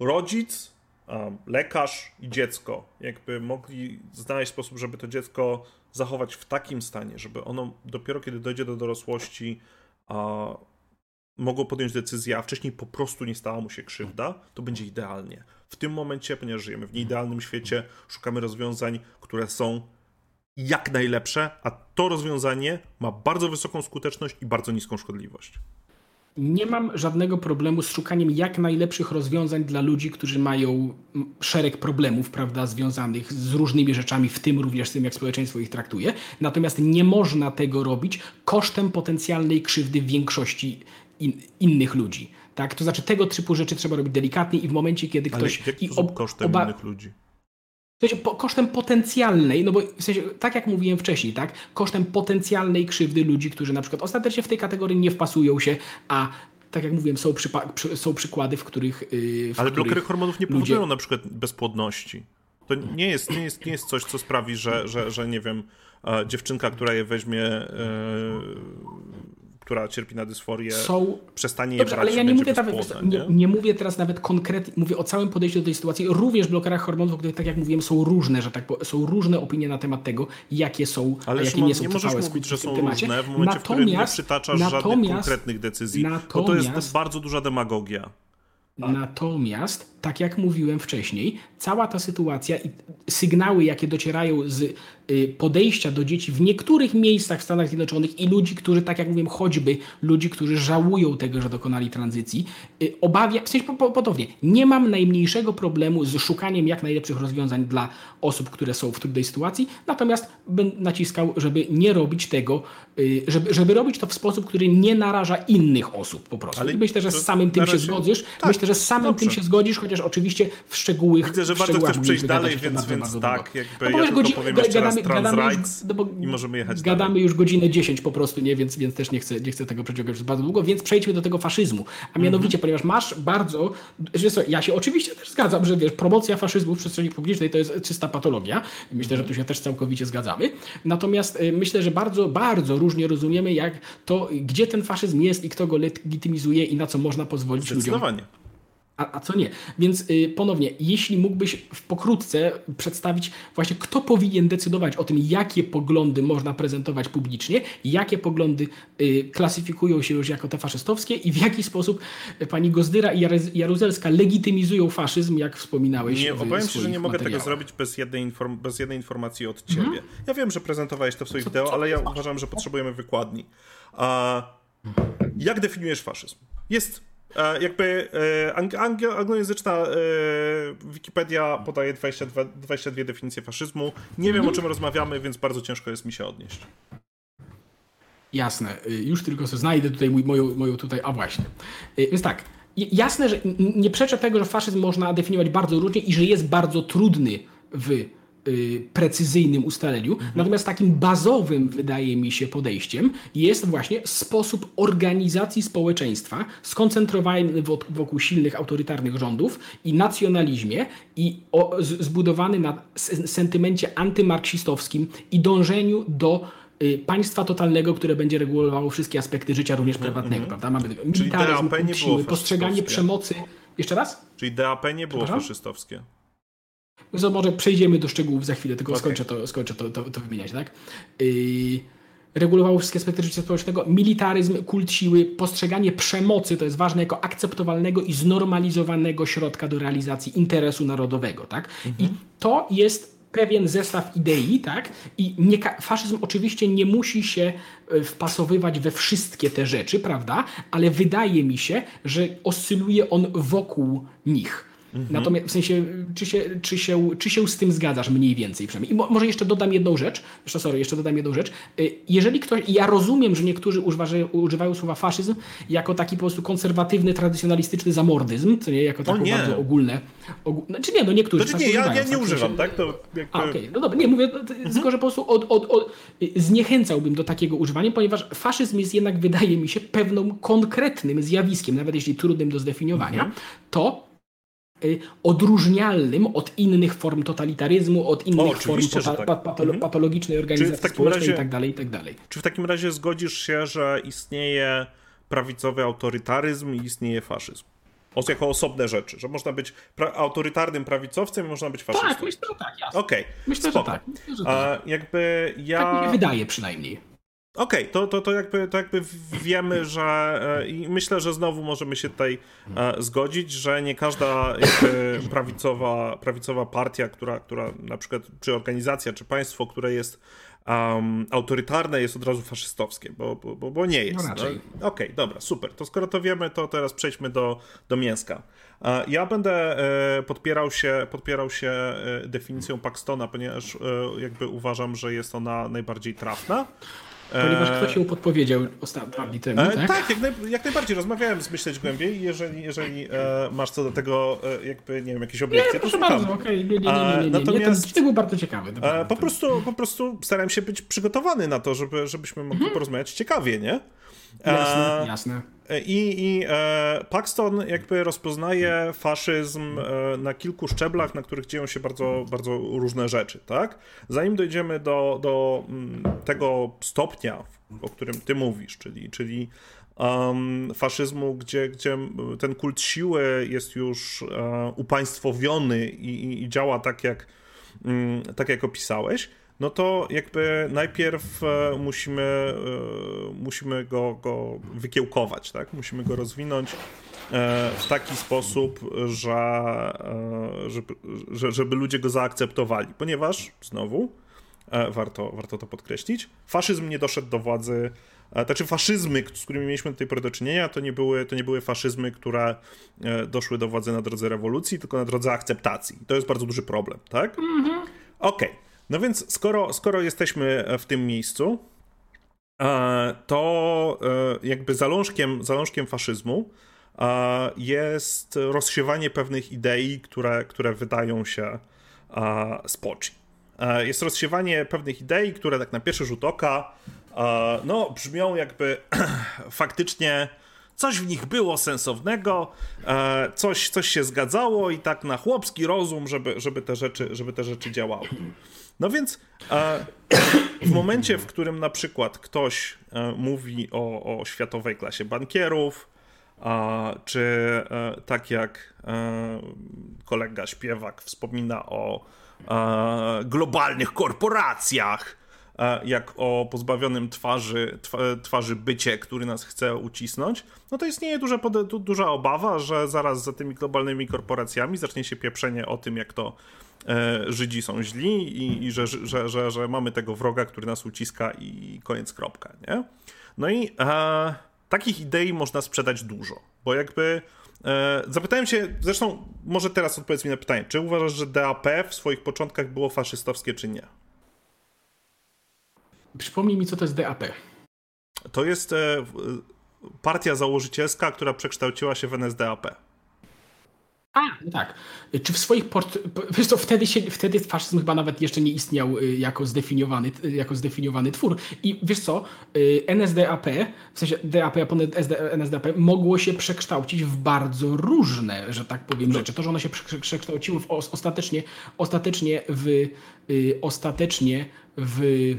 rodzic, e, lekarz i dziecko jakby mogli znaleźć sposób, żeby to dziecko zachować w takim stanie, żeby ono dopiero kiedy dojdzie do dorosłości mogło podjąć decyzję, a wcześniej po prostu nie stała mu się krzywda, to będzie idealnie. W tym momencie, ponieważ żyjemy w nieidealnym świecie, szukamy rozwiązań, które są jak najlepsze, a to rozwiązanie ma bardzo wysoką skuteczność i bardzo niską szkodliwość. Nie mam żadnego problemu z szukaniem jak najlepszych rozwiązań dla ludzi, którzy mają szereg problemów, prawda, związanych z różnymi rzeczami, w tym również z tym, jak społeczeństwo ich traktuje. Natomiast nie można tego robić kosztem potencjalnej krzywdy większości in, innych ludzi. Tak? To znaczy tego typu rzeczy trzeba robić delikatnie i w momencie, kiedy ktoś... Ale w i ob, kosztem oba... innych ludzi? To jest po, kosztem potencjalnej, no bo w sensie, tak jak mówiłem wcześniej, tak, kosztem potencjalnej krzywdy ludzi, którzy na przykład ostatecznie w tej kategorii nie wpasują się, a tak jak mówiłem, są, przypa- są przykłady, w których. Yy, w Ale blokery hormonów nie powodują ludzie... na przykład bezpłodności. To nie jest, nie jest, nie jest coś, co sprawi, że, że, że nie wiem, e, dziewczynka, która je weźmie. Która cierpi na dysforię, są... przestanie Dobrze, brać, ale ja nie mówię, nawet, nie? nie? mówię teraz nawet konkretnie, mówię o całym podejściu do tej sytuacji. Również blokerach hormonów, które tak jak mówiłem, są różne, że tak są różne opinie na temat tego, jakie są, ale a jakie nie są nie możesz mówić, że są temacie. różne w momencie, natomiast, w którym nie przytaczasz żadnych konkretnych decyzji, bo to jest bardzo duża demagogia. Natomiast, tak jak mówiłem wcześniej, cała ta sytuacja i sygnały, jakie docierają z Y, podejścia do dzieci w niektórych miejscach w Stanach Zjednoczonych i ludzi, którzy, tak jak mówiłem, choćby ludzi, którzy żałują tego, że dokonali tranzycji, y, obawia, w sensie podobnie, nie mam najmniejszego problemu z szukaniem jak najlepszych rozwiązań dla osób, które są w trudnej sytuacji, natomiast bym naciskał, żeby nie robić tego, y, żeby, żeby robić to w sposób, który nie naraża innych osób po prostu. Ale myślę, że z samym tym się zgodzisz. Tak, myślę, że z samym dobrze. tym się zgodzisz, chociaż chociaż oczywiście w szczegółach... Widzę, że bardzo chcesz przejść dalej, więc, więc tak, jakby no, ja tylko godzi- powiem jeszcze gadamy, raz trans no i możemy jechać Gadamy dalej. już godzinę 10 po prostu, nie? Więc, więc też nie chcę, nie chcę tego przeciągać przez bardzo długo, więc przejdźmy do tego faszyzmu. A mianowicie, mm-hmm. ponieważ masz bardzo... Co, ja się oczywiście też zgadzam, że wiesz, promocja faszyzmu w przestrzeni publicznej to jest czysta patologia. Myślę, że tu się też całkowicie zgadzamy. Natomiast y, myślę, że bardzo, bardzo różnie rozumiemy, jak to, gdzie ten faszyzm jest i kto go legitymizuje i na co można pozwolić ludziom a, a co nie. Więc y, ponownie, jeśli mógłbyś w pokrótce przedstawić właśnie, kto powinien decydować o tym, jakie poglądy można prezentować publicznie, jakie poglądy y, klasyfikują się już jako te faszystowskie i w jaki sposób pani Gozdyra i Jaruzelska legitymizują faszyzm, jak wspominałeś. Nie, obawiam się, że nie mogę tego zrobić bez jednej, inform bez jednej informacji od ciebie. Mhm. Ja wiem, że prezentowałeś to w swoich wideo, ale ja uważam, że potrzebujemy wykładni. A, jak definiujesz faszyzm? Jest jakby e, anglojęzyczna e, Wikipedia podaje 22, 22 definicje faszyzmu. Nie wiem, o mhm. czym rozmawiamy, więc bardzo ciężko jest mi się odnieść. Jasne. Już tylko sobie znajdę tutaj mój, moją, moją tutaj... A właśnie. Więc tak. Jasne, że nie przeczę tego, że faszyzm można definiować bardzo różnie i że jest bardzo trudny w precyzyjnym ustaleniu. Mhm. Natomiast takim bazowym, wydaje mi się, podejściem jest właśnie sposób organizacji społeczeństwa skoncentrowany wokół silnych autorytarnych rządów i nacjonalizmie i zbudowany na sentymencie antymarksistowskim i dążeniu do y, państwa totalnego, które będzie regulowało wszystkie aspekty życia, również mhm, prywatnego, -hmm. prawda? Mamy militaryzm, siły, postrzeganie przemocy. Jeszcze raz? Czyli DAP nie było faszystowskie. So, może przejdziemy do szczegółów za chwilę, tylko okay. skończę, to, skończę to, to, to wymieniać, tak? Yy, regulowało wszystkie aspekty życia społecznego, militaryzm, kult siły, postrzeganie przemocy, to jest ważne, jako akceptowalnego i znormalizowanego środka do realizacji interesu narodowego, tak? Mhm. I to jest pewien zestaw idei, tak? I nie, faszyzm oczywiście nie musi się e, wpasowywać we wszystkie te rzeczy, prawda? Ale wydaje mi się, że oscyluje on wokół nich. Mhm. Natomiast w sensie, czy się, czy, się, czy się z tym zgadzasz mniej więcej przynajmniej? I mo, może jeszcze dodam jedną rzecz. Jeszcze, sorry, jeszcze dodam jedną rzecz. Y, jeżeli ktoś, ja rozumiem, że niektórzy używają, używają słowa faszyzm jako taki po prostu konserwatywny, tradycjonalistyczny zamordyzm, co nie, jako takie bardzo ogólne. Ogól... Znaczy nie, no niektórzy znaczy, nie, ja, ja nie używam, tak? To jakby... A, okay. no dobra, nie, mówię, mhm. tylko że po prostu od, od, od, zniechęcałbym do takiego używania, ponieważ faszyzm jest jednak, wydaje mi się, pewną konkretnym zjawiskiem, nawet jeśli trudnym do zdefiniowania, mhm. to Y, odróżnialnym od innych form totalitaryzmu, od innych o, form tak. patolo mhm. patologicznej organizacji społecznej razie, i tak dalej, i tak dalej. Czy w takim razie zgodzisz się, że istnieje prawicowy autorytaryzm i istnieje faszyzm? jako osobne rzeczy, że można być pra autorytarnym prawicowcem i można być faszystą. Tak, myślę, że tak, jasne. Okej, okay. myślę, że tak. Myślę, że tak. A, jakby ja... Tak mi się wydaje przynajmniej. Okej, okay, to, to, to, jakby, to jakby wiemy, że e, i myślę, że znowu możemy się tutaj e, zgodzić, że nie każda jakby prawicowa, prawicowa partia, która, która na przykład, czy organizacja, czy państwo, które jest um, autorytarne, jest od razu faszystowskie, bo, bo, bo nie jest. No, no Okej, okay, dobra, super. To skoro to wiemy, to teraz przejdźmy do, do mięska. E, ja będę podpierał się, podpierał się definicją Paxtona, ponieważ jakby uważam, że jest ona najbardziej trafna. Ponieważ ktoś się podpowiedział ostatnio temu, e, tak? Tak, jak, naj, jak, najbardziej. Rozmawiałem z Myśleć Głębiej. Jeżeli, jeżeli e, masz co do tego e, jakby, nie wiem, jakieś obiekcje, nie, proszę bardzo, okej. Okay. Nie, nie, nie, nie, nie. Natomiast, nie, to, był bardzo ciekawy. E, po, prostu, po prostu starałem się być przygotowany na to, żeby, żebyśmy mogli mhm. porozmawiać ciekawie, nie? Jasne, jasne. I, i e, Paxton jakby rozpoznaje faszyzm e, na kilku szczeblach, na których dzieją się bardzo, bardzo różne rzeczy, tak? Zanim dojdziemy do, do mm, tego stopnia, o którym ty mówisz, czyli, czyli um, faszyzmu, gdzie, gdzie ten kult siły jest już e, upaństwowiony i, i, działa tak jak, m, tak, jak opisałeś, no to jakby najpierw e, musimy, e, musimy go, go wykiełkować, tak? Musimy go rozwinąć e, w taki sposób, że, żeby, żeby ludzie go zaakceptowali, ponieważ znowu warto, warto to podkreślić, faszyzm nie doszedł do władzy znaczy faszyzmy, z którymi mieliśmy do tej pory do czynienia, to nie były, to nie były faszyzmy, które doszły do władzy na drodze rewolucji, tylko na drodze akceptacji. To jest bardzo duży problem, tak? Mhm. Okej. Okay. No więc skoro, skoro jesteśmy w tym miejscu, e, to e, jakby zalążkiem, zalążkiem faszyzmu jest rozsiewanie pewnych idei, które, które wydają się spoczni. Jest rozsiewanie pewnych idei, które tak na pierwszy rzut oka no, brzmią jakby faktycznie coś w nich było sensownego, coś, coś się zgadzało i tak na chłopski rozum, żeby, żeby, te, rzeczy, żeby te rzeczy działały. No więc w momencie, w którym na przykład ktoś e, mówi o, o światowej klasie bankierów, czy e, tak jak e, kolega śpiewak wspomina o globalnych korporacjach, jak o pozbawionym twarzy, twarzy bycie, który nas chce ucisnąć, no to istnieje duża, duża obawa, że zaraz za tymi globalnymi korporacjami zacznie się pieprzenie o tym, jak to Żydzi są źli i, i że, że, że, że, mamy tego wroga, który nas uciska i koniec, kropka, nie? No i e, takich idei można sprzedać dużo, bo jakby e, zapytałem się, zresztą może teraz odpowiedz mi na pytanie, czy uważasz, że DAP w swoich początkach było faszystowskie, czy nie? Przypomnij mi, co to jest DAP. To jest e, partia założycielska, która przekształciła się w NSDAP. A, no tak. Czy w swoich port... Wiesz co, wtedy, się, wtedy faszyzm chyba nawet jeszcze nie istniał y, jako zdefiniowany, y, jako zdefiniowany twór. I wiesz co, y, NSDAP, w sensie DAP, NSDAP mogło się przekształcić w bardzo różne, że tak powiem, no. rzeczy. To, że ono się przekształciło w, ostatecznie, ostatecznie w ostatecznie w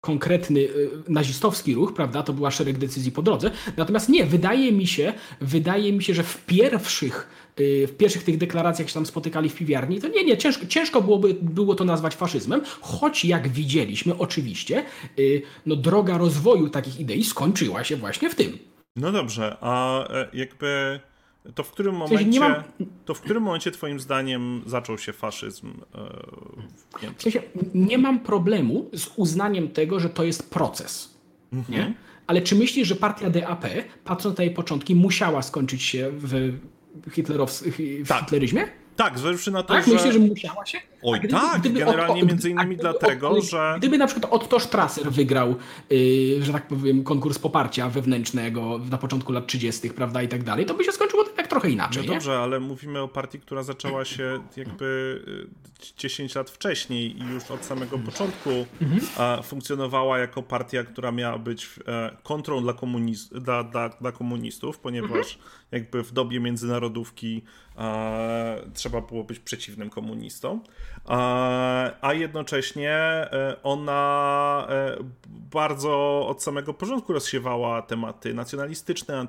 konkretny nazistowski ruch, prawda? To była szereg decyzji po drodze. Natomiast nie, wydaje mi się, wydaje mi się, że w pierwszych w pierwszych tych deklaracjach się tam spotykali w piwiarni, to nie, nie, ciężko, ciężko byłoby było to nazwać faszyzmem, choć jak widzieliśmy oczywiście, y, no droga rozwoju takich idei skończyła się właśnie w tym. No dobrze, a e, jakby to w którym momencie, mam... to w którym momencie twoim zdaniem zaczął się faszyzm w Niemczech? W sensie nie mam problemu z uznaniem tego, że to jest proces. Mhm. Nie? Ale czy myślisz, że partia DAP, patrząc na jej początki, musiała skończyć się w, hitlerows- w tak. hitleryzmie? Tak, zważywszy na to, tak, że... myślę, że musiała się. Oj gdyby, tak, gdyby generalnie od, między innymi dlatego, od, że... Gdyby na przykład Otto Strasser wygrał, yy, że tak powiem, konkurs poparcia wewnętrznego na początku lat 30., prawda, i tak dalej, to by się skończyło tak trochę inaczej, No dobrze, ale mówimy o partii, która zaczęła się jakby 10 y, lat wcześniej i już od samego początku mhm. funkcjonowała jako partia, która miała być e, kontrą dla, komuniz dla, dla, dla komunistów, ponieważ mhm. Jakby w dobie międzynarodówki trzeba było być przeciwnym komunistom, a jednocześnie e, ona e, bardzo od samego początku rozsiewała tematy nacjonalistyczne,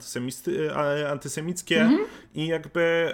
e, antysemickie mhm. i jakby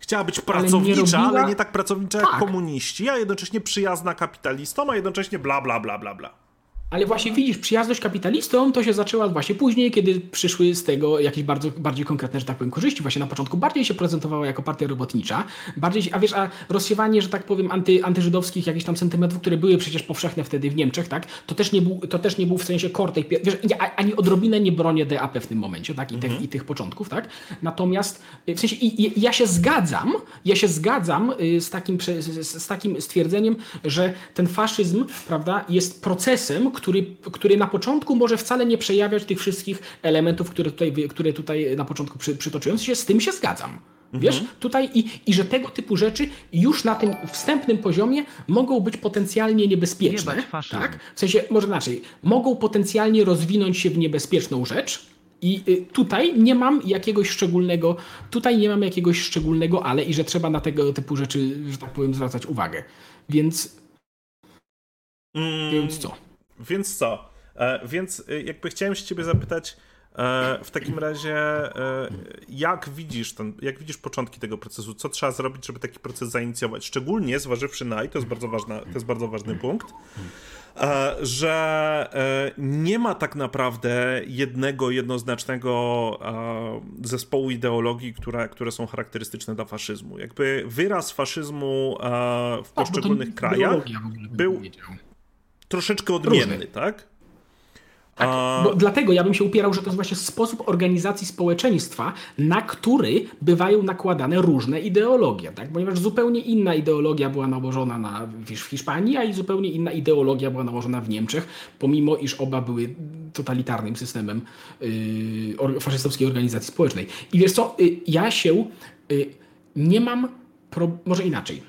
chciała być pracownicza, ale nie, ale nie tak pracownicza tak. jak komuniści, a jednocześnie przyjazna kapitalistom, a jednocześnie bla bla bla bla bla. Ale właśnie widzisz, przyjazność kapitalistom to się zaczęła właśnie później, kiedy przyszły z tego jakieś bardzo, bardziej konkretne, że tak powiem, korzyści. Właśnie na początku bardziej się prezentowała jako partia robotnicza, bardziej, a wiesz, a rozsiewanie, że tak powiem, anty, antyżydowskich jakichś tam sentymentów, które były przecież powszechne wtedy w Niemczech, tak, to też nie był, to też nie był w sensie core tej, wiesz, ani odrobinę nie bronię DAP w tym momencie, tak, i, tych, mhm. i tych początków, tak. Natomiast w sensie i, i, ja się zgadzam, ja się zgadzam y, z takim, z, z takim stwierdzeniem, że ten faszyzm, prawda, jest procesem, który, który na początku może wcale nie przejawiać tych wszystkich elementów, które tutaj, które tutaj na początku przy, przytoczyłem. Się, z tym się zgadzam. Wiesz, mhm. tutaj i, i że tego typu rzeczy już na tym wstępnym poziomie mogą być potencjalnie niebezpieczne. Tak? W sensie, może inaczej, mogą potencjalnie rozwinąć się w niebezpieczną rzecz. I y, tutaj nie mam jakiegoś szczególnego, tutaj nie mam jakiegoś szczególnego ale i że trzeba na tego typu rzeczy, że tak powiem, zwracać uwagę. Więc. Mm. Więc co? Więc co? E, więc e, jakby chciałem się ciebie zapytać e, w takim razie, e, jak widzisz ten, jak widzisz początki tego procesu? Co trzeba zrobić, żeby taki proces zainicjować? Szczególnie zważywszy na, i to jest bardzo, ważna, to jest bardzo ważny punkt, e, że e, nie ma tak naprawdę jednego, jednoznacznego zespołu ideologii, które, które są charakterystyczne dla faszyzmu. Jakby wyraz faszyzmu w tak, poszczególnych krajach był troszeczkę odmienny, Różny. tak? Tak, bo dlatego ja bym się upierał, że to jest właśnie sposób organizacji społeczeństwa, na który bywają nakładane różne ideologie, tak? ponieważ zupełnie inna ideologia była nałożona na, w Hiszpanii, a i zupełnie inna ideologia była nałożona w Niemczech, pomimo iż oba były totalitarnym systemem yy, faszystowskiej organizacji społecznej. I wiesz co, yy, ja się yy, nie mam, pro, może inaczej,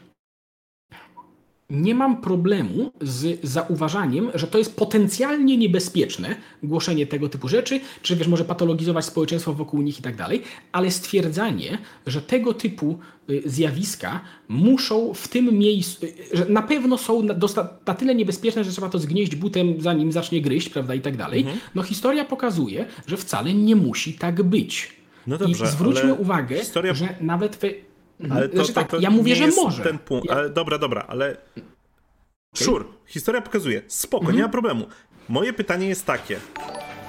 nie mam problemu z zauważaniem, że to jest potencjalnie niebezpieczne głoszenie tego typu rzeczy, czy wiesz, może patologizować społeczeństwo wokół nich i tak dalej, ale stwierdzanie, że tego typu y, zjawiska muszą w tym miejscu, y, że na pewno są na, na tyle niebezpieczne, że trzeba to zgnieść butem, zanim zacznie gryźć, prawda, i tak dalej. Mhm. No historia pokazuje, że wcale nie musi tak być. No dobrze, I zwróćmy uwagę, historia... że nawet Mhm. Ale to, znaczy, tak, to, to ja mówię, że może. Ten punkt. Ja... Ale dobra, dobra, ale. Okay. Sure, historia pokazuje. Spoko, mhm. nie ma problemu. Moje pytanie jest takie.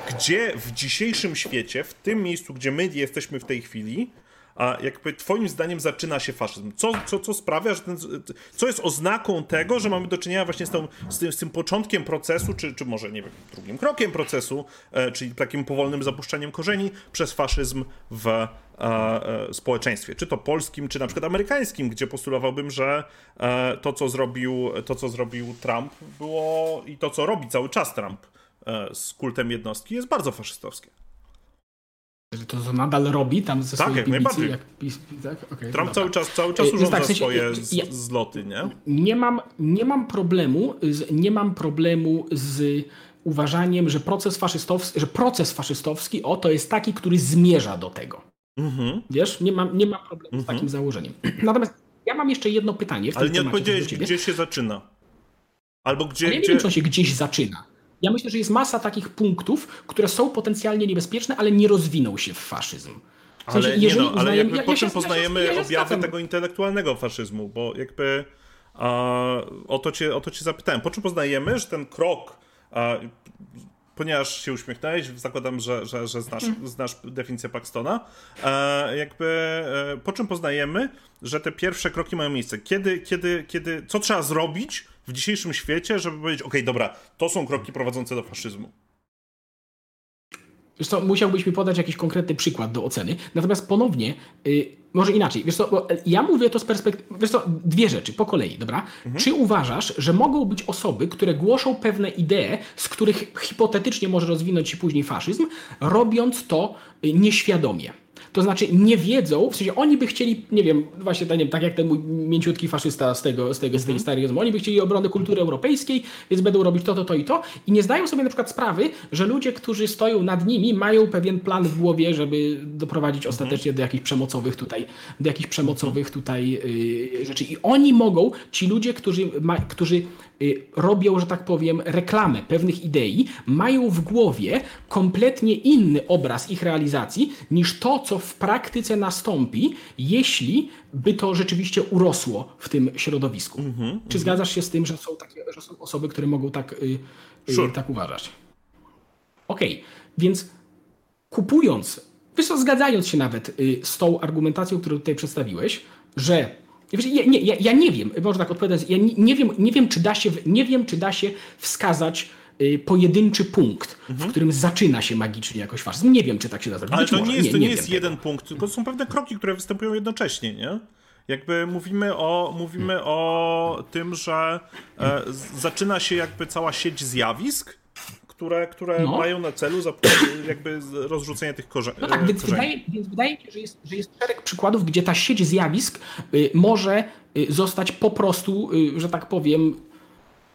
Gdzie w dzisiejszym świecie, w tym miejscu, gdzie my jesteśmy w tej chwili, a jakby twoim zdaniem zaczyna się faszyzm? Co, co, co sprawia, że ten, co jest oznaką tego, że mamy do czynienia właśnie z, tą, z, tym, z tym początkiem procesu, czy, czy może, nie wiem, drugim krokiem procesu, e, czyli takim powolnym zapuszczaniem korzeni przez faszyzm w e, e, społeczeństwie, czy to polskim, czy na przykład amerykańskim, gdzie postulowałbym, że e, to, co zrobił, to, co zrobił Trump, było i to, co robi cały czas Trump e, z kultem jednostki, jest bardzo faszystowskie. Że to, to nadal robi tam ze tak, jak najbardziej. Jak, tak? Okay, Trump cały czas, cały czas urządza tak, w sensie, swoje z, ja, zloty, nie? Nie mam, nie mam problemu, z, nie mam problemu z uważaniem, że proces faszystowski, że proces faszystowski, o, to jest taki, który zmierza do tego. Mhm. Wiesz, nie mam, nie mam problemu mhm. z takim założeniem. Natomiast ja mam jeszcze jedno pytanie. Ale nie odpowiedziałeś, gdzie się zaczyna. Albo gdzie. Ale ja nie gdzie... wiem, czy on się gdzieś zaczyna. Ja myślę, że jest masa takich punktów, które są potencjalnie niebezpieczne, ale nie rozwiną się w faszyzm. W sensie, ale nie no, ale jakby ja, po czym poznajemy ja objawy tego intelektualnego faszyzmu, bo jakby a, o, to cię, o to cię zapytałem. Po czym poznajemy, że ten krok a, ponieważ się uśmiechnąłeś, zakładam, że, że, że znasz, mm. znasz definicję Paxtona, e, jakby e, po czym poznajemy, że te pierwsze kroki mają miejsce. Kiedy, kiedy, kiedy, co trzeba zrobić w dzisiejszym świecie, żeby powiedzieć, ok, dobra, to są kroki prowadzące do faszyzmu? Wiesz co, musiałbyś mi podać jakiś konkretny przykład do oceny. Natomiast ponownie, yy, może inaczej, wiesz co, ja mówię to z perspektywy, wiesz co, dwie rzeczy po kolei, dobra? Mhm. Czy uważasz, że mogą być osoby, które głoszą pewne idee, z których hipotetycznie może rozwinąć się później faszyzm, robiąc to y, nieświadomie? To znaczy nie wiedzą, w sensie oni by chcieli, nie wiem, właśnie tak, nie tak jak ten mój mięciutki faszysta z tego, z tego, z tej starej rozmowy, oni by chcieli obrony kultury europejskiej, więc będą robić to, to, to i to i nie zdają sobie na przykład sprawy, że ludzie, którzy stoją nad nimi mają pewien plan w głowie, żeby doprowadzić ostatecznie do jakichś przemocowych tutaj, do jakichś przemocowych tutaj yy, rzeczy. I oni mogą, ci ludzie, którzy, ma, którzy Y, robią, że tak powiem, reklamę pewnych idei, mają w głowie kompletnie inny obraz ich realizacji niż to, co w praktyce nastąpi, jeśli by to rzeczywiście urosło w tym środowisku. Mm -hmm, Czy mm zgadzasz się z tym, że są, takie, że są osoby, które mogą tak, y, sure. tak uważać? Okej, okay. więc kupując, co, zgadzając się nawet y, z tą argumentacją, którą tutaj przedstawiłeś, że ja nie, ja, ja nie wiem, można tak odpowiadać, ja nie, nie, wiem, nie, wiem, czy da się, nie wiem, czy da się wskazać y, pojedynczy punkt, mhm. w którym zaczyna się magicznie jakoś faszyzm. Nie wiem, czy tak się da zrobić. Ale to może. nie jest, to nie, nie jest jeden tego. punkt, tylko są pewne kroki, które występują jednocześnie, nie? Jakby mówimy o, mówimy hmm. o tym, że e, zaczyna się jakby cała sieć zjawisk, które, które no. mają na celu jakby rozrzucenie tych korzeni. No tak, więc wydaje, więc wydaje mi się, że jest, że jest szereg przykładów, gdzie ta sieć zjawisk y, może y, zostać po prostu, y, że tak powiem,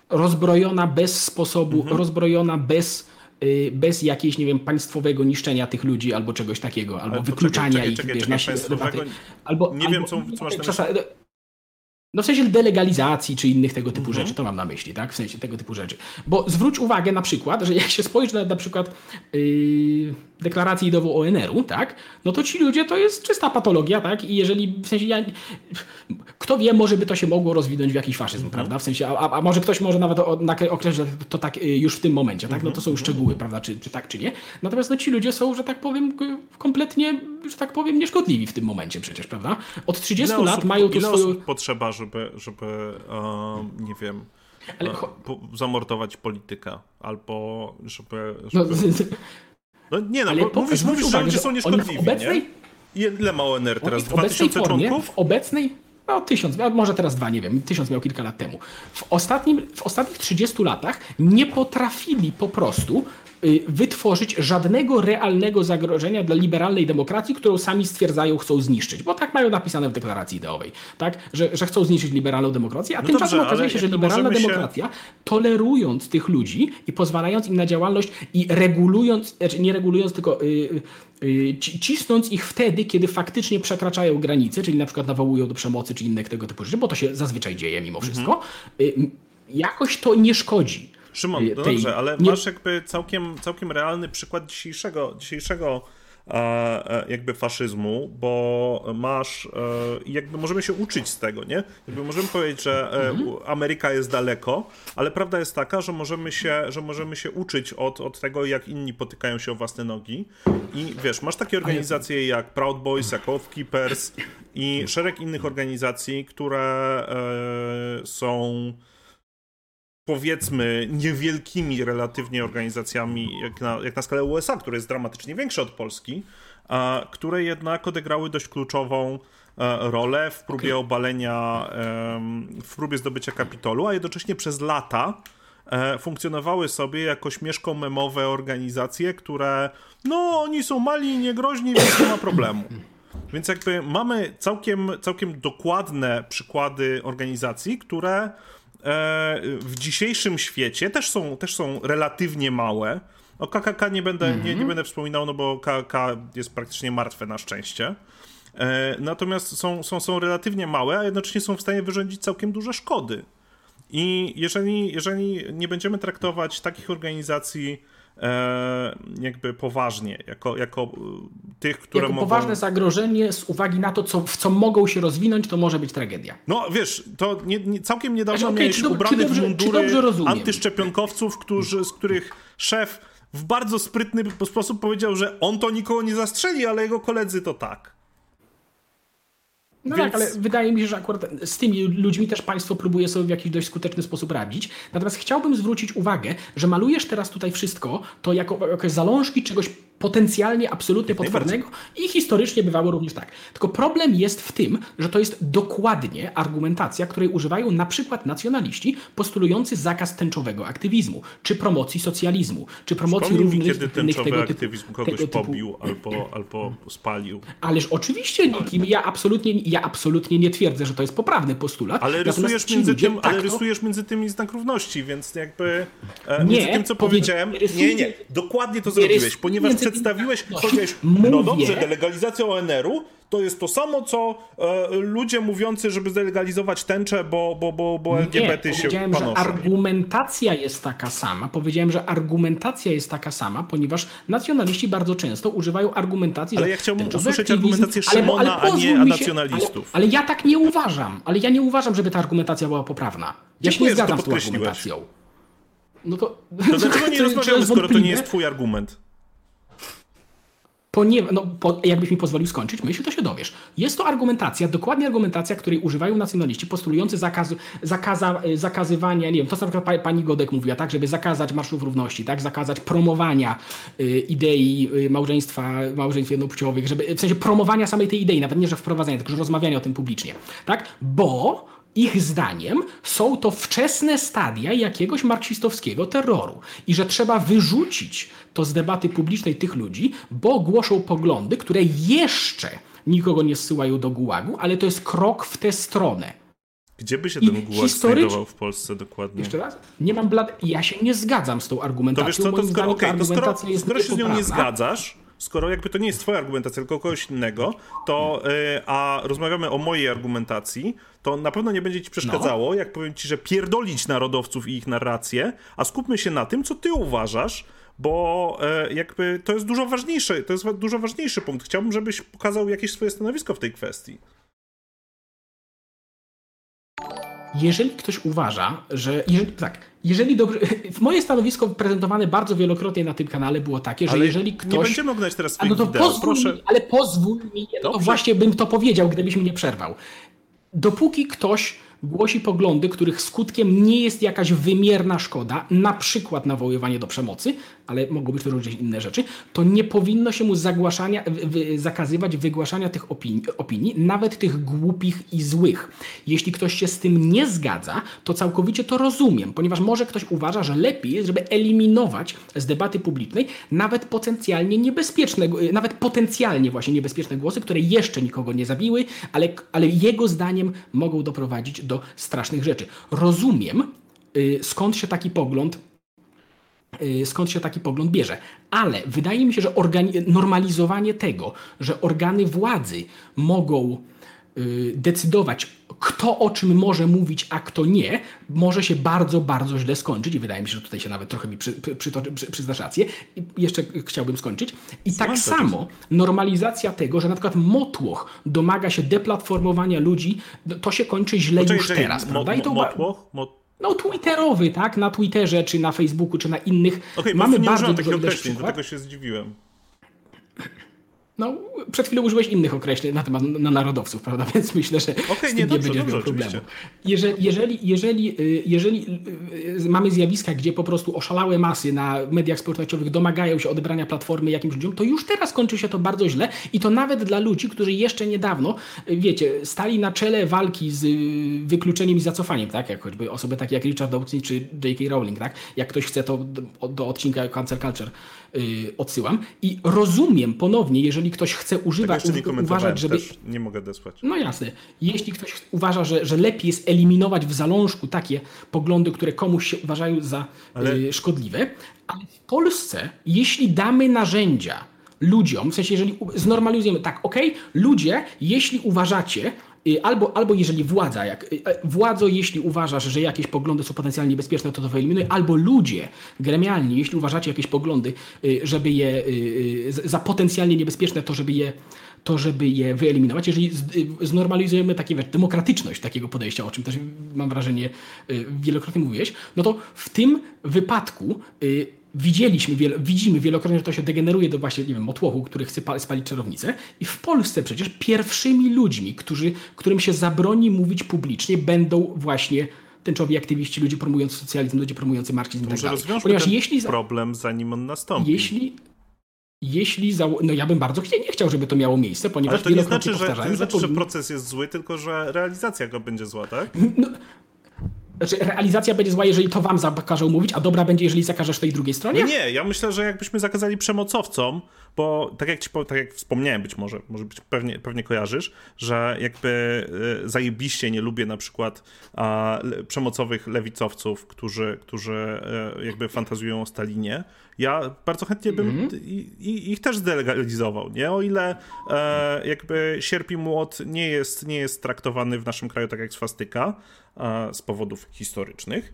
rozbrojona bez sposobu, mhm. rozbrojona bez bez jakiegoś, nie wiem, państwowego niszczenia tych ludzi albo czegoś takiego, albo wykluczania czekaj, czekaj, ich, czekaj, wiesz, na Albo, nie albo, wiem, co, co masz na myśli. No w sensie delegalizacji czy innych tego typu mhm. rzeczy, to mam na myśli, tak? W sensie tego typu rzeczy. Bo zwróć uwagę na przykład, że jak się spojrzy na na przykład yy, deklarację idową ONR-u, tak? No to ci ludzie to jest czysta patologia, tak? I jeżeli, w sensie ja, kto wie, może by to się mogło rozwinąć w jakiś faszyzm, mhm. prawda? W sensie, a, a, może ktoś może nawet określić to tak y, już w tym momencie, tak? No to są mhm. szczegóły, prawda? Czy, czy tak, czy nie. Natomiast no ci ludzie są, że tak powiem, kompletnie, że tak powiem, nieszkodliwi w tym momencie przecież, prawda? Od 30 ile lat osób, mają tu swoją... Potrzeba, żeby, żeby um, nie wiem ale... zamordować polityka, albo żeby... żeby... No, no nie no, ale bo mówisz, mówisz że ludzie są nieszkodliwi, obecnej... nie? Ile ma ONR teraz? 2000 członków? W obecnej no tysiąc, może teraz dwa, nie wiem, tysiąc miał kilka lat temu. W, ostatnim, w ostatnich 30 latach nie potrafili po prostu wytworzyć żadnego realnego zagrożenia dla liberalnej demokracji, którą sami stwierdzają chcą zniszczyć. Bo tak mają napisane w deklaracji ideowej, tak? że, że chcą zniszczyć liberalną demokrację, a no tymczasem dobrze, okazuje się, że liberalna demokracja, się... tolerując tych ludzi i pozwalając im na działalność i regulując, znaczy nie regulując, tylko yy, yy, cisnąc ich wtedy, kiedy faktycznie przekraczają granice, czyli na przykład nawołują do przemocy czy innych tego typu rzeczy, bo to się zazwyczaj dzieje mimo wszystko, mhm. yy, jakoś to nie szkodzi. Szymon, no dobrze, ale nie... masz jakby całkiem, całkiem realny przykład dzisiejszego, dzisiejszego e, e, jakby faszyzmu, bo masz e, jakby możemy się uczyć z tego, nie? Jakby możemy powiedzieć, że mhm. Ameryka jest daleko, ale prawda jest taka, że możemy się, że możemy się uczyć od, od tego, jak inni potykają się o własne nogi i wiesz, masz takie organizacje jak Proud Boys, jak Oath Keepers i szereg innych organizacji, które są powiedzmy niewielkimi relatywnie organizacjami, jak na, jak na skalę USA, które jest dramatycznie większe od Polski, a, które jednak odegrały dość kluczową e, rolę w próbie okay. obalenia, w próbie zdobycia Kapitolu, a jednocześnie przez lata e, funkcjonowały sobie jako śmieszko memowe organizacje, które no oni są mali i niegroźni, więc nie ma problemu. Więc jakby mamy całkiem, całkiem dokładne przykłady organizacji, które E, w dzisiejszym świecie też są, też są relatywnie małe. O KKK nie będę, mm -hmm. nie, nie mhm. będę wspominał, no bo KKK jest praktycznie martwe na szczęście. E, natomiast są, są, są relatywnie małe, a jednocześnie są w stanie wyrządzić całkiem duże szkody. I jeżeli, jeżeli nie będziemy traktować takich organizacji E, jakby poważnie, jako, jako e, tych, które jako mogą... poważne zagrożenie z uwagi na to, co, w co mogą się rozwinąć, to może być tragedia. No wiesz, to nie, nie, całkiem niedawno znaczy, okay, miałeś czy, ubranych czy mundury antyszczepionkowców, którzy, z których szef w bardzo sprytny sposób powiedział, że on to nikogo nie zastrzeli, ale jego koledzy to tak. No Więc... tak, ale wydaje mi się, że akurat z tymi ludźmi też państwo próbuje sobie w jakiś dość skuteczny sposób radzić. Natomiast chciałbym zwrócić uwagę, że malujesz teraz tutaj wszystko to jako jakieś zalążki czegoś potencjalnie absolutnie potwornego i historycznie bywało również tak. Tylko problem jest w tym, że to jest dokładnie argumentacja, której używają na przykład nacjonaliści postulujący zakaz tęczowego aktywizmu, czy promocji socjalizmu, czy promocji różnych kiedy tęczowy tego aktywizm kogoś tego pobił typu... albo, albo spalił. Ależ oczywiście nikim, ja absolutnie, ja absolutnie nie twierdzę, że to jest poprawny postulat. Ale rysujesz, między tym, tak, ale rysujesz między tym znak równości, więc jakby e, między nie, tym, co powiedziałem, nie, nie, dokładnie to zrobiłeś, ponieważ przedstawiłeś, powiedziałeś, no dobrze, delegalizacja ONR-u to jest to samo, co e, ludzie mówiący, żeby zdelegalizować tęczę, bo, bo, bo, bo LGBT Nie, się powiedziałem, że argumentacja jest taka sama. Powiedziałem, że argumentacja jest taka sama, ponieważ nacjonaliści bardzo często używają argumentacji, Ale ja chciałbym usłyszeć argumentację Szymona, ale, ale a nie nacjonalistów. Ale, ale, ja tak nie uważam. Ale ja nie uważam, żeby ta argumentacja była poprawna. Ja się nie zgadzam z tą argumentacją. No to, to dlaczego nie rozmawiamy, skoro to nie jest twój argument? Ponieważ, no, po, jakbyś mi pozwolił skończyć myśl, to się dowiesz. Jest to argumentacja, dokładnie argumentacja, której używają nacjonaliści postulujący zakaz, zakaza, y, zakazywania, nie wiem, to co na przykład pani Godek mówiła, tak, żeby zakazać marszów równości, tak, zakazać promowania y, idei y, małżeństwa, małżeństw jednopłciowych, żeby, w sensie promowania samej tej idei, nawet nie, że wprowadzania, tylko że rozmawiania o tym publicznie, tak, bo ich zdaniem są to wczesne stadia jakiegoś marksistowskiego terroru i że trzeba wyrzucić to z debaty publicznej tych ludzi, bo głoszą poglądy, które jeszcze nikogo nie zsyłają do gułagu, ale to jest krok w tę stronę. Gdzie by się ten gułag historycz... znajdował w Polsce dokładnie? Jeszcze raz? Nie mam blad... Ja się nie zgadzam z tą argumentacją. To wiesz co, to skoro, okay, to skoro, skoro się z nią nie zgadzasz, skoro jakby to nie jest twoja argumentacja, tylko kogoś innego, to yy, a rozmawiamy o mojej argumentacji, to na pewno nie będzie ci przeszkadzało, no. jak powiem ci, że pierdolić narodowców i ich narrację, a skupmy się na tym, co ty uważasz, bo e, jakby to jest dużo ważniejsze, to jest dużo ważniejszy punkt. Chciałbym, żebyś pokazał jakieś swoje stanowisko w tej kwestii. Jeżeli ktoś uważa, że. Jeżeli, tak, jeżeli dobrze. Moje stanowisko prezentowane bardzo wielokrotnie na tym kanale było takie, że ale jeżeli ktoś. Nie będziemy oglądać teraz swoich no to wideo, pozwól proszę. Mi, ale pozwól mi, no to właśnie bym to powiedział, gdybyś mnie nie przerwał. Dopóki ktoś głosi poglądy, których skutkiem nie jest jakaś wymierna szkoda, na przykład nawoływanie do przemocy, ale mogą być to również inne rzeczy, to nie powinno się mu zagłaszania, zakazywać wygłaszania tych opinii, opinii, nawet tych głupich i złych. Jeśli ktoś się z tym nie zgadza, to całkowicie to rozumiem, ponieważ może ktoś uważa, że lepiej jest, żeby eliminować z debaty publicznej nawet potencjalnie niebezpieczne, nawet potencjalnie właśnie niebezpieczne głosy, które jeszcze nikogo nie zabiły, ale, ale jego zdaniem mogą doprowadzić do strasznych rzeczy. Rozumiem, y, skąd się taki pogląd y, skąd się taki pogląd bierze. Ale wydaje mi się, że normalizowanie tego, że organy władzy mogą y, decydować, kto o czym może mówić, a kto nie, może się bardzo, bardzo źle skończyć. I wydaje mi się, że tutaj się nawet trochę mi przy, przy, przy, przyznasz rację. I jeszcze chciałbym skończyć. I tak samo normalizacja tego, że na przykład motłoch domaga się deplatformowania ludzi, to się kończy źle Poczekaj, już teraz, mo, prawda? I to motłoch? Mot... No, twitterowy, tak? Na Twitterze, czy na Facebooku, czy na innych. Okay, Mamy bardzo dużo określeń, dlatego się zdziwiłem. No, przed chwilą użyłeś innych określeń na temat na narodowców, prawda? Więc myślę, że okay, nie, dobrze, będziesz miał problemu. Jeżeli, jeżeli, jeżeli, y, jeżeli y, mamy zjawiska, gdzie po prostu oszalałe masy na mediach społecznościowych domagają się odebrania platformy jakimś ludziom, to już teraz kończy się to bardzo źle i to nawet dla ludzi, którzy jeszcze niedawno, y, wiecie, stali na czele walki z wykluczeniem i zacofaniem, tak? Jak choćby osoby takie jak Richard Dawkins czy J.K. Rowling, tak? Jak ktoś chce, to do, odcinka Cancel Culture odsyłam. I rozumiem ponownie, jeżeli ktoś chce używać, tak uważać, żeby... nie mogę desłać. No jasne. Jeśli ktoś uważa, że, że lepiej jest eliminować w zalążku takie poglądy, które komuś się uważają za ale... yy, szkodliwe, ale w Polsce, jeśli damy narzędzia ludziom, w sensie jeżeli znormalizujemy, tak, ok, ludzie, jeśli uważacie, Y, albo, albo jeżeli władza, jak, y, e, władzo, jeśli uważasz, że jakieś poglądy są potencjalnie niebezpieczne, to to wyeliminuj, albo ludzie gremialni, jeśli uważacie jakieś poglądy, y, żeby je za potencjalnie niebezpieczne, to żeby je to, żeby je wyeliminować. Jeżeli znormalizujemy takie, wiesz, demokratyczność takiego podejścia, o czym też mam wrażenie wielokrotnie mówiłeś, no to w tym wypadku widzieliśmy, widzimy wielokrotnie, że to się degeneruje do właśnie, nie wiem, motłochu, który chce spalić czarownicę. I w Polsce przecież pierwszymi ludźmi, którzy, którym się zabroni mówić publicznie, będą właśnie tęczowi aktywiści, ludzie promujący socjalizm, ludzie promujący marksizm tak dalej. Ponieważ ten jeśli problem, zanim on nastąpi. Jeśli, jeśli za... no ja bym bardzo nie chciał, żeby to miało miejsce, ponieważ Ale to nie znaczy, że, to nie znaczy, że proces jest zły, tylko że realizacja go będzie zła, tak? No, znaczy, realizacja będzie zła, jeżeli to wam zakażą mówić, a dobra będzie, jeżeli zakażesz tej drugiej stronie? No nie, ja myślę, że jakbyśmy zakazali przemocowcom, bo tak jak, ci, tak jak wspomniałem być może, może być pewnie, pewnie kojarzysz, że jakby y, zajebiście nie lubię na przykład a, le, przemocowych lewicowców, którzy, którzy y, jakby fantazują o Stalinie. Ja bardzo chętnie bym mm -hmm. i, i, ich też zdelegalizował, nie? O ile e, jakby sierp i młot nie jest, nie jest traktowany w naszym kraju tak jak swastyka, z powodów historycznych.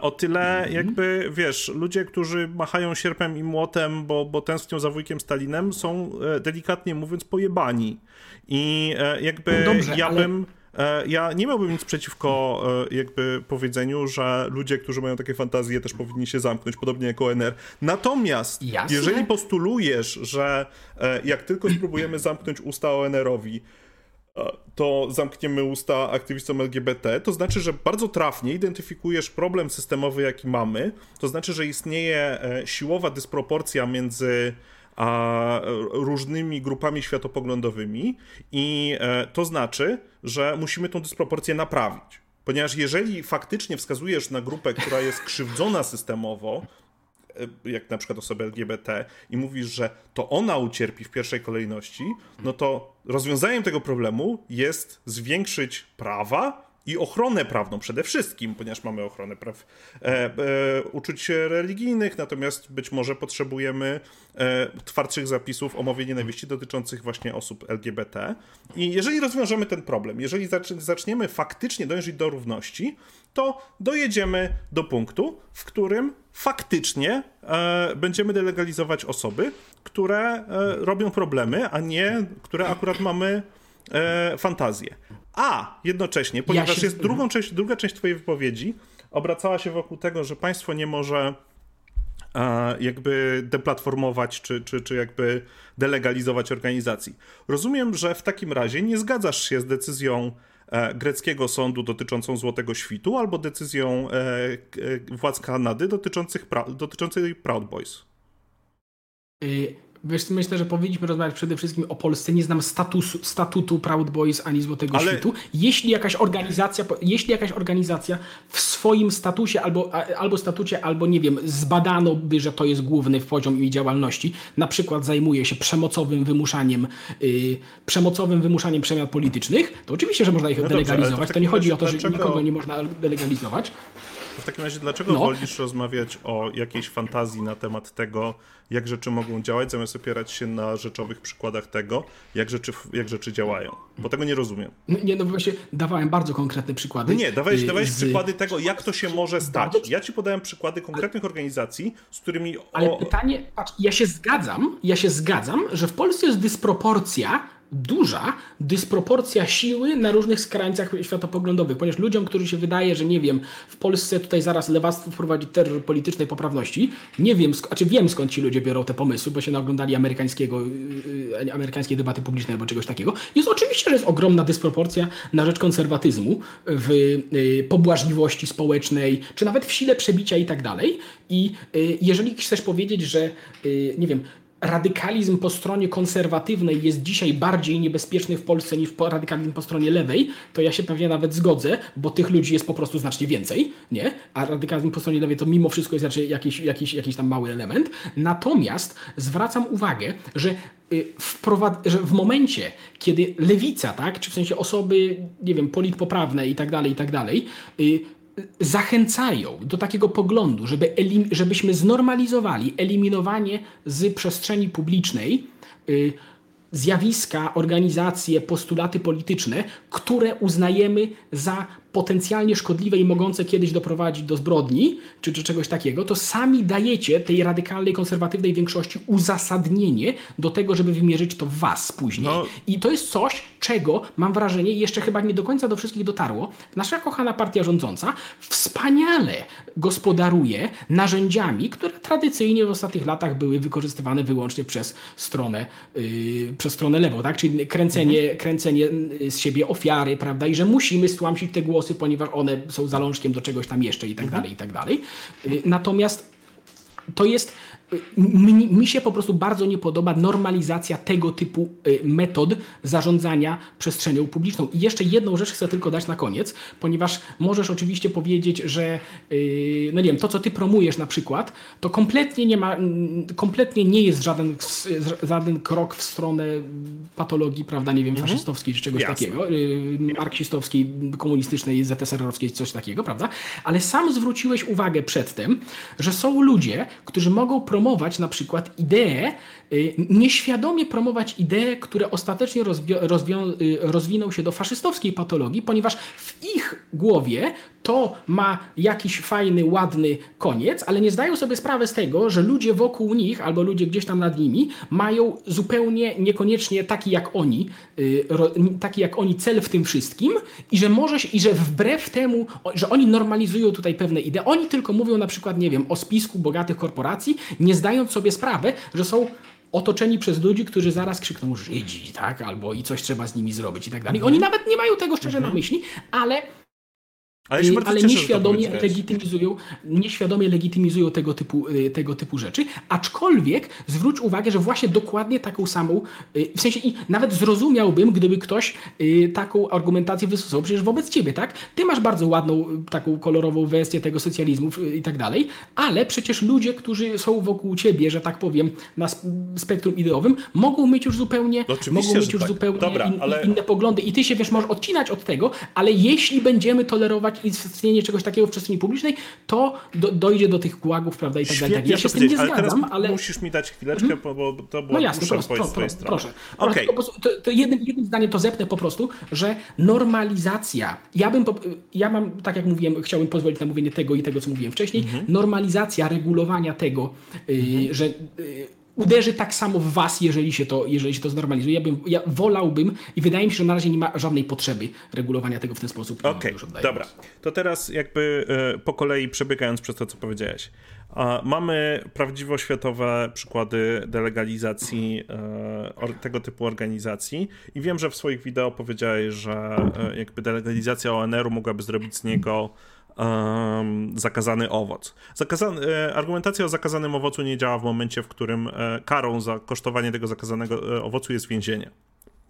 O tyle mhm. jakby, wiesz, ludzie, którzy machają sierpem i młotem, bo, bo tęsknią za wujkiem Stalinem, są e, delikatnie mówiąc pojebani. I e, jakby dobrze, ja ale... bym e, ja nie miałbym nic przeciwko jakby powiedzeniu, że ludzie, którzy mają takie fantazje też powinni się zamknąć, podobnie jak ONR. Natomiast Jasne. jeżeli postulujesz, że jak tylko spróbujemy zamknąć usta ONR-owi, to zamkniemy usta aktywistom LGBT, to znaczy, że bardzo trafnie identyfikujesz problem systemowy, jaki mamy. To znaczy, że istnieje e, siłowa dysproporcja między a, różnymi grupami światopoglądowymi, i e, to znaczy, że musimy tą dysproporcję naprawić. Ponieważ jeżeli faktycznie wskazujesz na grupę, która jest krzywdzona systemowo, E, jak na przykład osobę LGBT i mówisz, że to ona ucierpi w pierwszej kolejności, no to rozwiązaniem tego problemu jest zwiększyć prawa i ochronę prawną przede wszystkim, ponieważ mamy ochronę praw e, e, uczuć religijnych, natomiast być może potrzebujemy e, twardszych zapisów o mowie nienawiści dotyczących właśnie osób LGBT. I jeżeli rozwiążemy ten problem, jeżeli zaczniemy faktycznie dążyć do równości, to dojedziemy do punktu, w którym faktycznie e, będziemy delegalizować osoby, które e, robią problemy, a nie które akurat mamy e, fantazję. A jednocześnie, ponieważ ja się... jest drugą część, druga część Twojej wypowiedzi, obracała się wokół tego, że państwo nie może e, jakby deplatformować, czy, czy, czy jakby delegalizować organizacji. Rozumiem, że w takim razie nie zgadzasz się z decyzją e, greckiego sądu dotyczącą Złotego Świtu, albo decyzją władz Kanady dotyczących dotyczącej Proud Boys? Wiesz, myślę, że powinniśmy rozmawiać przede wszystkim o Polsce. Nie znam statusu, statutu Proud Boys ani Złotego Ale... Świtu. Jeśli jakaś organizacja, jeśli jakaś organizacja w swoim statusie albo, albo statucie, albo nie wiem, zbadano by, że to jest główny poziom jej działalności, na przykład zajmuje się przemocowym wymuszaniem, yy, przemocowym wymuszaniem przemian politycznych, to oczywiście, że można ich no delegalizować. Dobrze, to, to nie chodzi o to, że nikogo nie można delegalizować. W takim razie, dlaczego no. wolisz rozmawiać o jakiejś fantazji na temat tego, jak rzeczy mogą działać, zamiast opierać się na rzeczowych przykładach tego, jak rzeczy, jak rzeczy działają? Bo tego nie rozumiem. No, nie, no właśnie dawałem bardzo konkretne przykłady. Nie, dawałeś, y, dawałeś z... przykłady tego, jak to się może stać. Ja ci podałem przykłady konkretnych organizacji, z którymi... O... Ale pytanie, patrz, ja się zgadzam, ja się zgadzam, że w Polsce jest dysproporcja duża dysproporcja siły na różnych skrańcach światopoglądowych, ponieważ ludziom, którzy się wydaje, że nie wiem, w Polsce tutaj zaraz lewactwo wprowadzi terror politycznej poprawności, nie wiem, znaczy wiem skąd ci ludzie biorą te pomysły, bo się naoglądali amerykańskiego, yy, amerykańskiej debaty publicznej albo czegoś takiego. Jest oczywiście, że jest ogromna dysproporcja na rzecz konserwatyzmu w yy, pobłażliwości społecznej, czy nawet w sile przebicia i tak dalej. I yy, jeżeli chcesz powiedzieć, że nie wiem, radykalizm po stronie konserwatywnej jest dzisiaj bardziej niebezpieczny w Polsce niż radykalizm po stronie lewej, to ja się pewnie nawet zgodzę, bo tych ludzi jest po prostu znacznie więcej, nie? A radykalizm po stronie lewej to mimo wszystko jest raczej jakiś, jakiś, jakiś tam mały element. Natomiast zwracam uwagę, że y, że w momencie, kiedy lewica, tak, czy w sensie osoby, nie wiem, politpoprawne i tak dalej, i tak dalej, y, zachęcają do takiego poglądu, żeby żebyśmy znormalizowali eliminowanie z przestrzeni publicznej y, zjawiska, organizacje, postulaty polityczne, które uznajemy za potencjalnie szkodliwe i mogące kiedyś doprowadzić do zbrodni, czy, czy czegoś takiego, to sami dajecie tej radykalnej, konserwatywnej większości uzasadnienie do tego, żeby wymierzyć to w was później. No. I to jest coś, czego mam wrażenie, jeszcze chyba nie do końca do wszystkich dotarło, nasza kochana partia rządząca wspaniale gospodaruje narzędziami, które tradycyjnie w ostatnich latach były wykorzystywane wyłącznie przez stronę, yy, przez stronę lewą, tak? Czyli kręcenie, mhm. kręcenie z siebie ofiary, prawda? I że musimy stłamsić te głosy głosy, ponieważ one są zalążkiem do czegoś tam jeszcze i tak mhm. dalej, i tak dalej. Y, natomiast to jest mi, mi, się po prostu bardzo nie podoba normalizacja tego typu y, metod zarządzania przestrzenią publiczną. I jeszcze jedną rzecz chcę tylko dać na koniec, ponieważ możesz oczywiście powiedzieć, że y, no nie wiem, to co ty promujesz na przykład, to kompletnie nie ma, kompletnie nie jest żaden, żaden krok w stronę patologii, prawda, nie wiem, mhm. faszystowskiej czy czegoś Jasne. takiego, y, marksistowskiej, komunistycznej, ZSRR-owskiej, coś takiego, prawda? Ale sam zwróciłeś uwagę przedtem, że są ludzie, którzy mogą promować na przykład idee, y, nieświadomie promować idee, które ostatecznie y, rozwiną się do faszystowskiej patologii, ponieważ w ich głowie to ma jakiś fajny, ładny koniec, ale nie zdają sobie sprawy z tego, że ludzie wokół nich albo ludzie gdzieś tam nad nimi mają zupełnie niekoniecznie taki jak oni, y, taki jak oni cel w tym wszystkim i że może i że wbrew temu, że oni normalizują tutaj pewne idee, oni tylko mówią na przykład, nie wiem, o spisku bogatych korporacji, nie zdając sobie sprawy, że są otoczeni przez ludzi, którzy zaraz krzykną Żydzi, tak, albo i coś trzeba z nimi zrobić i tak dalej. Oni nawet nie mają tego szczerze na mhm. myśli, ale ale, y, ale nieświadomie, legitymizują, nieświadomie legitymizują tego typu, y, tego typu rzeczy. Aczkolwiek zwróć uwagę, że właśnie dokładnie taką samą, y, w sensie i nawet zrozumiałbym, gdyby ktoś taką argumentację wystosował przecież wobec ciebie, tak? Ty masz bardzo ładną, taką kolorową wersję tego socjalizmu i tak dalej, ale przecież ludzie, którzy są wokół ciebie, że tak powiem, na spektrum ideowym, mogą mieć już zupełnie, no mogą mieć już tak. zupełnie Dobra, in, ale... inne poglądy i ty się wiesz, możesz odcinać od tego, ale jeśli będziemy tolerować i istnienie czegoś takiego w przestrzeni publicznej, to do, dojdzie do tych kłagów, prawda, i tak dalej. Ja się z tym nie ale zgadzam, ale... musisz mi dać chwileczkę, mm. bo, bo to było no jasne, proszę, pro, pro, proszę. Okay. To, to jednym, jednym zdaniem to zepnę po prostu, że normalizacja, ja bym, ja mam, tak jak mówiłem, chciałbym pozwolić na mówienie tego i tego, co mówiłem wcześniej, mm -hmm. normalizacja regulowania tego, mm -hmm. że y, uderzy tak samo w was, jeżeli się to, jeżeli się to znormalizuje. Ja, bym, ja wolałbym i wydaje mi się, że na razie nie ma żadnej potrzeby regulowania tego w ten sposób. Okej, okay, dobra. To teraz jakby e, po kolei przebiegając przez to, co powiedziałeś. Mamy prawdziwo światowe przykłady delegalizacji e, tego typu organizacji i wiem, że w swoich wideo powiedziałeś, że e, jakby delegalizacja ONR-u mogłaby zrobić z niego um, zakazany owoc. Zakazany, e, argumentacja o zakazanym owocu nie działa w momencie, w którym karą za kosztowanie tego zakazanego owocu jest więzienie.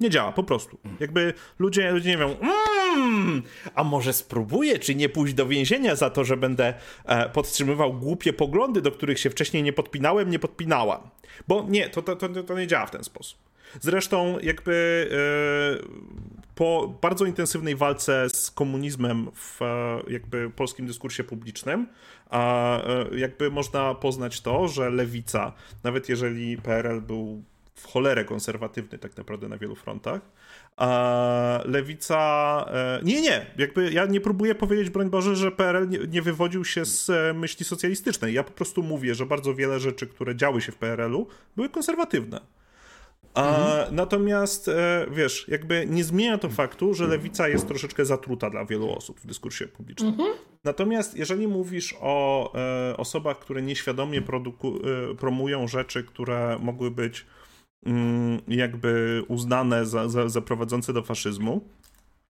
Nie działa, po prostu. Jakby ludzie, ludzie nie wiem, mmm, a może spróbuję, czy nie pójść do więzienia za to, że będę e, podtrzymywał głupie poglądy, do których się wcześniej nie podpinałem, nie podpinałam. Bo nie, to, to, to, to nie działa w ten sposób. Zresztą jakby e, po bardzo intensywnej walce z komunizmem w e, jakby polskim dyskursie publicznym, a e, jakby można poznać to, że lewica, nawet jeżeli PRL był w cholerę konserwatywny tak naprawdę na wielu frontach. A lewica. E, nie, nie, jakby ja nie próbuję powiedzieć, broń Boże, że PRL nie, nie wywodził się z myśli socjalistycznej. Ja po prostu mówię, że bardzo wiele rzeczy, które działy się w PRL-u, były konserwatywne. A, mhm. Natomiast e, wiesz, jakby nie zmienia to faktu, że lewica jest troszeczkę zatruta dla wielu osób w dyskursie publicznym. Mhm. Natomiast jeżeli mówisz o e, osobach, które nieświadomie produku, e, promują rzeczy, które mogły być Mm, jakby uznane za, za, za prowadzące do faszyzmu,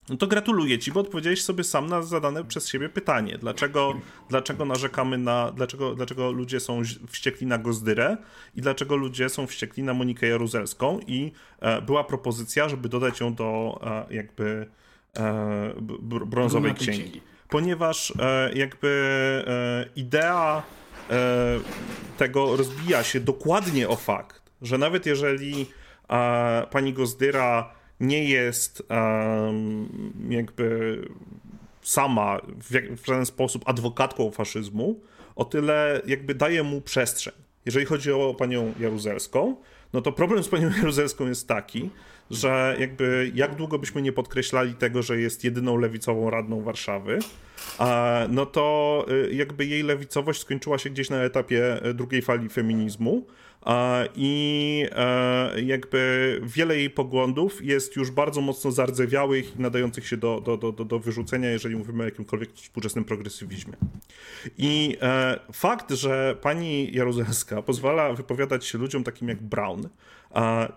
no to gratuluję ci, bo odpowiedziałeś sobie sam na zadane przez siebie pytanie. Dlaczego, dlaczego narzekamy na. Dlaczego, dlaczego ludzie są wściekli na Gozdyrę i dlaczego ludzie są wściekli na Monikę Jaruzelską? I e, była propozycja, żeby dodać ją do e, jakby e, brązowej księgi. Ponieważ e, jakby e, idea e, tego rozbija się dokładnie o fakt, że nawet jeżeli pani Gozdyra nie jest jakby sama w, w żaden sposób adwokatką faszyzmu, o tyle jakby daje mu przestrzeń. Jeżeli chodzi o panią Jaruzelską, no to problem z panią Jaruzelską jest taki, że jakby jak długo byśmy nie podkreślali tego, że jest jedyną lewicową radną Warszawy, no to y, jakby jej lewicowość skończyła się gdzieś na etapie y, drugiej fali feminizmu i e, jakby wiele jej poglądów jest już bardzo mocno zardzewiałych i nadających się do, do, do, do wyrzucenia, jeżeli mówimy o jakimkolwiek współczesnym progresywizmie. I e, fakt, że pani Jaruzelska pozwala wypowiadać się ludziom takim jak Brown,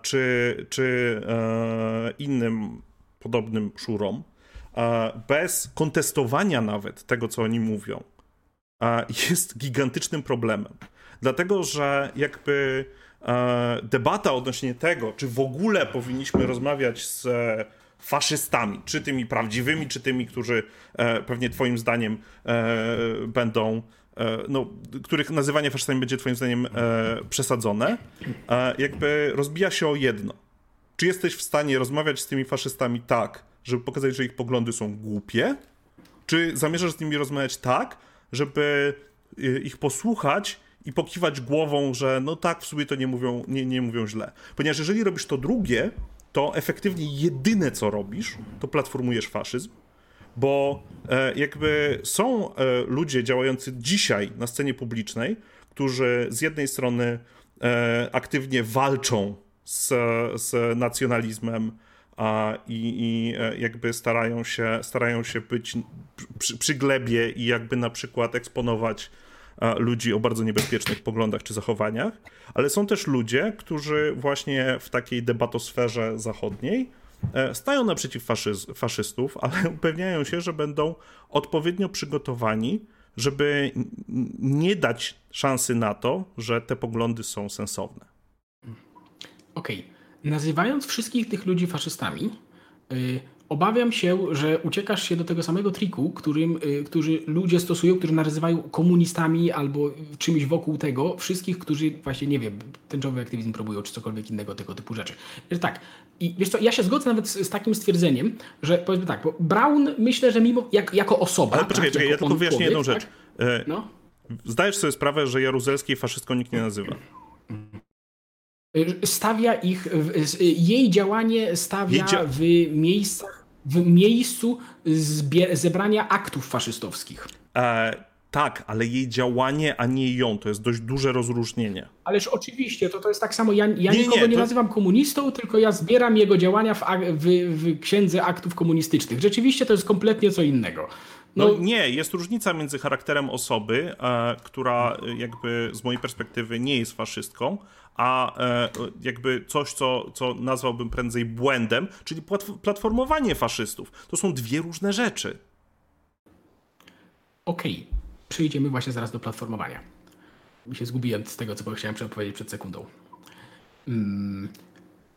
czy, czy e, innym podobnym szurom, bez kontestowania nawet tego, co oni mówią, jest gigantycznym problemem. Dlatego, że jakby e, debata odnośnie tego, czy w ogóle powinniśmy rozmawiać z faszystami, czy tymi prawdziwymi, czy tymi, którzy e, pewnie Twoim zdaniem e, będą no, których nazywanie faszystami będzie Twoim zdaniem przesadzone, jakby rozbija się o jedno. Czy jesteś w stanie rozmawiać z tymi faszystami tak, żeby pokazać, że ich poglądy są głupie? Czy zamierzasz z nimi rozmawiać tak, żeby ich posłuchać i pokiwać głową, że no tak, w sumie to nie mówią, nie, nie mówią źle. Ponieważ jeżeli robisz to drugie, to efektywnie jedyne co robisz, to platformujesz faszyzm, bo e, jakby są e, ludzie działający dzisiaj na scenie publicznej, którzy z jednej strony e, aktywnie walczą z, z nacjonalizmem a, i, i jakby starają się, starają się być przy, przy glebie i jakby na przykład eksponować ludzi o bardzo niebezpiecznych poglądach czy zachowaniach, ale są też ludzie, którzy właśnie w takiej debatosferze zachodniej e, stają naprzeciw faszyz faszystów, ale upewniają się, że będą odpowiednio przygotowani, żeby nie dać szansy na to, że te poglądy są sensowne. Okej. Okay. Nazywając wszystkich tych ludzi faszystami, y, Obawiam się, że uciekasz się do tego samego triku, którym, y, którzy ludzie stosują, którzy nazywają komunistami albo czymś wokół tego, wszystkich, którzy właśnie, nie wiem, tęczowy aktywizm próbują, czy cokolwiek innego tego typu rzeczy. Tak. I wiesz co, ja się zgodzę nawet z, z takim stwierdzeniem, że powiedzmy tak, bo Brown myślę, że mimo, jak, jako osoba... Ale poczekaj, tak, czekaj, ja tylko wyjaśnię jedną rzecz. Tak? E, no? Zdajesz sobie sprawę, że Jaruzelskiej faszystką nikt nie nazywa. Stawia ich, jej działanie stawia jej dzia w miejscach w miejscu zebrania aktów faszystowskich. E, Tak, ale jej działanie, a nie ją, to jest dość duże rozróżnienie. Ależ oczywiście, to, to jest tak samo, ja, ja nie, nikogo nie, nie to... nazywam komunistą, tylko ja zbieram jego działania w, w, w księdze aktów komunistycznych. Rzeczywiście to jest kompletnie co innego. No, no, nie, jest różnica między charakterem osoby, e, która e, jakby z mojej perspektywy nie jest faszystką, a e, jakby coś, co, co nazwałbym prędzej błędem, czyli platformowanie faszystów. To są dwie różne rzeczy. Okej, okay. przejdziemy właśnie zaraz do platformowania. Mi się zgubiłem z tego, co chciałem powiedzieć przed sekundą. Hmm.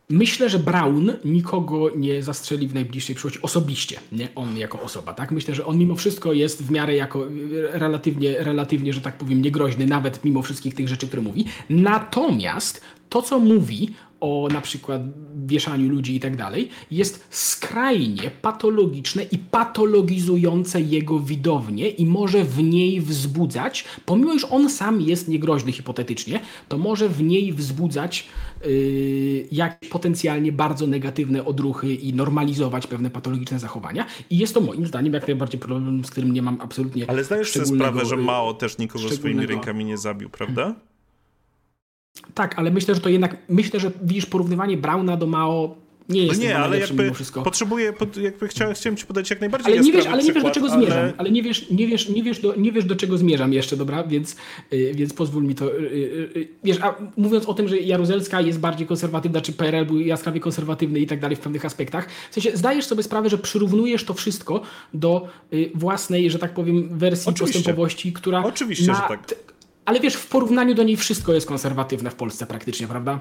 Myślę, że Brown nikogo nie zastrzeli w najbliższej przyszłości osobiście, nie on jako osoba, tak? Myślę, że on mimo wszystko jest w miarę jako relatywnie, relatywnie, że tak powiem, niegroźny, nawet mimo wszystkich tych rzeczy, które mówi. Natomiast to, co mówi o na przykład wieszaniu ludzi i tak dalej, jest skrajnie patologiczne i patologizujące jego widownię i może w niej wzbudzać, pomimo iż on sam jest niegroźny hipotetycznie, to może w niej wzbudzać yy, jakieś potencjalnie bardzo negatywne odruchy i normalizować pewne patologiczne zachowania. I jest to moim zdaniem jak najbardziej problem, z którym nie mam absolutnie Ale zdajesz sobie sprawę, że Mao też nikogo swoimi rękami nie zabił, prawda? Tak, ale myślę, że to jednak, myślę, że widzisz, porównywanie Brauna do Mao nie jest no nie, ale jakby wszystko. potrzebuję, jakby chciałem, chciałem ci podać jak najbardziej Ale nie wiesz, ale nie wiesz do czego ale... zmierzam, ale nie wiesz, nie wiesz, nie wiesz, do, nie wiesz do czego zmierzam jeszcze, dobra, więc, yy, więc pozwól mi to, yy, yy, wiesz, a mówiąc o tym, że Jaruzelska jest bardziej konserwatywna, czy PRL był jaskrawie konserwatywny i tak dalej w pewnych aspektach, w sensie zdajesz sobie sprawę, że przyrównujesz to wszystko do y, własnej, że tak powiem, wersji Oczywiście. postępowości, która Oczywiście, na, że tak ale wiesz, w porównaniu do niej wszystko jest konserwatywne w Polsce praktycznie, prawda?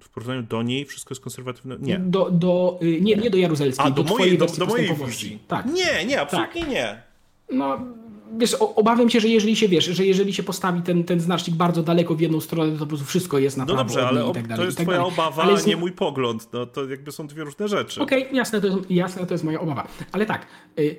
W porównaniu do niej wszystko jest konserwatywne? Nie. Do, do, y, nie, nie do Jaruzelskiej, A, do, do mojej, do, do mojej wizji. Tak. Nie, nie, absolutnie tak. nie. No, wiesz, obawiam się, że jeżeli się, wiesz, że jeżeli się postawi ten, ten znacznik bardzo daleko w jedną stronę, to po prostu wszystko jest na No dobrze, ale i tak dalej, to jest tak twoja obawa, ale a nie mój pogląd. No, to jakby są dwie różne rzeczy. Okej, okay, jasne, to jest, jasne, to jest moja obawa. Ale tak, y,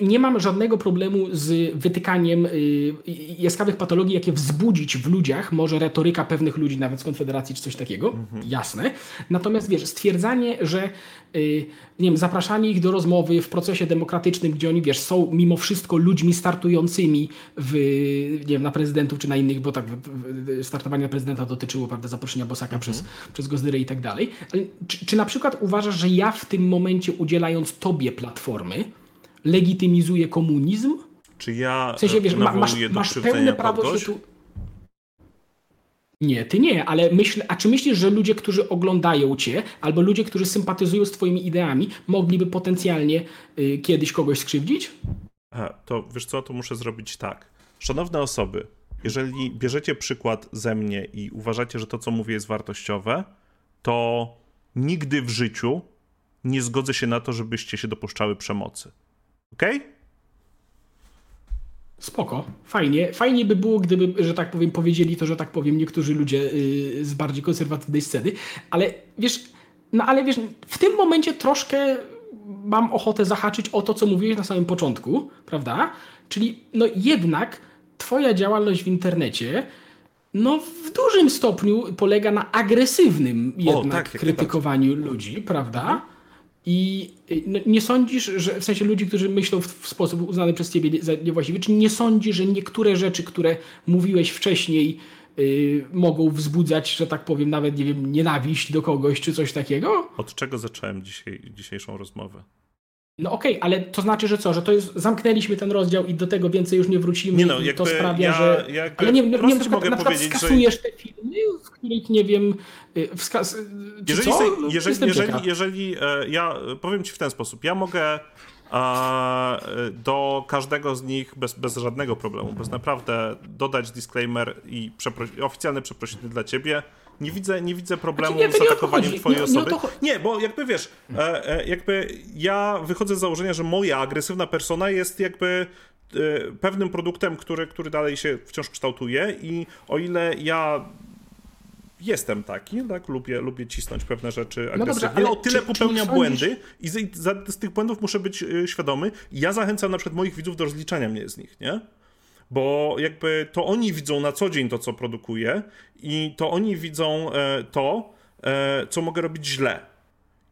nie mam żadnego problemu z wytykaniem y, jaskrawych patologii, jakie wzbudzić w ludziach może retoryka pewnych ludzi, nawet z Konfederacji czy coś takiego, mhm. jasne. Natomiast wiesz, stwierdzanie, że y, nie wiem, zapraszanie ich do rozmowy w procesie demokratycznym, gdzie oni wiesz, są mimo wszystko ludźmi startującymi w, nie wiem, na prezydentów czy na innych, bo tak startowanie na prezydenta dotyczyło prawda, zaproszenia Bosaka mhm. przez, przez Gozdyrę i tak dalej. Czy, czy na przykład uważasz, że ja w tym momencie udzielając tobie platformy, legitymizuje komunizm. Czy ja w sensie, wiesz, masz, masz pełne prawo się tu... Nie, ty nie, ale myśl, a czy myślisz, że ludzie, którzy oglądają cię, albo ludzie, którzy sympatyzują z twoimi ideami, mogliby potencjalnie y, kiedyś kogoś skrzywdzić? Aha, to wiesz co, to muszę zrobić tak. Szanowne osoby, jeżeli bierzecie przykład ze mnie i uważacie, że to, co mówię, jest wartościowe, to nigdy w życiu nie zgodzę się na to, żebyście się dopuszczały przemocy. Okay? Spoko, fajnie. Fajnie by było, gdyby, że tak powiem, powiedzieli to, że tak powiem, niektórzy ludzie yy, z bardziej konserwatywnej sceny, ale wiesz, no ale wiesz, w tym momencie troszkę mam ochotę zahaczyć o to, co mówiłeś na samym początku, prawda? Czyli no jednak twoja działalność w internecie no w dużym stopniu polega na agresywnym jednak o, tak, krytykowaniu ludzi, prawda? I y, no, nie sądzisz, że w sensie ludzi, którzy myślą w, sposób uznany przez ciebie za niewłaściwy, czy nie sądzisz, że niektóre rzeczy, które mówiłeś wcześniej, yy, mogą wzbudzać, że tak powiem, nawet nie wiem, nienawiść do kogoś, czy coś takiego? Od czego zacząłem dzisiaj, dzisiejszą rozmowę? No okej, okay, ale to znaczy, że co, że to jest, zamknęliśmy ten rozdział i do tego więcej już nie wrócimy nie no, i to sprawia, ja, że... ale nie, nie, nie, na przykład, na przykład skasujesz że... te filmy, w których, nie wiem, y, wskaz... Jeżeli, co? No, jeżeli, jeżeli, jeżeli, e, ja powiem ci w ten sposób, ja mogę do każdego z nich bez, bez żadnego problemu, bez naprawdę dodać disclaimer i przepro- oficjalne przeprosiny dla ciebie, nie widzę, nie widzę problemu znaczy, nie, z atakowaniem twojej nie, osoby. Nie, nie, bo jakby wiesz, e, e, jakby ja wychodzę z założenia, że moja agresywna persona jest jakby e, pewnym produktem, który, który dalej się wciąż kształtuje i o ile ja jestem taki, tak, lubię, lubię cisnąć pewne rzeczy agresywnie, no ale o tyle czy, popełniam czy błędy i z, z, z, tych błędów muszę być świadomy. Ja zachęcam na przykład moich widzów do rozliczania mnie z nich, nie? Bo jakby to oni widzą na co dzień to, co produkuję i to oni widzą e, to, e, co mogę robić źle.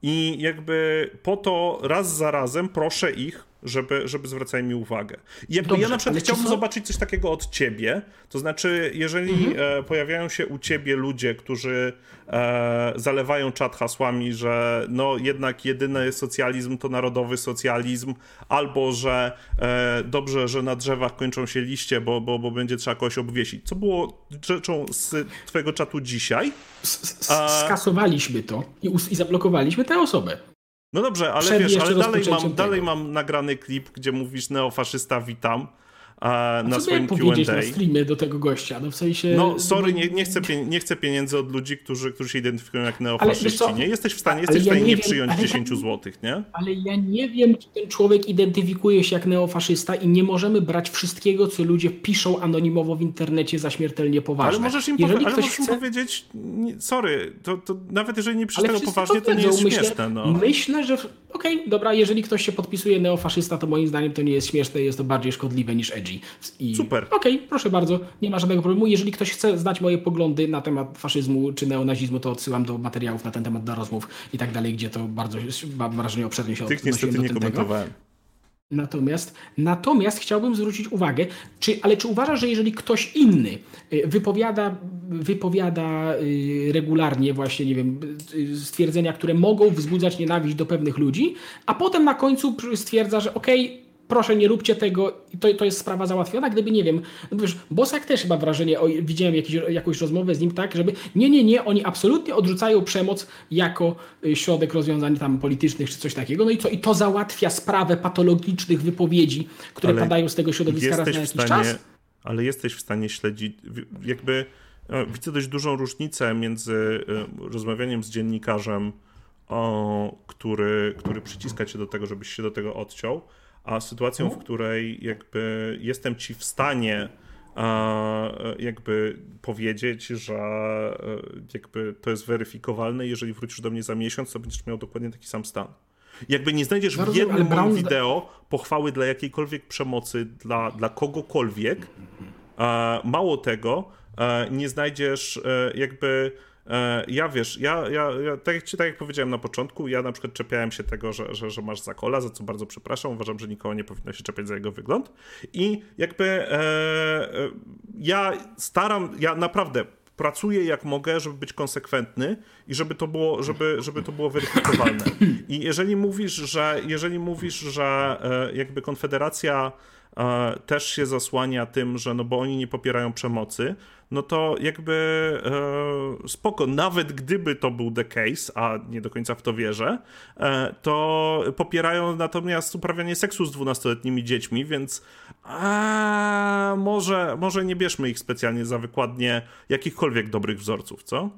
I jakby po to raz za razem proszę ich żeby, żeby zwracali mi uwagę. Jakby Dobrze, ja na przykład chciałbym zobaczyć coś takiego od ciebie, to znaczy, jeżeli mhm. e, pojawiają się u ciebie ludzie, którzy e, zalewają czat hasłami, że no jednak jedyny socjalizm to narodowy socjalizm, albo że e, dobrze, że na drzewach kończą się liście, bo, bo, bo będzie trzeba kogoś obwiesić. Co było rzeczą z twojego czatu dzisiaj? Skasowaliśmy to i, i zablokowaliśmy tę osobę. No dobrze, ale wiesz, ale dalej mam, dalej mam nagrany klip, gdzie mówisz neofaszysta witam a, na swoim Q&A. na streamie do tego gościa? No w sensie... No sorry, nie, nie, chcę, nie chcę pieniędzy od ludzi, którzy, którzy się identyfikują jak neofaszyści, nie? Jesteś w stanie, jesteś w stanie ja nie, nie przyjąć wiem, 10 zł, nie? Ale ja nie wiem, czy ten człowiek identyfikuje się jak neofaszysta i nie możemy brać wszystkiego, co ludzie piszą anonimowo w internecie za śmiertelnie poważne. Ale możesz im, jeżeli ktoś możesz chce... powiedzieć, sorry, to, to nawet jeżeli nie tego poważnie, to nie jest myślę, śmieszne. No. Myślę, że okej, okay, dobra, jeżeli ktoś się podpisuje neofaszysta, to moim zdaniem to nie jest śmieszne, jest to bardziej szkodliwe niż edgy. I... Super. Okej, okay, proszę bardzo, nie ma żadnego problemu. Jeżeli ktoś chce znać moje poglądy na temat faszyzmu czy neonazizmu, to odsyłam do materiałów na ten temat, do rozmów i tak dalej, gdzie to bardzo, mam wrażenie, obszernie się Tych niestety nie komentowałem. Natomiast, natomiast chciałbym zwrócić uwagę, czy, ale czy uważasz, że jeżeli ktoś inny y, wypowiada, wypowiada y, regularnie właśnie, nie wiem, y, stwierdzenia, które mogą wzbudzać nienawiść do pewnych ludzi, a potem na końcu stwierdza, że okej, okay, proszę nie róbcie tego i to, to jest sprawa załatwiona, gdyby nie wiem, no wiesz, Bosak też chyba wrażenie, o, widziałem jakiś, jakąś rozmowę z nim tak, żeby nie, nie, nie, oni absolutnie odrzucają przemoc jako y, środek rozwiązań tam politycznych czy coś takiego, no i co, i to załatwia sprawę patologicznych wypowiedzi, które ale padają z tego środowiska raz na jakiś stanie, czas. Ale jesteś w stanie śledzić, jakby e, widzę dość dużą różnicę między e, rozmawianiem z dziennikarzem, o, który, który przyciska cię do tego, żebyś się do tego odciął, a sytuacją, w mhm. której jakby jestem ci w stanie jakby powiedzieć, że e, jakby to jest weryfikowalne jeżeli wrócisz do mnie za miesiąc, to będziesz miał dokładnie taki sam stan. Jakby nie znajdziesz w jednym moim wideo pochwały dla jakiejkolwiek przemocy, dla, dla kogokolwiek, mało tego, nie znajdziesz e, jakby E, ja wiesz, ja, ja, ja tak, tak, jak powiedziałem na początku, ja na przykład czepiałem się tego, że, że, że masz zakola, za co bardzo przepraszam. Uważam, że nikogo nie powinno się czepiać za jego wygląd. I jakby e, e, ja staram, ja naprawdę pracuję jak mogę, żeby być konsekwentny i żeby to było, żeby, żeby to było weryfikowalne. I jeżeli mówisz, że jeżeli mówisz, że e, jakby Konfederacja e, też się zasłania tym, że no bo oni nie popierają przemocy, no to jakby e, spoko, nawet gdyby to był the case, a nie do końca w to wierzę, e, to popierają natomiast uprawianie seksu z dwunastoletnimi dziećmi, więc a, może, może nie bierzmy ich specjalnie za wykładnie jakichkolwiek dobrych wzorców, co?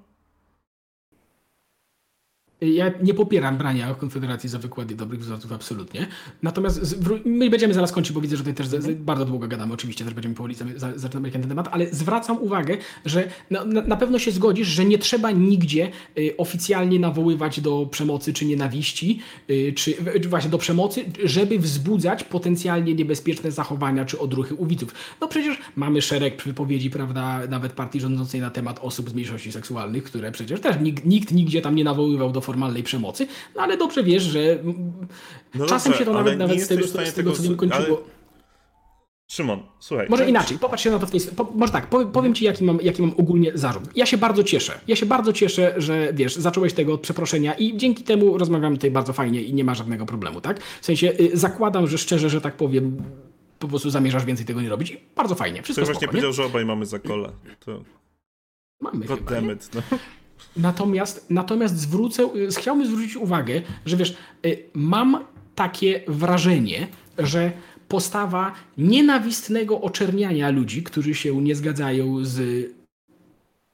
Ja nie popieram brania Konfederacji za wykłady dobrych wzorców, absolutnie. Natomiast my będziemy zaraz kończyć, bo widzę, że tutaj też mhm. bardzo długo gadamy, oczywiście też będziemy powoli zaczynać ten temat, ale zwracam uwagę, że na, na, pewno się zgodzisz, że nie trzeba nigdzie y, oficjalnie nawoływać do przemocy czy nienawiści, y, czy właśnie do przemocy, żeby wzbudzać potencjalnie niebezpieczne zachowania czy odruchy u widzów. No przecież mamy szereg wypowiedzi, prawda, nawet partii rządzącej na temat osób z mniejszości seksualnych, które przecież też nikt, nikt nigdzie tam nie nawoływał do formalnej przemocy, no ale dobrze wiesz, że no czasem dobrze, się to nawet, nawet z tego, z tego, tego co nim kończyło. Ale... Szymon, słuchaj. Może tak? inaczej, popatrz się na to w tej po, Może tak, powiem, powiem ci, jaki mam, jaki mam ogólnie zarzut. Ja się bardzo cieszę. Ja się bardzo cieszę, że wiesz, zacząłeś tego od przeproszenia i dzięki temu rozmawiamy tutaj bardzo fajnie i nie ma żadnego problemu, tak? W sensie y, zakładam, że szczerze, że tak powiem, po prostu zamierzasz więcej tego nie robić. I bardzo fajnie. Wszystko Ktoś właśnie powiedział, że obaj mamy za kole. To... Mamy God chyba, no. Natomiast, natomiast zwrócę, chciałbym zwrócić uwagę, że wiesz, y, mam takie wrażenie, że postawa nienawistnego oczerniania ludzi, którzy się nie zgadzają z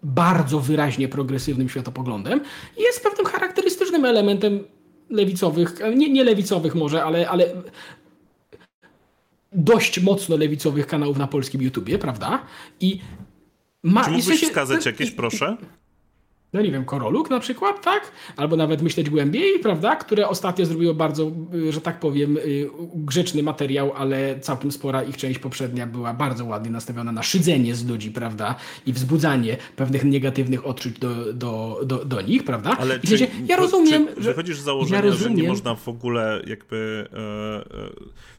bardzo wyraźnie progresywnym światopoglądem, jest pewnym charakterystycznym elementem lewicowych, nie, nie lewicowych może, ale, ale dość mocno lewicowych kanałów na polskim YouTubie, prawda? I ma, Czy mógłbyś wskazać jakieś, proszę? No nie wiem, Koroluk na przykład, tak? Albo nawet myśleć głębiej, prawda? Które ostatnio zrobiło bardzo, y, że tak powiem, y, grzeczny materiał, ale całkiem spora ich część poprzednia była bardzo ładnie nastawiona na szydzenie z ludzi, prawda? I wzbudzanie pewnych negatywnych odczuć do, do, do, do nich, prawda? Ale I czy, ja rozumiem, czy że... Wychodzisz z założenia, ja rozumiem, że nie można w ogóle jakby... E, e,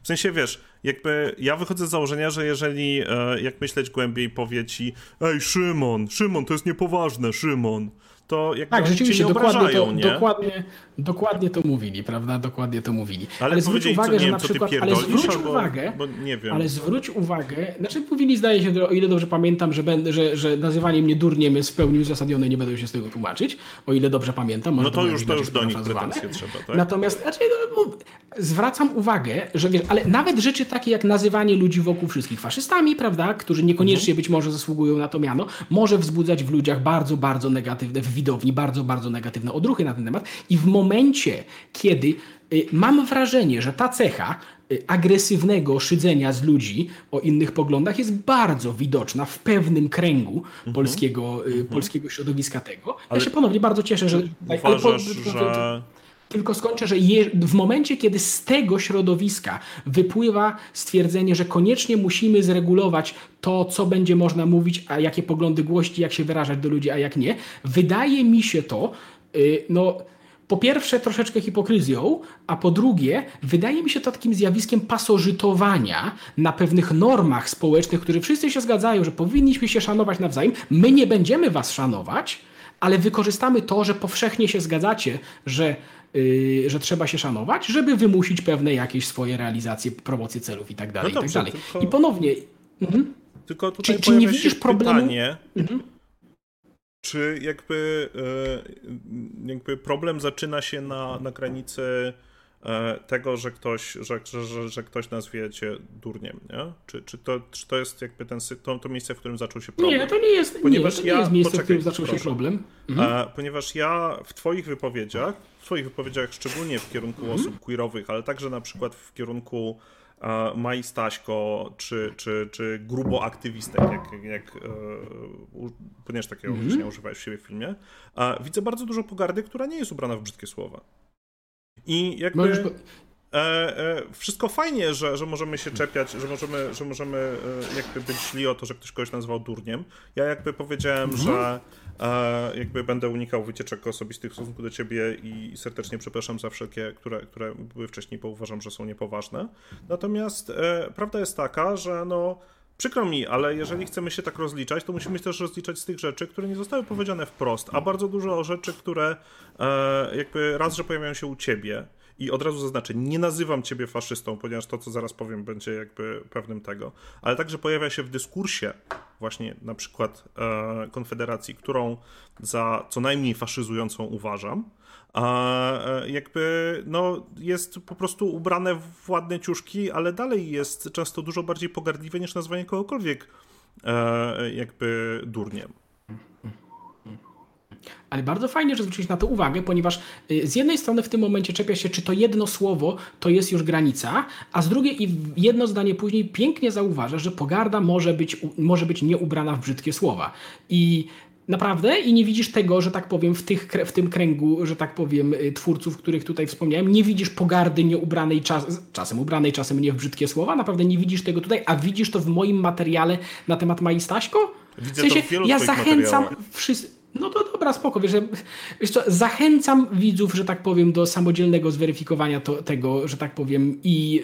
w sensie, wiesz, jakby ja wychodzę z założenia, że jeżeli, e, jak myśleć głębiej, powie ci ej, Szymon, Szymon, to jest niepoważne, Szymon, to jak tak, rzeczywiście, dokładnie to, nie? Dokładnie, dokładnie to mówili, prawda? Dokładnie to mówili. Ale, ale zwróć uwagę, co, że wiem, na przykład, ale zwróć albo, uwagę, ale zwróć uwagę, znaczy mówili, zdaje się, o ile dobrze pamiętam, że, będę, że, że nazywanie mnie durniem jest w pełni uzasadnione, nie będę się z tego tłumaczyć, o ile dobrze pamiętam. no to już, to już do nich pretensje trzeba, tak? Natomiast znaczy, no, zwracam uwagę, że wiesz, ale nawet rzeczy takie jak nazywanie ludzi wokół wszystkich faszystami, prawda, którzy niekoniecznie mhm. być może zasługują na to miano, może wzbudzać w ludziach bardzo, bardzo negatywne, w widowni bardzo, bardzo negatywne odruchy na ten temat i w momencie, kiedy y, mam wrażenie, że ta cecha y, agresywnego szydzenia z ludzi o innych poglądach jest bardzo widoczna w pewnym kręgu mhm. polskiego, y, mhm. polskiego środowiska tego. Ale ja się ponownie bardzo cieszę, że... Uważasz, po, że... Tylko skończę, że je, w momencie, kiedy z tego środowiska wypływa stwierdzenie, że koniecznie musimy zregulować to, co będzie można mówić, a jakie poglądy głosić, jak się wyrażać do ludzi, a jak nie, wydaje mi się to, yy, no po pierwsze troszeczkę hipokryzją, a po drugie wydaje mi się to takim zjawiskiem pasożytowania na pewnych normach społecznych, które wszyscy się zgadzają, że powinniśmy się szanować nawzajem. My nie będziemy was szanować, ale wykorzystamy to, że powszechnie się zgadzacie, że Yy, że trzeba się szanować, żeby wymusić pewne jakieś swoje realizacje, promocje celów i tak dalej. No i, tak dalej. I ponownie. Mhm. Tylko tutaj czy, czy nie widzisz problemu? Pytanie, mhm. Czy jakby, yy, jakby problem zaczyna się na, na granicy E, tego, że ktoś, że, że, że ktoś nazwie cię durniem, nie? Czy, czy, to, czy to jest jakby ten, to, to miejsce, w którym zaczął się problem? Nie, to nie jest, ponieważ nie, to nie ja, jest miejsce, poczekaj, w którym zaczął proszę. się problem. Mhm. E, ponieważ ja w twoich wypowiedziach, w twoich wypowiedziach szczególnie w kierunku mhm. osób queerowych, ale także na przykład w kierunku Mai Staśko, czy, czy, czy grubo aktywistek, jak, jak uh, ponieważ takiego mhm. określenia używałeś w siebie w filmie, widzę bardzo dużo pogardy, która nie jest ubrana w brzydkie słowa. I jakby... Możesz... E, e, wszystko fajnie, że, że możemy się czepiać, że możemy, że możemy e, jakby być źli o to, że ktoś kogoś nazwał durniem. Ja jakby powiedziałem, mhm. że jakby będę unikał wycieczek osobistych w stosunku do ciebie i serdecznie przepraszam za wszelkie, które, które były wcześniej, bo uważam, że są niepoważne. Natomiast prawda jest taka, że no Przykro mi, ale jeżeli chcemy się tak rozliczać, to musimy też rozliczać z tych rzeczy, które nie zostały powiedziane wprost, a bardzo dużo rzeczy, które e, jakby raz, że pojawiają się u ciebie i od razu zaznaczę, nie nazywam ciebie faszystą, ponieważ to, co zaraz powiem, będzie jakby pewnym tego, ale także pojawia się w dyskursie właśnie na przykład e, Konfederacji, którą za co najmniej faszyzującą uważam, a e, jakby no, jest po prostu ubrane w ładne ciuszki, ale dalej jest często dużo bardziej pogardliwe niż nazwanie kogokolwiek e, jakby durniem. Ale bardzo fajnie, że zwrócić na to uwagę, ponieważ y, z jednej strony w tym momencie czepia się, czy to jedno słowo to jest już granica, a z drugiej i jedno zdanie później pięknie zauważa, że pogarda może być, może być nie ubrana w brzydkie słowa. I Naprawdę? I nie widzisz tego, że tak powiem, w, tych, w tym kręgu, że tak powiem, y, twórców, których tutaj wspomniałem, nie widzisz pogardy nieubranej, czas, czasem ubranej, czasem nie w brzydkie słowa? Naprawdę nie widzisz tego tutaj, a widzisz to w moim materiale na temat Mai Staśko? Widzę w sensie, to w ja zachęcam wszystkich. No to dobra, spoko. Wiesz, wiesz co, zachęcam widzów, że tak powiem, do samodzielnego zweryfikowania to, tego, że tak powiem i,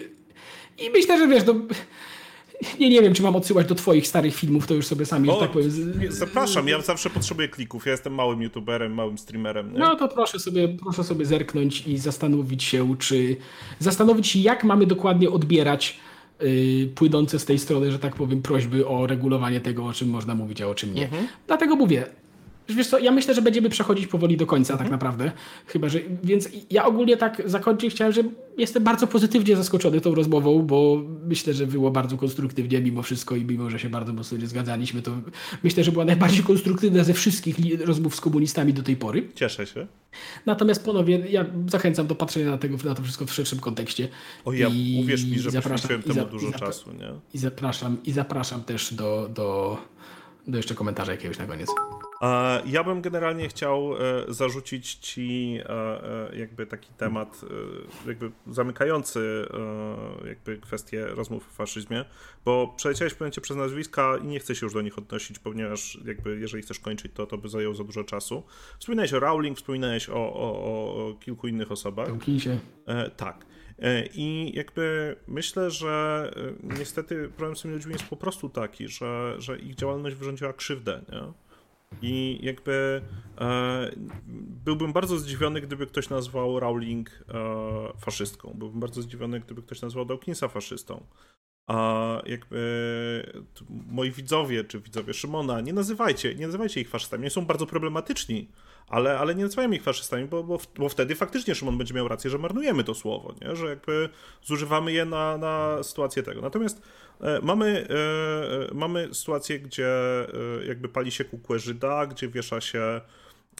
i myślę, że wiesz, do, nie, nie wiem, czy mam odsyłać do twoich starych filmów, to już sobie sami, o, że tak powiem. Z... Zapraszam, ja zawsze potrzebuję klików. Ja jestem małym youtuberem, małym streamerem. Nie? No to proszę sobie, proszę sobie zerknąć i zastanowić się, czy zastanowić się, jak mamy dokładnie odbierać yy, płynące z tej strony, że tak powiem, prośby o regulowanie tego, o czym można mówić, a o czym nie. Mhm. Dlatego mówię, Wiesz co, ja myślę, że będziemy przechodzić powoli do końca tak mhm. tak naprawdę. Chyba, że... Więc ja ogólnie tak zakończyć chciałem, że jestem bardzo pozytywnie zaskoczony tą rozmową, bo myślę, że było bardzo konstruktywnie mimo wszystko i mimo, że się bardzo mocno nie zgadzaliśmy, to myślę, że była najbardziej konstruktywna ze wszystkich rozmów z komunistami do tej pory. Cieszę się. Natomiast ponownie ja zachęcam do patrzenia na, tego, na to wszystko w szerszym kontekście. O ja, I, uwierz mi, że poświęciłem temu za, dużo czasu, nie? I zapraszam, i zapraszam też do, do, do jeszcze komentarza jakiegoś na koniec. Ja bym generalnie chciał e, zarzucić ci e, e, jakby taki temat jakby zamykający jakby kwestię rozmów o faszyzmie, bo przeleciałeś w momencie przez nazwiska i nie chcę się już do nich odnosić, ponieważ jakby jeżeli chcesz kończyć to, to by zajęło za dużo czasu. Wspominałeś o Rowling, wspominałeś o, o, o kilku innych osobach. Tolkiensie. Tak. I jakby myślę, że niestety problem z tymi ludźmi jest po prostu taki, że, że ich działalność wyrządziła krzywdę, nie? I jakby e, byłbym bardzo zdziwiony, gdyby ktoś nazwał Rowling e, faszystką. Byłbym bardzo zdziwiony, gdyby ktoś nazwał Dawkinsa faszystą. A jakby moi widzowie, czy widzowie Szymona, nie nazywajcie, nie nazywajcie ich faszystami. Oni są bardzo problematyczni, ale, ale nie nazywajmy ich faszystami, bo, bo, bo wtedy faktycznie Szymon będzie miał rację, że marnujemy to słowo, nie? że jakby zużywamy je na, na sytuację tego. Natomiast e, mamy, e, mamy sytuację, gdzie e, jakby pali się kukłę Żyda, gdzie wiesza się e,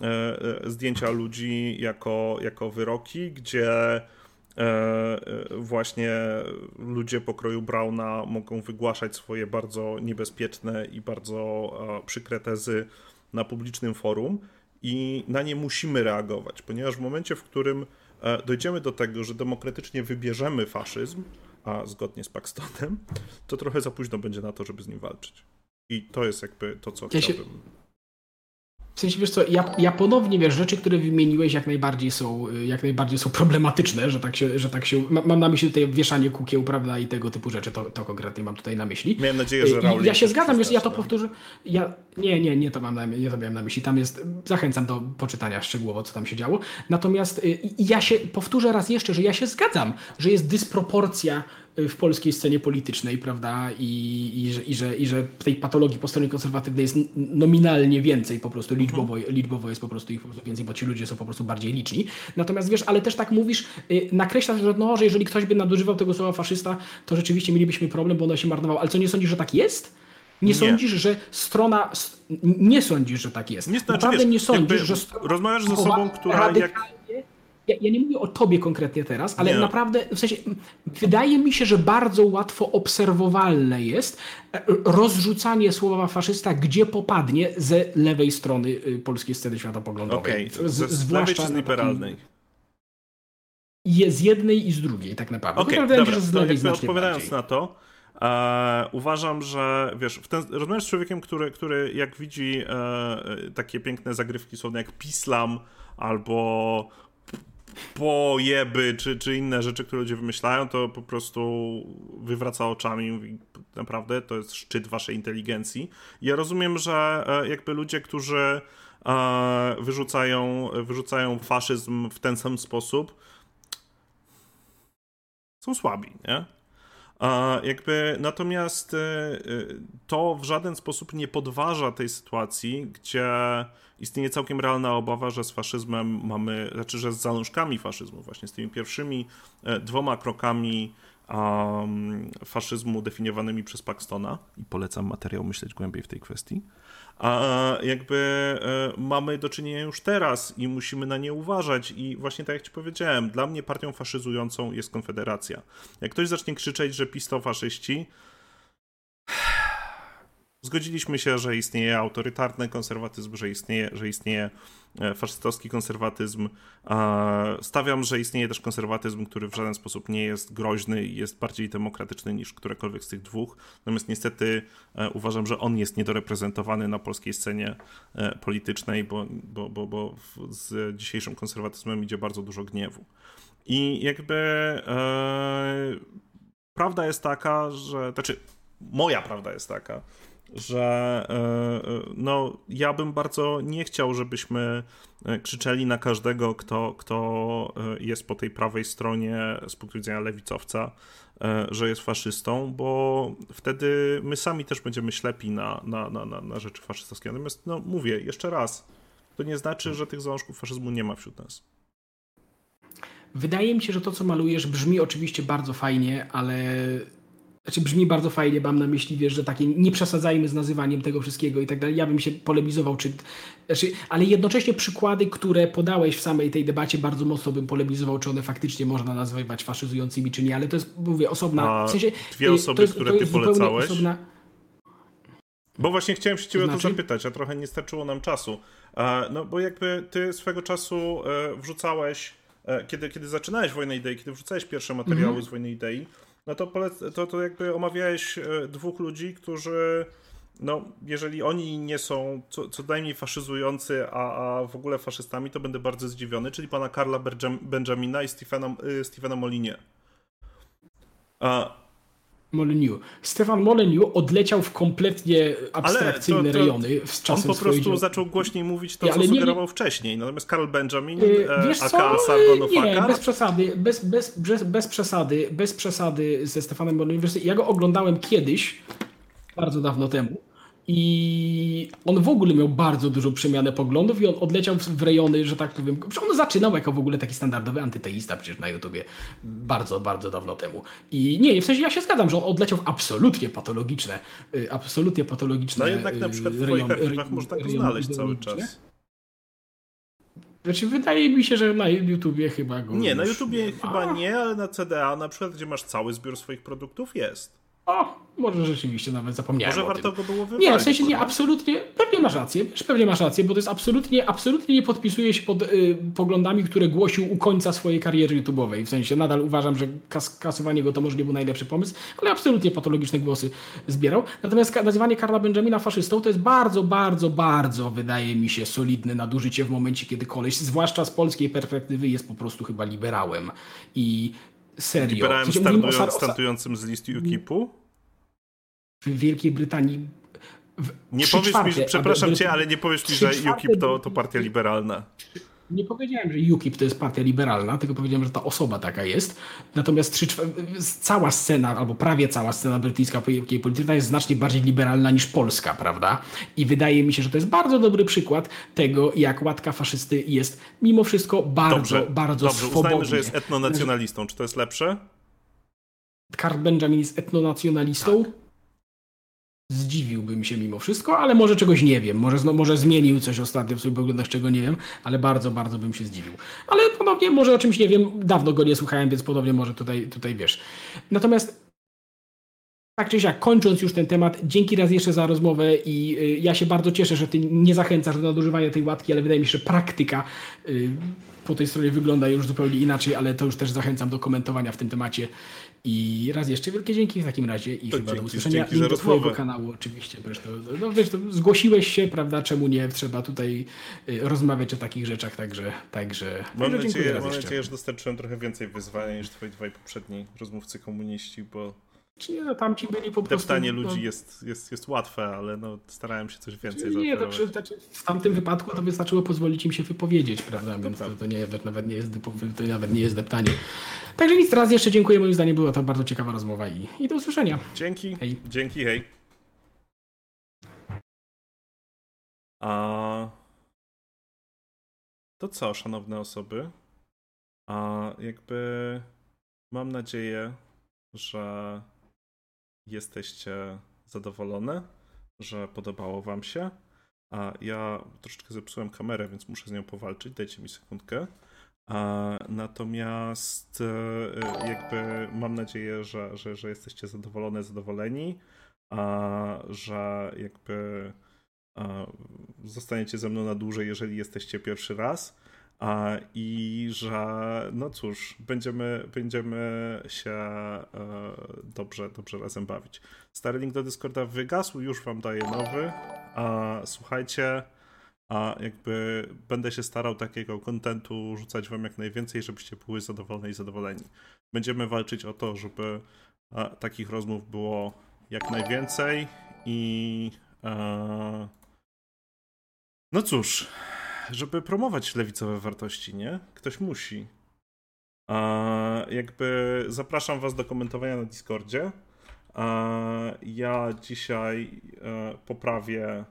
e, zdjęcia ludzi jako, jako wyroki, gdzie E, e, właśnie ludzie pokroju Brauna mogą wygłaszać swoje bardzo niebezpieczne i bardzo e, przykre tezy na publicznym forum i na nie musimy reagować, ponieważ w momencie, w którym dojdziemy do tego, że demokratycznie wybierzemy faszyzm, a zgodnie z Paxtonem, to trochę za późno będzie na to, żeby z nim walczyć. I to jest jakby to, co ja chciałbym. Się w sensie, wiesz co, ja, ja ponownie, wiesz, rzeczy, które wymieniłeś jak najbardziej są, jak najbardziej są problematyczne, że tak się, że tak się mam na myśli tutaj wieszanie kukieł, prawda, i tego typu rzeczy, to, to konkretnie mam tutaj na myśli. Miałem nadzieję, że Rowling Ja się zgadzam, wiesz, ja to powtórzę, ja, nie, nie, nie to mam na, nie to miałem na myśli, tam jest, zachęcam do poczytania szczegółowo, co tam się działo, natomiast y, ja się, powtórzę raz jeszcze, że ja się zgadzam, że jest dysproporcja w polskiej scenie politycznej, prawda, i, i, że, i, że, i że tej patologii po stronie konserwatywnej jest nominalnie więcej po prostu, liczbowo, mhm. liczbowo jest po prostu ich po prostu więcej, bo ci ludzie są po prostu bardziej liczni. Natomiast wiesz, ale też tak mówisz, y, nakreślasz, że, no, że jeżeli ktoś by nadużywał tego słowa faszysta, to rzeczywiście mielibyśmy problem, bo ono się marnowało. Ale co, nie sądzisz, że tak jest? Nie, nie, sądzisz, że strona. Nie sądzisz, że tak jest. Nie, znaczy, Naprawdę wiesz, nie sądzisz, że. Rozmawiasz ze sobą, która. Jak ja, ja, nie mówię o tobie konkretnie teraz, ale nie. naprawdę, w sensie, wydaje mi się, że bardzo łatwo obserwowalne jest e, rozrzucanie słowa faszysta, gdzie popadnie ze lewej strony y, polskiej sceny światopoglądowej. Okay. z, z czy z liberalnej? z jednej i z drugiej, tak naprawdę. Okay, dobra, z lewej to odpowiadając bardziej. na to, E, uważam, że wiesz, w ten, rozmawiasz z człowiekiem, który, który jak widzi e, takie piękne zagrywki słowne jak pislam albo pojeby, czy, czy inne rzeczy, które ludzie wymyślają, to po prostu wywraca oczami i mówi, naprawdę, to jest szczyt waszej inteligencji. Ja rozumiem, że e, jakby ludzie, którzy e, wyrzucają, wyrzucają faszyzm w ten sam sposób, są słabi, nie? Jakby, natomiast e, to w żaden sposób nie podważa tej sytuacji, gdzie istnieje całkiem realna obawa, że z faszyzmem mamy, znaczy, że z zalążkami faszyzmu, właśnie z tymi pierwszymi e, dwoma krokami um, faszyzmu definiowanymi przez Paxtona, i polecam materiał myśleć głębiej w tej kwestii, a jakby e, mamy do czynienia już teraz i musimy na nie uważać. I właśnie tak jak ci powiedziałem, dla mnie partią faszyzującą jest Konfederacja. Jak ktoś zacznie krzyczeć, że PiS to faszyści, Zgodziliśmy się, że istnieje autorytarny konserwatyzm, że istnieje, że istnieje e, faszystowski konserwatyzm. Stawiam, że istnieje też konserwatyzm, który w żaden sposób nie jest groźny i jest bardziej demokratyczny niż którekolwiek z tych dwóch. Natomiast niestety e, uważam, że on jest niedoreprezentowany na polskiej scenie e, politycznej, bo, bo, bo, bo z dzisiejszym konserwatyzmem idzie bardzo dużo gniewu. I jakby e, prawda jest taka, że. Znaczy, moja prawda jest taka, że e, e, no, ja bym bardzo nie chciał, żebyśmy e, krzyczeli na każdego, kto, kto jest po tej prawej stronie z punktu widzenia lewicowca, że jest faszystą, bo wtedy my sami też będziemy ślepi na, na, na, na rzeczy faszystowskie. Natomiast, no mówię, jeszcze raz, to nie znaczy, że tych zalążków faszyzmu nie ma wśród nas. Wydaje mi się, że to, co malujesz, brzmi oczywiście bardzo fajnie, ale znaczy brzmi bardzo fajnie, mam na myśli, wiesz, że takie nie przesadzajmy z nazywaniem tego wszystkiego i tak dalej. Ja bym się polemizował, czy, znaczy, ale jednocześnie przykłady, które podałeś w samej tej debacie, bardzo mocno bym polemizował, czy one faktycznie można nazywać faszyzującymi, czy nie, ale to jest, mówię, osobna... A w sensie, dwie osoby, jest, które ty polecałeś... Osobna... Bo właśnie chciałem się ciebie znaczy? o to zapytać, a trochę nie starczyło nam czasu. No bo jakby ty swego czasu e, wrzucałeś, e, kiedy, kiedy zaczynałeś Wojnę Idei, kiedy wrzucałeś pierwsze materiały mm -hmm. z Wojny Idei, no to, polec- to, to jakby omawiałeś e, dwóch ludzi, którzy no, jeżeli oni nie są co, co najmniej faszyzujący, a, a w ogóle faszystami, to będę bardzo zdziwiony, czyli pana Karla Benjamina i Stephena, y, Stephena Molinie. A... Molyneux. Stefan Molyneux odleciał w kompletnie abstrakcyjne to, to rejony z czasem On po prostu zaczął głośniej mówić to, co nie, sugerował nie, wcześniej. Natomiast Karl Benjamin, yy, wiesz aka Nie, bez przesady, bez, bez, bez, bez przesady, bez przesady ze Stefanem Molyneux. Ja go oglądałem kiedyś, bardzo dawno temu. I on w ogóle miał bardzo dużą przemianę poglądów i on odleciał w rejony, że tak powiem. On zaczynał jako w ogóle taki standardowy antyteista przecież na YouTubie bardzo, bardzo dawno temu. I nie, w sensie ja się zgadzam, że on odleciał w absolutnie patologiczne, y, absolutnie patologiczne No jednak na przykład w archiwach można go znaleźć cały czas. Znaczy, wydaje mi się, że na YouTubie chyba go. Nie, na YouTubie chyba nie, ale na CDA na przykład, gdzie masz cały zbiór swoich produktów, jest. O, może rzeczywiście nawet zapomniałem. Może warto go było wywalić. Nie, w sensie nie, absolutnie, pewnie masz rację, pewnie masz rację, bo to jest absolutnie, absolutnie nie podpisuje się pod y, poglądami, które głosił u końca swojej kariery YouTube'owej. W sensie nadal uważam, że kas kasowanie go to może nie był najlepszy pomysł, ale absolutnie patologiczne głosy zbierał. Natomiast nazywanie Karla Benjamina faszystą to jest bardzo, bardzo, bardzo, wydaje mi się, solidne nadużycie w momencie, kiedy koleś, zwłaszcza z polskiej perspektywy, jest po prostu chyba liberałem. I serio. Liberałem w sensie, startując, startującym z list UKIP-u? W Wielkiej Brytanii nie powiesz mi, przepraszam cię, ale nie powiesz mi, że UKIP to, to partia liberalna. Nie powiedziałem, że UKIP to jest partia liberalna, tylko powiedziałem, że ta osoba taka jest. Natomiast trzy, cała scena, albo prawie cała scena brytyjska polityczna jest znacznie bardziej liberalna niż polska, prawda? I wydaje mi się, że to jest bardzo dobry przykład tego, jak łatka faszysty jest mimo wszystko bardzo, dobrze, bardzo dobrze, swobodnie. Uznajmy, że jest etnonacjonalistą. Czy to jest lepsze? Karl Benjamin jest etnonacjonalistą? Tak. Zdziwiłbym się mimo wszystko, ale może czegoś nie wiem. Może, no, może zmienił coś ostatnio w swoich poglądach, czego nie wiem, ale bardzo, bardzo bym się zdziwił. Ale ponownie może o czymś nie wiem, dawno go nie słuchałem, więc podobnie może tutaj, tutaj wiesz. Natomiast tak czy siak, kończąc już ten temat, dzięki raz jeszcze za rozmowę i y, ja się bardzo cieszę, że ty nie zachęcasz do nadużywania tej łatki, ale wydaje mi się, że praktyka y, po tej stronie wygląda już zupełnie inaczej, ale to już też zachęcam do komentowania w tym temacie. I raz jeszcze wielkie dzięki w takim razie i to chyba dzięki, do usłyszenia. Link do twojego kanału oczywiście. Zresztą, no wiesz, to zgłosiłeś się, prawda, czemu nie? Trzeba tutaj y, rozmawiać o takich rzeczach, także... także mam nadzieję, mam nadzieję, że dostarczyłem trochę więcej wyzwania niż twoi dwaj poprzedni rozmówcy komuniści, bo czy nie, no tamci byli po prostu... Deptanie no, ludzi jest, jest, jest łatwe, ale no, starałem się coś więcej Nie, to przy, znaczy, w tamtym wypadku to wystarczyło pozwolić im się wypowiedzieć, prawda? Więc to, to, nie, to, nawet nie jest, to nawet nie jest deptanie. Także nic, raz jeszcze dziękuję, moim zdaniem była to bardzo ciekawa rozmowa i, i do usłyszenia. Dzięki, hej. dzięki, hej. A... To co, szanowne osoby? A jakby mam nadzieję, że jesteście zadowolone, że podobało wam się. A ja troszeczkę zepsułem kamerę, więc muszę z nią powalczyć. Dajcie mi sekundkę. A, natomiast e, jakby mam nadzieję, że, że, że jesteście zadowolone, zadowoleni, a, że jakby a, zostaniecie ze mną na dłużej, jeżeli jesteście pierwszy raz. I że, no cóż, będziemy, będziemy się e, dobrze, dobrze razem bawić. Stary link do Discorda wygasł, już wam daję nowy. A, słuchajcie, a jakby będę się starał takiego kontentu rzucać wam jak najwięcej, żebyście były zadowolone i zadowoleni. Będziemy walczyć o to, żeby takich rozmów było jak najwięcej i e, no cóż, żeby promować lewicowe wartości, nie? Ktoś musi. Jakby zapraszam Was do komentowania na Discordzie. Ja dzisiaj e, poprawię.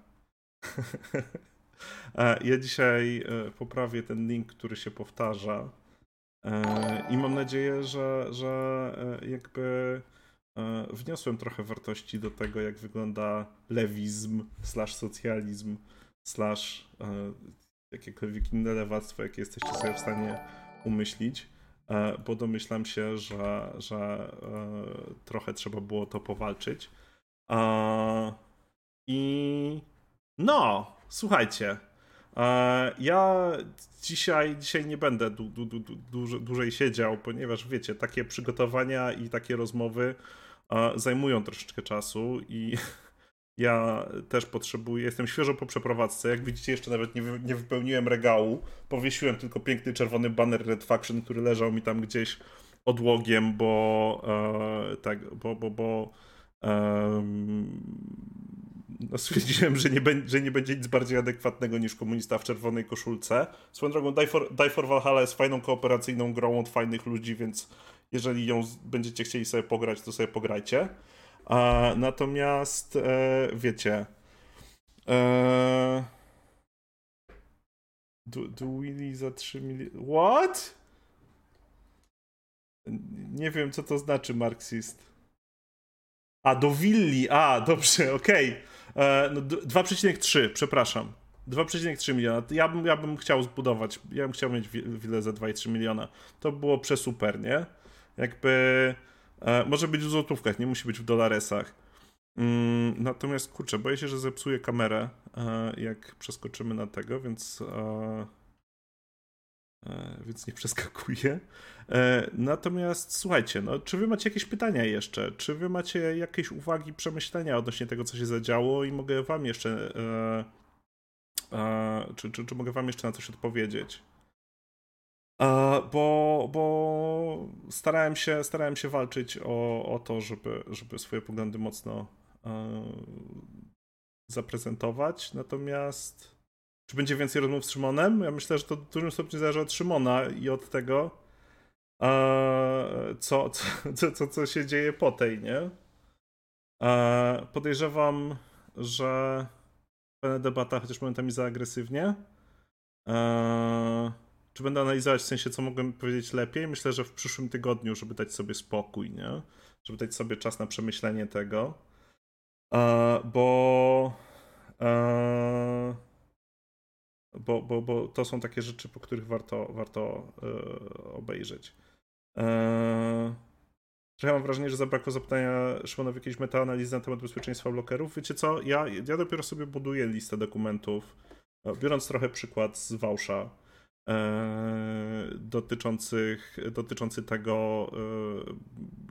ja dzisiaj e, poprawię ten link, który się powtarza. E, I mam nadzieję, że, że jakby wniosłem trochę wartości do tego, jak wygląda lewizm slash socjalizm slash jakiekolwiek inne lewactwo, jakie jesteście sobie w stanie umyślić, e, bo domyślam się, że, że e, trochę trzeba było to powalczyć. I no, słuchajcie. E, ja dzisiaj, dzisiaj nie będę du, du, du, dłużej siedział, ponieważ wiecie, takie przygotowania i takie rozmowy zajmują troszeczkę czasu i Ja też potrzebuję, jestem świeżo po przeprowadzce. Jak widzicie, jeszcze nawet nie, nie wypełniłem regału. Powiesiłem tylko piękny czerwony banner Red Faction, który leżał mi tam gdzieś odłogiem, bo e, tak, bo, bo, bo no, stwierdziłem, że nie, będzie, że nie będzie nic bardziej adekwatnego niż komunista w czerwonej koszulce. Swoją drogą, Die for, Die for Valhalla jest fajną kooperacyjną grą od fajnych ludzi, więc jeżeli ją będziecie chcieli sobie pograć, to sobie pograjcie. A, natomiast e, wiecie. E, do, do Willy za 3 miliony. What? Nie wiem, co to znaczy marksist. A, do willi. A, dobrze, okej. Okay. E, no, 2,3, przepraszam. 2,3 miliona. Ja bym, ja bym chciał zbudować, ja bym chciał mieć willę za 2,3 miliona. To było przesuper, nie? Jakby e, może być w złotówkach, nie musi być w dolaresach. Mm, natomiast kurczę, boję się, że zepsuję kamerę, e, jak przeskoczymy na tego, więc e, e więc nie przeskakuję. E, natomiast słuchajcie, no, czy wy macie jakieś pytania jeszcze? Czy wy macie jakieś uwagi, przemyślenia odnośnie tego, co się zadziało i mogę wam jeszcze e, czy, czy, czy mogę wam jeszcze na coś odpowiedzieć? Bo, bo starałem się, starałem się walczyć o, o to, żeby, żeby swoje poglądy mocno zaprezentować. Natomiast czy będzie więcej rozmów z Szymonem? Ja myślę, że to w dużym stopniu zależy od Szymona i od tego, co, co, co, co się dzieje po tej, nie? Podejrzewam, że będę debata, chociaż momentami za agresywnie. Czy będę analizować w sensie, co mogłem powiedzieć lepiej? Myślę, że w przyszłym tygodniu, żeby dać sobie spokój, nie? Żeby dać sobie czas na przemyślenie tego. E, bo, e, bo, bo, bo to są takie rzeczy, po których warto, warto e, obejrzeć. Trochę mam wrażenie, że zabrakło zapytania Szymonowi jakiejś metaanalizy na temat bezpieczeństwa blokerów. Wiecie co, ja, ja dopiero sobie buduję listę dokumentów, biorąc trochę przykład z Wałsza, E, dotyczących, dotyczący tego, e,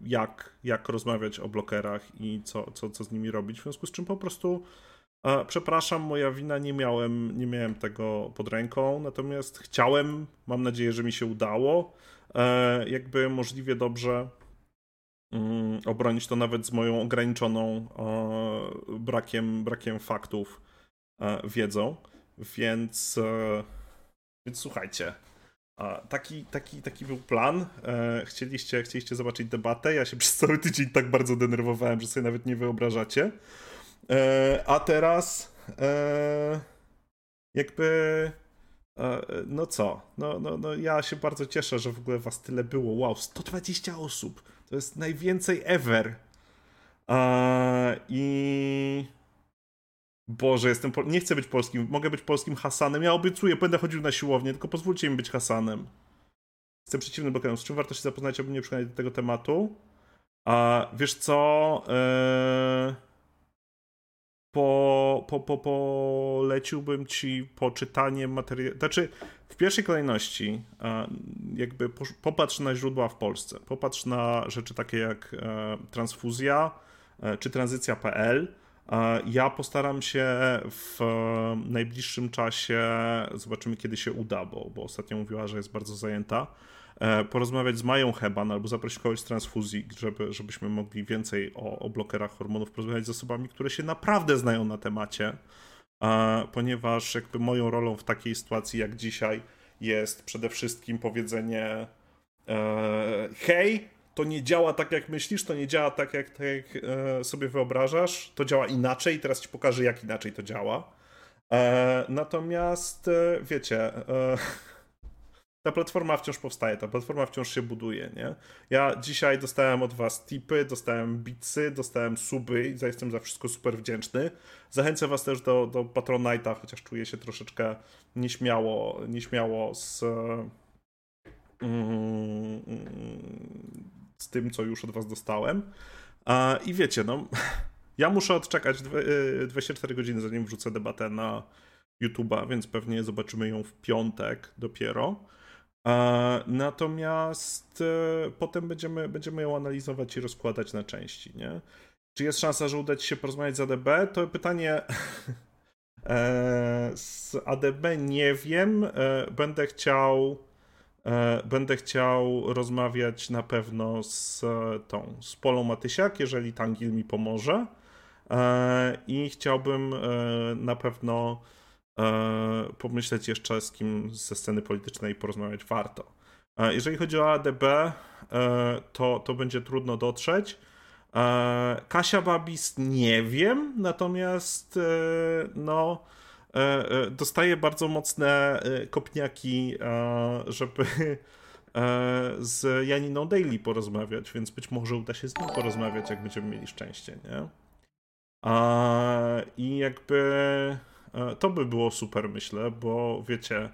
jak, jak rozmawiać o blokerach i co, co, co z nimi robić. W związku z czym po prostu e, przepraszam, moja wina, nie miałem, nie miałem tego pod ręką, natomiast chciałem, mam nadzieję, że mi się udało, jakby możliwie dobrze mm, obronić to nawet z moją ograniczoną brakiem, brakiem faktów wiedzą, więc więc słuchajcie, taki, taki, taki był plan. E, chcieliście, chcieliście zobaczyć debatę. Ja się przez cały tydzień tak bardzo denerwowałem, że sobie nawet nie wyobrażacie. E, a teraz e, jakby no co? No, no, no ja się bardzo cieszę, że w ogóle was tyle było. Wow, 120 osób. To jest najwięcej ever. I Boże, jestem po... nie chcę być polskim, mogę być polskim Hasanem. Ja obiecuję, będę chodził na siłownię, tylko pozwólcie mi być Hasanem. Jestem przeciwny blokerom. Z czym warto się zapoznać, aby nie przekonać do tego tematu? A wiesz co? Eee... Po, po, po, poleciłbym ci poczytanie materiału. Znaczy, w pierwszej kolejności, jakby popatrz na źródła w Polsce. Popatrz na rzeczy takie jak e, transfuzja e, czy tranzycja.pl ja postaram się w najbliższym czasie, zobaczymy kiedy się uda, bo, bo ostatnio mówiła, że jest bardzo zajęta, e, porozmawiać z Mają Heban albo zaprosić kogoś z transfuzji, żeby, żebyśmy mogli więcej o, o blokerach hormonów porozmawiać z osobami, które się naprawdę znają na temacie, ponieważ jakby moją rolą w takiej sytuacji jak dzisiaj jest przede wszystkim powiedzenie e, hej, to nie działa tak, jak myślisz, to nie działa tak, jak, tak jak e, sobie wyobrażasz, to działa inaczej, teraz ci pokażę, jak inaczej to działa. E, natomiast, e, wiecie, e, ta platforma wciąż powstaje, ta platforma wciąż się buduje, nie? Ja dzisiaj dostałem od was tipy, dostałem bitsy, dostałem suby i jestem za wszystko super wdzięczny. Zachęcę was też do, do Patronite'a, chociaż czuję się troszeczkę nieśmiało, nieśmiało z... Mm, z tym, co już od was dostałem. I wiecie, no, ja muszę odczekać 24 y, godziny, zanim wrzucę debatę na YouTube'a, więc pewnie zobaczymy ją w piątek dopiero. Natomiast y, potem będziemy, będziemy ją analizować i rozkładać na części, nie? Czy jest szansa, że uda ci się porozmawiać z ADB? To pytanie e, z ADB nie wiem. E, będę chciał Będę chciał rozmawiać na pewno z tą, z Polą Matysiak, jeżeli Tangil mi pomoże. I chciałbym na pewno pomyśleć jeszcze z kim ze sceny politycznej porozmawiać warto. Jeżeli chodzi o ADB, to, to będzie trudno dotrzeć. Kasia Babis nie wiem, natomiast no dostaje bardzo mocne kopniaki, żeby z Janiną Daily porozmawiać, więc być może uda się z nim porozmawiać, jak będziemy mieli szczęście, nie? I jakby to by było super, myślę, bo wiecie,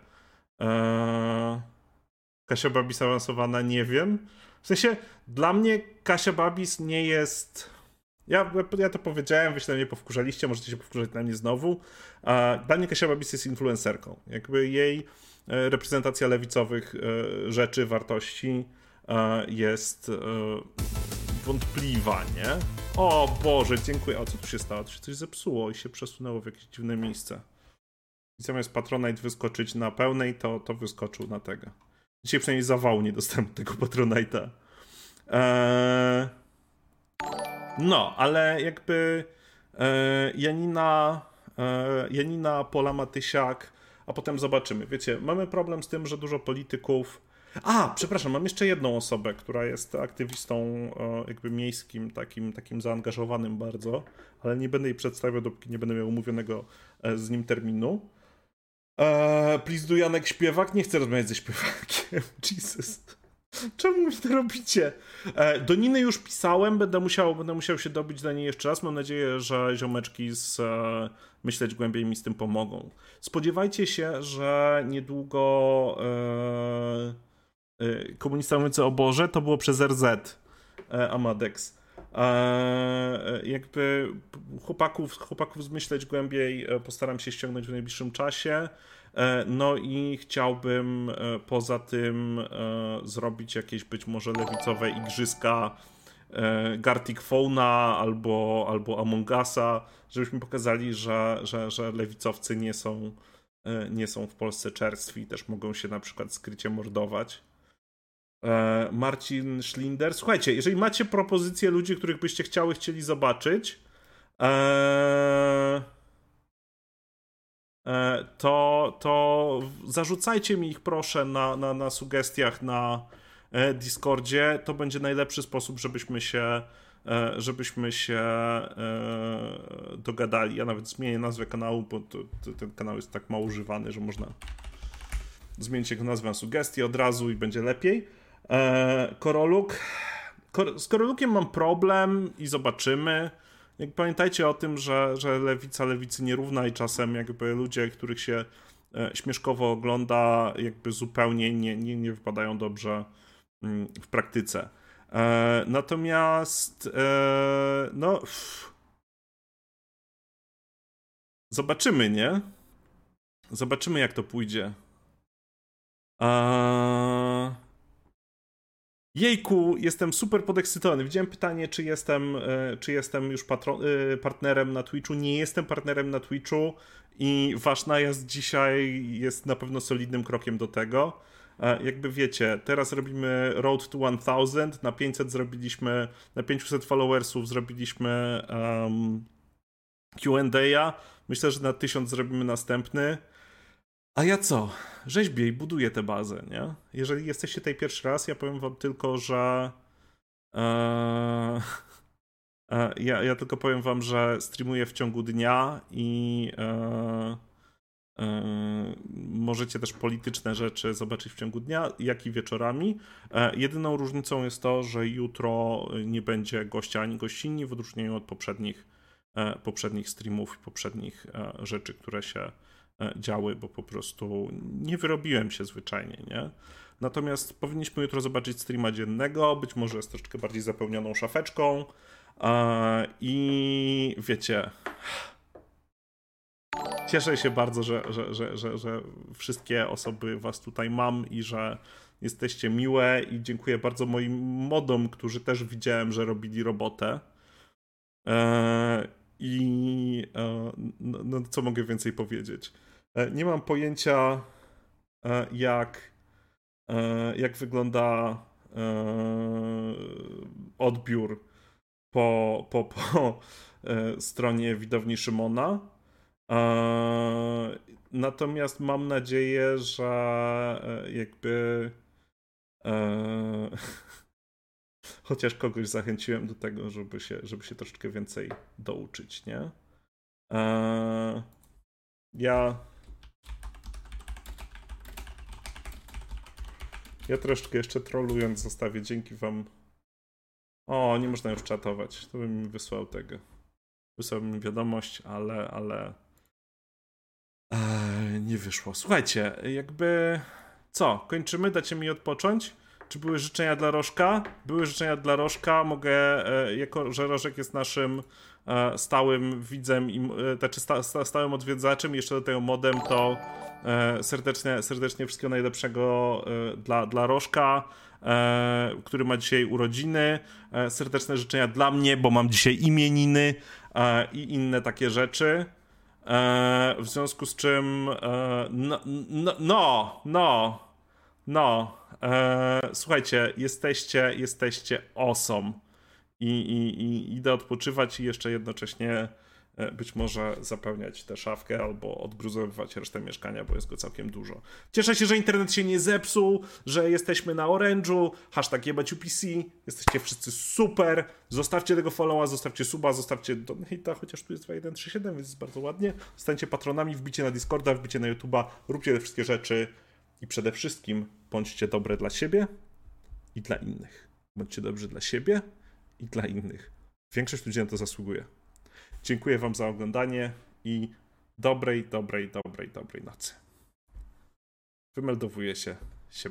Kasia Babis awansowana, nie wiem. W sensie, dla mnie Kasia Babis nie jest. Ja, ja to powiedziałem, wy się na mnie powkurzaliście, możecie się powkurzać na mnie znowu. Dla mnie Kasia Babis jest influencerką. Jakby jej e, reprezentacja lewicowych e, rzeczy, wartości e, jest wątpliwa, nie? O Boże, dziękuję. O, co tu się stało? To się coś zepsuło i się przesunęło w jakieś dziwne miejsce. I zamiast Patronite wyskoczyć na pełnej, to, to wyskoczył na tego. Dzisiaj przynajmniej zawału nie dostałem tego Patronite'a. Eee... No, ale jakby eee, Janina, eee, Janina Pola Matysiak, a potem zobaczymy. Wiecie, mamy problem z tym, że dużo polityków. A, przepraszam, mam jeszcze jedną osobę, która jest aktywistą e, jakby miejskim, takim, takim zaangażowanym bardzo, ale nie będę jej przedstawiał, dopóki nie będę miał umówionego e, z nim terminu. Eee, please do Janek śpiewak? Nie chcę rozmawiać ze śpiewakiem. Jesus. Czemu mi to robicie? Eee, do Niny już pisałem, będę musiał, będę musiał się dobić do niej jeszcze raz. Mam nadzieję, że ziomeczki z e, Myśleć Głębiej mi z tym pomogą. Spodziewajcie się, że niedługo e, e, komunista mówiący o Boże to było przez RZ e, Amadex. E, jakby chłopaków, chłopaków zmyśleć głębiej e, postaram się ściągnąć w najbliższym czasie. E, no i chciałbym poza tym zrobić jakieś być może lewicowe igrzyska Gartic Fauna albo, albo Among Usa, żebyśmy pokazali, że, że, że lewicowcy nie są, nie są w Polsce czerstwi też mogą się na przykład skrycie mordować. E, Marcin Schlinder. Słuchajcie, jeżeli macie propozycje ludzi, których byście chciały, chcieli zobaczyć, e, e, to, to zarzucajcie mi ich proszę na, na, na sugestiach na Discordzie. To będzie najlepszy sposób, żebyśmy się żebyśmy się dogadali. Ja nawet zmienię nazwę kanału, bo to, to, ten kanał jest tak mało używany, że można zmienić jego nazwę na sugestie od razu i będzie lepiej. E, Koroluk. z Korolukiem mam problem i zobaczymy. Jak pamiętajcie o tym, że, że lewica lewicy nierówna i czasem jakby ludzie, których się e, śmieszkowo ogląda, jakby zupełnie nie, nie, nie wypadają dobrze mm, w praktyce. E, natomiast no zobaczymy, nie? Zobaczymy jak to pójdzie. Eee... Jejku, jestem super podekscytowany. Widziałem pytanie, czy jestem, e, czy jestem już e, partnerem na Twitchu. Nie jestem partnerem na Twitchu i wasz najazd dzisiaj jest na pewno solidnym krokiem do tego. E, jakby wiecie, teraz robimy Road to 1000, na 500 zrobiliśmy, na 500 followersów zrobiliśmy um, Q&A. Myślę, że na 1000 zrobimy następny. A ja co? Rzeźbię i buduję tę bazę, nie? Jeżeli jesteście tutaj pierwszy raz, ja powiem wam tylko, że. Eee, ja, ja tylko powiem wam, że streamuję w ciągu dnia i eee, eee, możecie też polityczne rzeczy zobaczyć w ciągu dnia, jak i wieczorami. jedyną różnicą jest to, że jutro nie będzie gościa ani gościni, w odróżnieniu od poprzednich, poprzednich streamów i poprzednich rzeczy, które się E, działy, bo po prostu nie wyrobiłem się zwyczajnie, nie? Natomiast powinniśmy jutro zobaczyć streama dziennego, być może z troszeczkę bardziej zapełnioną szafeczką i wiecie... Cieszę się bardzo, że, że, że, że, że wszystkie osoby was tutaj mam i że jesteście miłe i dziękuję bardzo moim modom, którzy też widziałem, że robili robotę. I e, no, no, co mogę więcej powiedzieć? E, nie mam pojęcia, e, jak, jak wygląda odbiór po, po, po stronie widowni Szymona. Natomiast mam nadzieję, że jakby chociaż kogoś zachęciłem do tego, żeby się, żeby się troszeczkę więcej douczyć, nie? ja Ja troszkę jeszcze trolując zostawię. Dzięki wam. O, nie można już czatować. To bym mi wysłał tego. Wysłał mi wiadomość, ale, ale eee, nie wyszło. Słuchajcie, jakby co? Kończymy? Dacie mi odpocząć? Czy były życzenia dla Rożka? Były życzenia dla Rożka. Mogę, e, jako że Rożek jest naszym e, stałym widzem, i, e, znaczy sta, sta, stałym odwiedzaczem, jeszcze do tego modem, to serdecznie, serdecznie wszystkiego najlepszego dla, dla Rożka, który ma dzisiaj urodziny. Serdeczne życzenia dla mnie, bo mam dzisiaj imieniny i inne takie rzeczy. W związku z czym, no, no, no, no, e, słuchajcie, jesteście, jesteście awesome. I, i, I idę odpoczywać i jeszcze jednocześnie e, być może zapełniać tę szafkę albo odgruzowywać resztę mieszkania, bo jest go całkiem dużo. Cieszę się, że internet się nie zepsuł, że jesteśmy na Orange'u, hashtag JebaciuPC, jesteście wszyscy super, zostawcie tego followa, zostawcie suba, zostawcie donata, chociaż tu jest 2137, więc jest bardzo ładnie. Zostańcie patronami, wbicie na Discorda, wbicie na YouTube'a, róbcie te wszystkie rzeczy i przede wszystkim bądźcie dobre dla siebie i dla innych. Bądźcie dobrzy dla siebie i dla innych. Większość ludzi na to zasługuje. Dziękuję Wam za oglądanie i dobrej, dobrej, dobrej, dobrej nocy. Wymeldowuję się. Siemę.